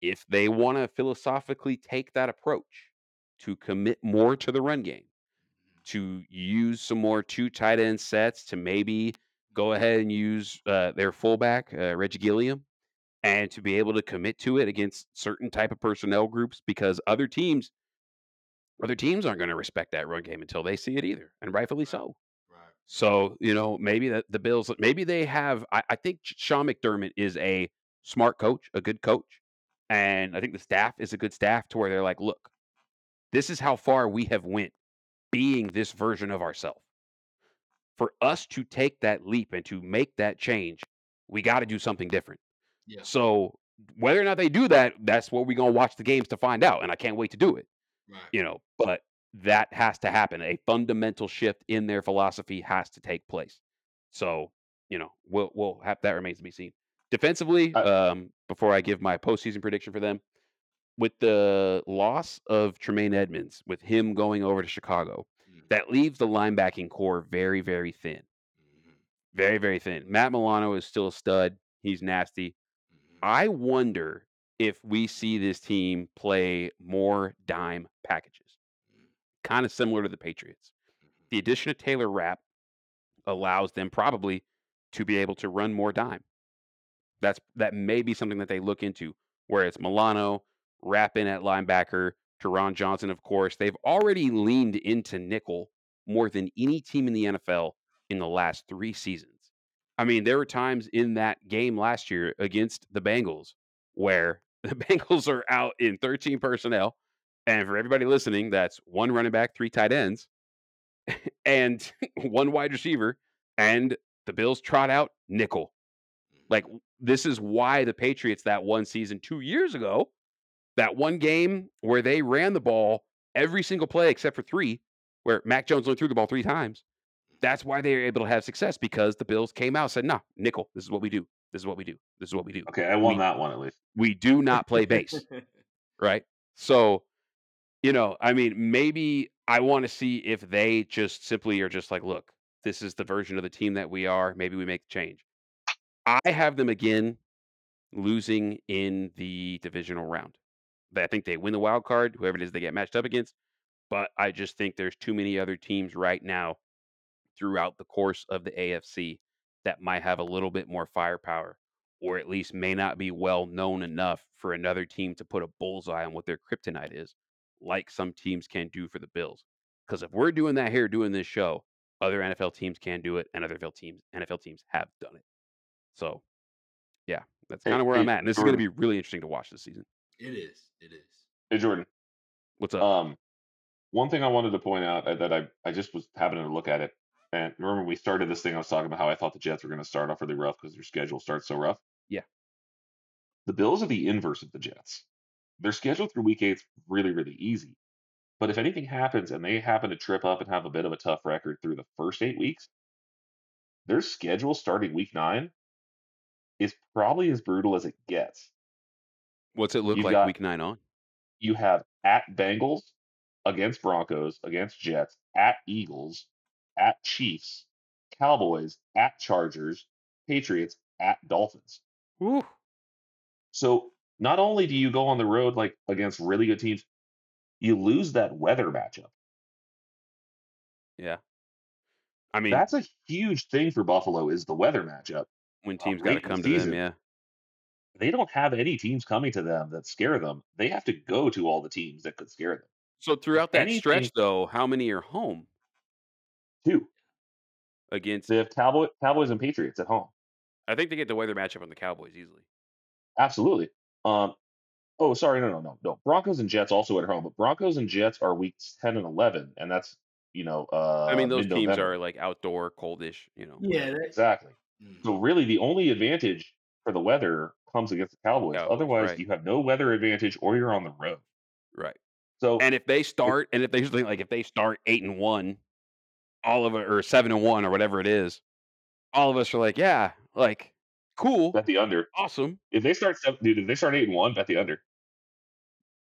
if they want to philosophically take that approach, to commit more to the run game, to use some more two tight end sets, to maybe go ahead and use uh, their fullback, uh, Reggie Gilliam, and to be able to commit to it against certain type of personnel groups because other teams other teams aren't going to respect that run game until they see it either, and rightfully so. So you know maybe that the Bills maybe they have. I, I think Sean McDermott is a smart coach, a good coach, and I think the staff is a good staff to where they're like, look, this is how far we have went being this version of ourselves. For us to take that leap and to make that change, we got to do something different. Yeah. So whether or not they do that, that's what we're gonna watch the games to find out, and I can't wait to do it Right. you know, but that has to happen. A fundamental shift in their philosophy has to take place. So, you know, we'll we'll have that remains to be seen. Defensively, I- um, before I give my postseason prediction for them, with the loss of Tremaine Edmunds, with him going over to Chicago, Mhm. that leaves the linebacking corps very, very thin. Mhm. Very, very thin. Matt Milano is still a stud. He's nasty. Mhm. I wonder if we see this team play more dime packages, kind of similar to the Patriots. Mm-hmm. the addition of Taylor Rapp allows them probably to be able to run more dime. That's that may be something that they look into, where it's Milano, Rapp in at linebacker, Taron Johnson, of course. They've already leaned into nickel more than any team in the NFL in the last three seasons. I mean, there were times in that game last year against the Bengals where the Bengals are out in 13 personnel. And for everybody listening, that's one running back, three tight ends, and one wide receiver. And the Bills trot out nickel. Like, mm-hmm. this is why the Patriots, that one season two years ago, that one game where they ran the ball every single play except for three, where Mac Jones only threw the ball three times. Mm-hmm. That's why they were able to have success because the Bills came out and said, "No, nickel. This is what we do. This is what we do. This is what we do. Okay, I won We- that one at least. We do not play base." right? So, you know, I mean, maybe I want to see if they just simply are just like, look, this is the version of the team that we are. Maybe we make the change. I have them again losing in the divisional round. I think they win the wild card, whoever it is they get matched up against. But I just think there's too many other teams right now throughout the course of the AFC that might have a little bit more firepower or at least may not be well known enough for another team to put a bullseye on what their kryptonite is, like some teams can do for the Bills. Because if we're doing that here, doing this show, other NFL teams can do it, and other NFL teams NFL teams have done it. So, yeah, that's kind of where hey, I'm at, and this is going to be really interesting to watch this season. It is. It is. Hey Jordan, What's up? um, one thing I wanted to point out uh, that I I just was happening to look at it, and remember we started this thing. I was talking about how I thought the Jets were going to start off really rough because their schedule starts so rough. Yeah. The Bills are the inverse of the Jets. Their schedule through Week Eight's really really easy, but if anything happens and they happen to trip up and have a bit of a tough record through the first eight weeks, their schedule starting Week Nine is probably as brutal as it gets. What's it look you've like got- week nine on? you have at Bengals, against Broncos, against Jets, at Eagles, at Chiefs, Cowboys, at Chargers, Patriots, at Dolphins. Woo. So not only do you go on the road like against really good teams, you lose that weather matchup. Yeah. I mean, That's a huge thing for Buffalo is the weather matchup. when uh, teams got to the come to them, yeah. They don't have any teams coming to them that scare them. They have to go to all the teams that could scare them. So throughout that anything- stretch, though, how many are home Two. against? Have Cowboy, Cowboys and Patriots at home. I think they get the weather matchup on the Cowboys easily. Absolutely. Um, oh, sorry, no, no, no, no. Broncos and Jets also at home, but Broncos and Jets are weeks ten and eleven, and that's you know, uh, I mean, those teams mid-November. are like outdoor, coldish. You know. Yeah. That, exactly. Mm. So really, the only advantage for the weather comes against the Cowboys. Cowboys, Otherwise, right. you have no weather advantage, or you're on the road. Right. So And if they start, and if they usually like, if they start eight and one, all of it, or seven and one, or whatever it is, all of us are like, yeah, like, cool, bet the under. awesome. If they start seven, dude, if they start eight and one, bet the under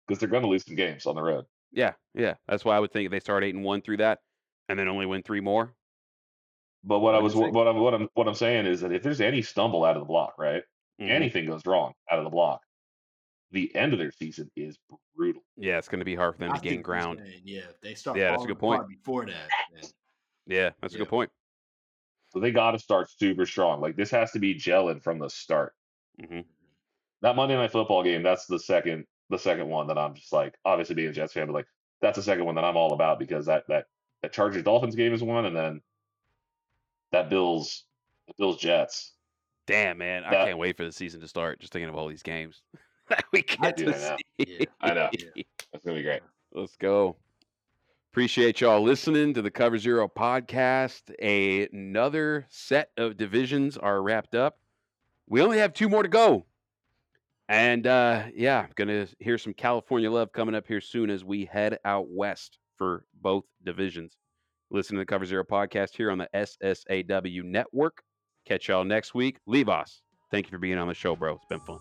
because they're going to lose some games on the road. Yeah, yeah. That's why I would think if they start eight and one through that, and then only win three more. But what I What'd was you say? what I'm what I'm what I'm saying is that if there's any stumble out of the block, right? Mhm. anything goes wrong out of the block, the end of their season is brutal. Yeah, it's going to be hard for them I to gain ground. saying, yeah. They start. Yeah, that's a good point. Before that. then- Yeah, that's a good point. So they got to start super strong. Like this has to be gelling from the start. hmm That Monday Night Football game, that's the second, the second one that I'm just like, obviously being a Jets fan, but like that's the second one that I'm all about because that that that Chargers Dolphins game is one, and then that Bills, Bills Jets. Damn, man, I can't wait for the season to start. Just thinking of all these games that we get Dude, to see. Yeah, I know. yeah. That's gonna be great. Let's go. Appreciate y'all listening to the Cover Zero podcast. A- another set of divisions are wrapped up. We only have two more to go. And uh, yeah, gonna hear some California love coming up here soon as we head out west for both divisions. Listen to the Cover Zero podcast here on the SSAW network. Catch y'all next week. Leave us. Thank you for being on the show, bro. It's been fun.